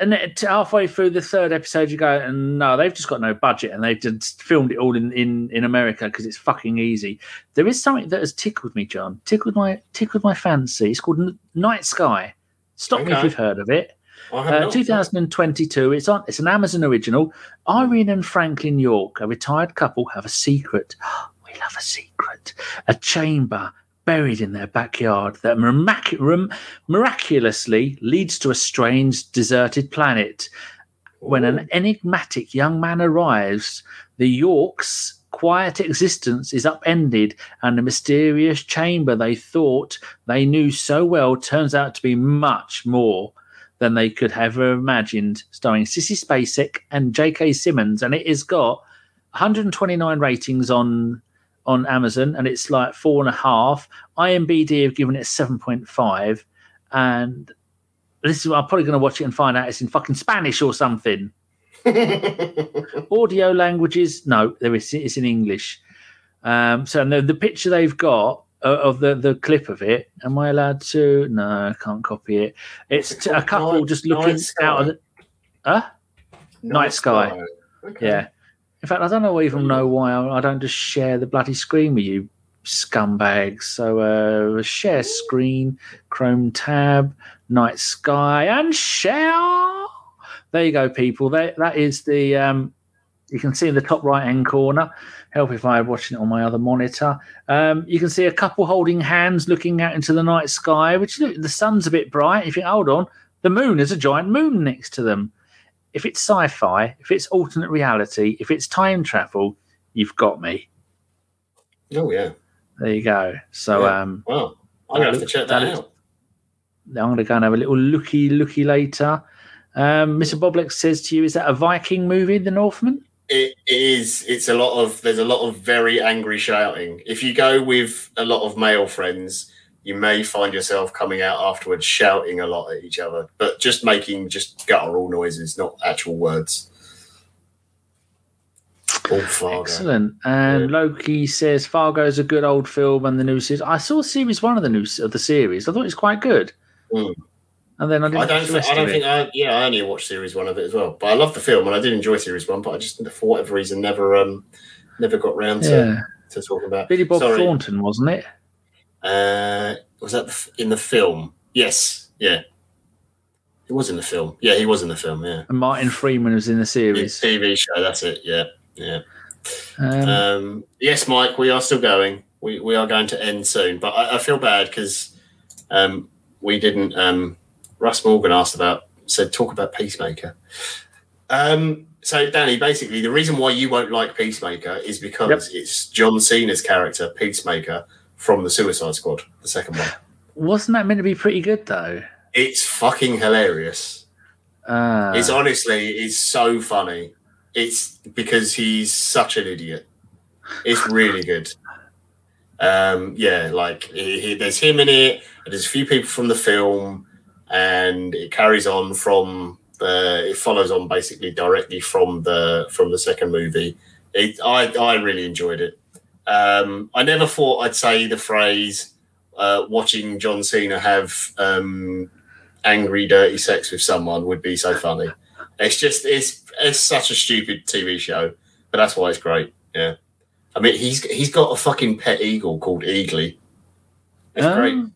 And halfway through the third episode, you go, and no, they've just got no budget and they've just filmed it all in, in, in America because it's fucking easy. There is something that has tickled me, John. Tickled my tickled my fancy. It's called Night Sky. Stop me if you've heard of it. Uh, 2022. It's on. It's an Amazon original. Irene and Franklin York, a retired couple, have a secret. We love a secret. A chamber buried in their backyard that mirac- miraculously leads to a strange, deserted planet. When an enigmatic young man arrives, the Yorks' quiet existence is upended, and the mysterious chamber they thought they knew so well turns out to be much more than they could have ever imagined, starring Sissy Spacek and J.K. Simmons, and it has got 129 ratings on on Amazon, and it's like four and a half. IMBD have given it 7.5, and this is I'm probably going to watch it and find out it's in fucking Spanish or something. Audio languages, no, there is it's in English. Um, so the, the picture they've got uh, of the, the clip of it, am I allowed to? No, I can't copy it. It's What's it t- a couple Night- just looking Night out of the. Huh? Night Sky. Okay. Yeah. In fact, I don't know even know why I, I don't just share the bloody screen with you scumbags. So uh, share screen, Chrome tab, Night Sky, and share. There you go, people. That that is the. Um, you can see in the top right hand corner. Help if I'm watching it on my other monitor. Um, you can see a couple holding hands, looking out into the night sky. Which look, the sun's a bit bright. If you think, hold on, the moon is a giant moon next to them if it's sci-fi, if it's alternate reality, if it's time travel, you've got me. Oh yeah. There you go. So Yeah. um Wow. I'm gonna have to check that That out. I'm to go and have a little looky looky later. Um, Mr. Boblex says to you, "Is that a Viking movie, The Northman?" It is. It's a lot of. There's a lot of very angry shouting. If you go with a lot of male friends, you may find yourself coming out afterwards shouting a lot at each other, but just making just guttural noises, not actual words. Fargo. Excellent. And Yeah. Loki says Fargo's a good old film, and the new series. I saw series one of the new of the series. I thought it was quite good. Mm. And then I didn't. I don't. Think, I don't think. I, yeah, I only watched series one of it as well, but I love the film and I did enjoy series one. But I just, for whatever reason, never, um, never got round to, Yeah, to talking about. Billy Bob Sorry. Thornton, wasn't it? Uh, was that in the film? Yes. Yeah. He was in the film. Yeah, he was in the film. Yeah. And Martin Freeman was in the series. TV show. That's it. Yeah. Yeah. Um, Um, yes, Mike, we are still going. We, we are going to end soon, but I, I feel bad because um, we didn't. Um, Russ Morgan asked about said talk about Peacemaker. Um, so Danny, basically, the reason why you won't like Peacemaker is because it's John Cena's character Peacemaker from the Suicide Squad, the second one. wasn't that meant to be pretty good though? It's fucking hilarious. Uh, It's honestly, it's so funny. It's because he's such an idiot. It's really good. Um, yeah, like he, he- there's him in it. And there's a few people from the film, and it carries on from the. It follows on basically directly from the from the second movie. It, I I really enjoyed it. Um, I never thought I'd say the phrase uh, "watching John Cena have um, angry, dirty sex with someone" would be so funny. It's just it's it's such a stupid TV show, but that's why it's great. Yeah, I mean he's he's got a fucking pet eagle called Eagly. It's great. um,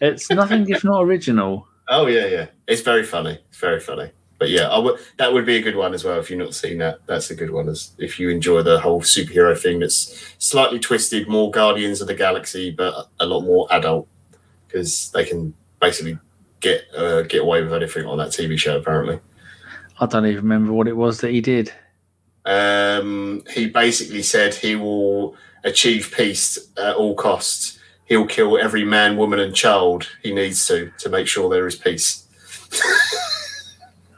it's nothing if not original. Oh yeah, yeah. It's very funny. It's very funny. But yeah, I would that would be a good one as well. If you've not seen that, that's a good one. As if you enjoy the whole superhero thing, that's slightly twisted, more Guardians of the Galaxy, but a lot more adult because they can basically get uh, get away with anything on that TV show. Apparently, I don't even remember what it was that he did. um, he basically said he will achieve peace at all costs. He'll kill every man, woman, and child he needs to to make sure there is peace.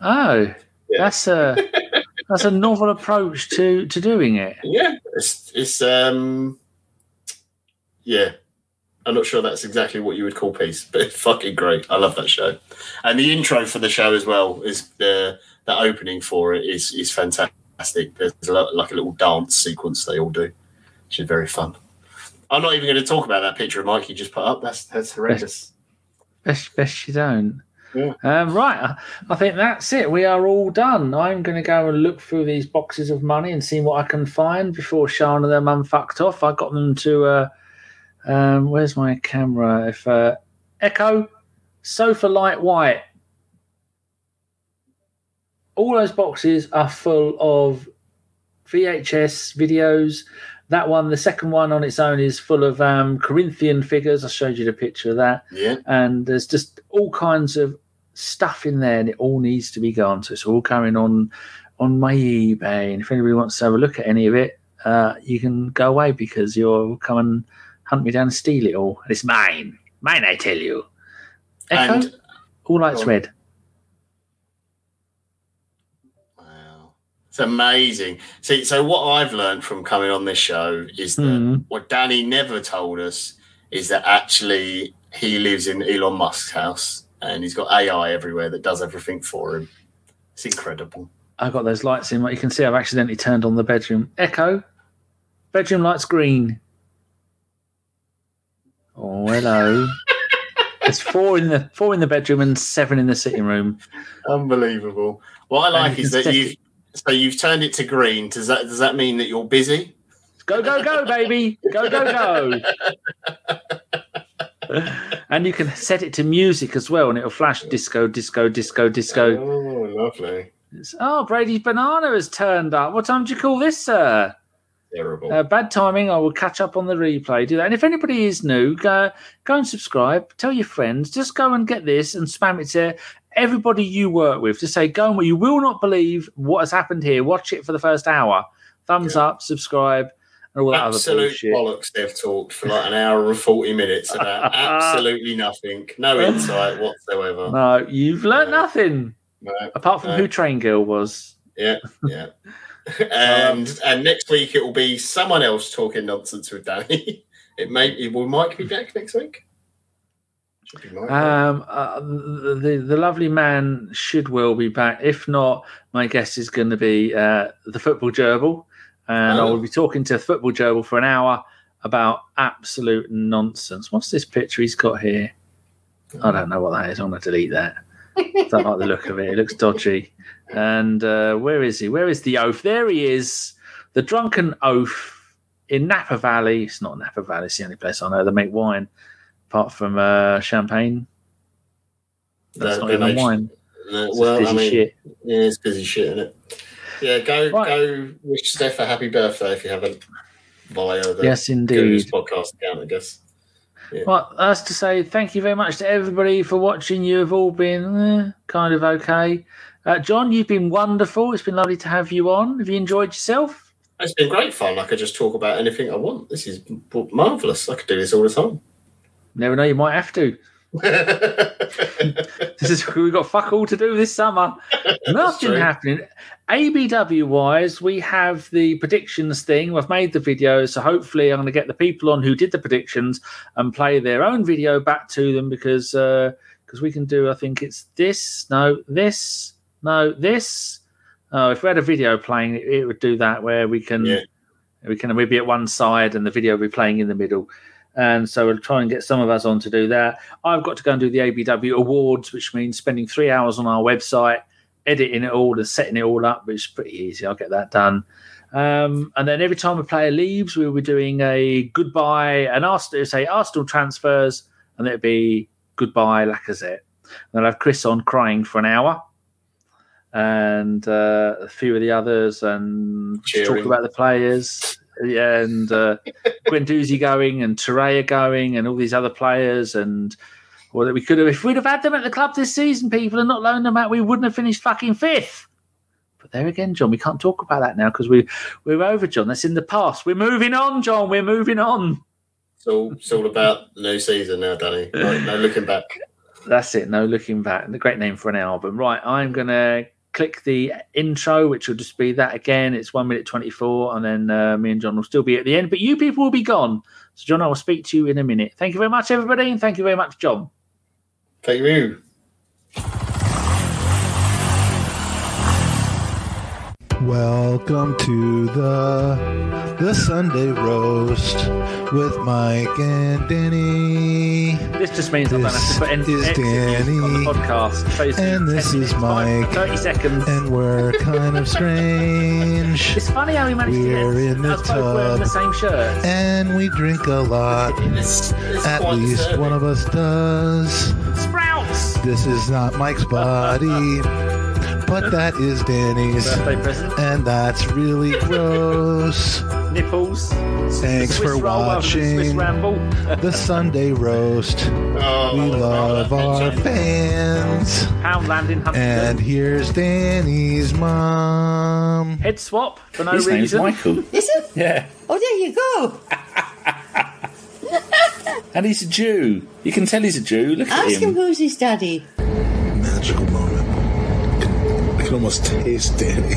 Oh, Yeah. that's a that's a novel approach to to doing it. Yeah, it's it's um, yeah. I'm not sure that's exactly what you would call peace, but it's fucking great. I love that show, and the intro for the show as well is the the opening for it is is fantastic. There's a lot, like a little dance sequence they all do, which is very fun. I'm not even going to talk about that picture of Mike you just put up. That's that's horrendous. Best, best you don't. Yeah. Um, right, I, think that's it. We are all done. I'm going to go and look through these boxes of money and see what I can find before Sean and them fucked off. I got them to. Uh, um, where's my camera? If uh, Echo Sofa Light White. All those boxes are full of VHS videos. That one, the second one on its own, is full of um, Corinthian figures. I showed you the picture of that Yeah, and there's just all kinds of stuff in there and it all needs to be gone. So it's all carrying on on my ebay. And if anybody wants to have a look at any of it uh, you can go away because you'll come and hunt me down and steal it all. It's mine. Mine i tell you. Echo? And all lights red. Wow, it's amazing. See, so what I've learned from coming on this show is that Mhm. what Danny never told us is that actually he lives in Elon Musk's house and he's got AI everywhere that does everything for him. It's incredible. i've got those lights in you can see i've accidentally turned on the bedroom echo bedroom lights green oh hello there's four in the four in the bedroom and seven in the sitting room Unbelievable. What I like is that you've so you've turned it to green. Does that does that mean that you're busy? Go, go, go, baby. Go, go, go. and you can set it to music as well, and it'll flash disco, disco, disco, disco. Oh, lovely. It's- Oh, Brady's banana has turned up. What time do you call this, sir? Terrible. Uh, bad timing. I will catch up on the replay. Do that. And if anybody is new, go go and subscribe. Tell your friends. Just go and get this and spam it to everybody you work with. to say, go and you will not believe what has happened here. Watch it for the first hour. Thumbs Yeah. up, subscribe, and all that Absolute bollocks they've talked for like an hour and 40 minutes about absolutely nothing. No insight whatsoever. No, you've learnt No. nothing No. apart from No. who Train Girl was. Yeah, yeah. and and next week it will be someone else talking nonsense with Danny. It may it will Mike be back next week? Should be Mike. Um, uh, the, the lovely man should well be back. If not, my guess is going to be uh, the football gerbil, and I Oh. will be talking to football gerbil for an hour about absolute nonsense. What's this picture he's got here? I don't know what that is. I'm going to delete that. I don't like the look of it. It looks dodgy. And uh, where is he? Where is the oaf? There he is. The drunken oaf in Napa Valley. It's not Napa Valley. It's the only place I know they make wine, apart from uh, champagne. That's The- not even wine. No, well, I mean, shit. yeah, it's busy shit, isn't it? Yeah, go Right. go wish Steph a happy birthday if you haven't via the Yes, Goose indeed. podcast account, I guess. Well, that's to say, thank you very much to everybody for watching. You have all been eh, kind of okay. Uh, John, you've been wonderful. It's been lovely to have you on. Have you enjoyed yourself? It's been great fun. I could just talk about anything I want. This is marvelous. I could do this all the time. Never know, you might have to. This is we've got fuck all to do this summer. Nothing happening. ABW wise, we have the predictions thing. We've made the video, so hopefully I'm going to get the people on who did the predictions and play their own video back to them because uh, because we can do. I think it's this, no, this, no, this. Oh, if we had a video playing, it, it would do that where we can Yeah. we can we'd be at one side and the video will be playing in the middle. And so we'll try and get some of us on to do that. I've got to go and do the ABW awards, which means spending three hours on our website, editing it all and setting it all up, which is pretty easy. I'll get that done. Um, and then every time a player leaves, we'll be doing a goodbye and Arsenal, say Arsenal transfers, and it'll be goodbye Lacazette. And I'll have Chris on crying for an hour, and uh, a few of the others, and talk about the players. Yeah, and uh, Guendouzi going, and Torreira going, and all these other players, and well, that we could have if we'd have had them at the club this season, people, and not loaned them out, we wouldn't have finished fucking fifth. But there again, John, we can't talk about that now because we we're over, John. That's in the past. We're moving on, John. We're moving on. it's all it's all about the new season now, Danny. No, no looking back. That's it. No looking back. The great name for an album. Right. I'm gonna click the intro, which will just be that again. It's one minute twenty four, and then uh, me and John will still be at the end, but you people will be gone. So, John, I will speak to you in a minute. Thank you very much, everybody, and thank you very much, John. Thank you. Welcome to the the Sunday roast with Mike and Danny. This just means I don't have This to put any is music on the podcast. So and this is Mike, Thirty seconds. And we're kind of strange. It's funny how we managed We're to in get the us both wearing the same shirt. And we drink a lot. It's, it's At least disturbing. one of us does. Sprouts. This is not Mike's body, but that is Danny's. Birthday present. And that's really gross. Nipples. Thanks Swiss for roll over the Swiss watching ramble. the Sunday roast. Oh, We love our fans. Pound landing. Huntingdon. And here's Danny's mom. Head swap for no His name's. Michael. Is it? Yeah. Oh, there you go. And he's a Jew. You can tell he's a Jew. Look at him. Ask him him. who's his daddy. magical moment. Can almost taste Danny.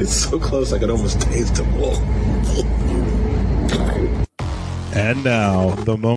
it's so close, I can almost taste him. And now, the moment.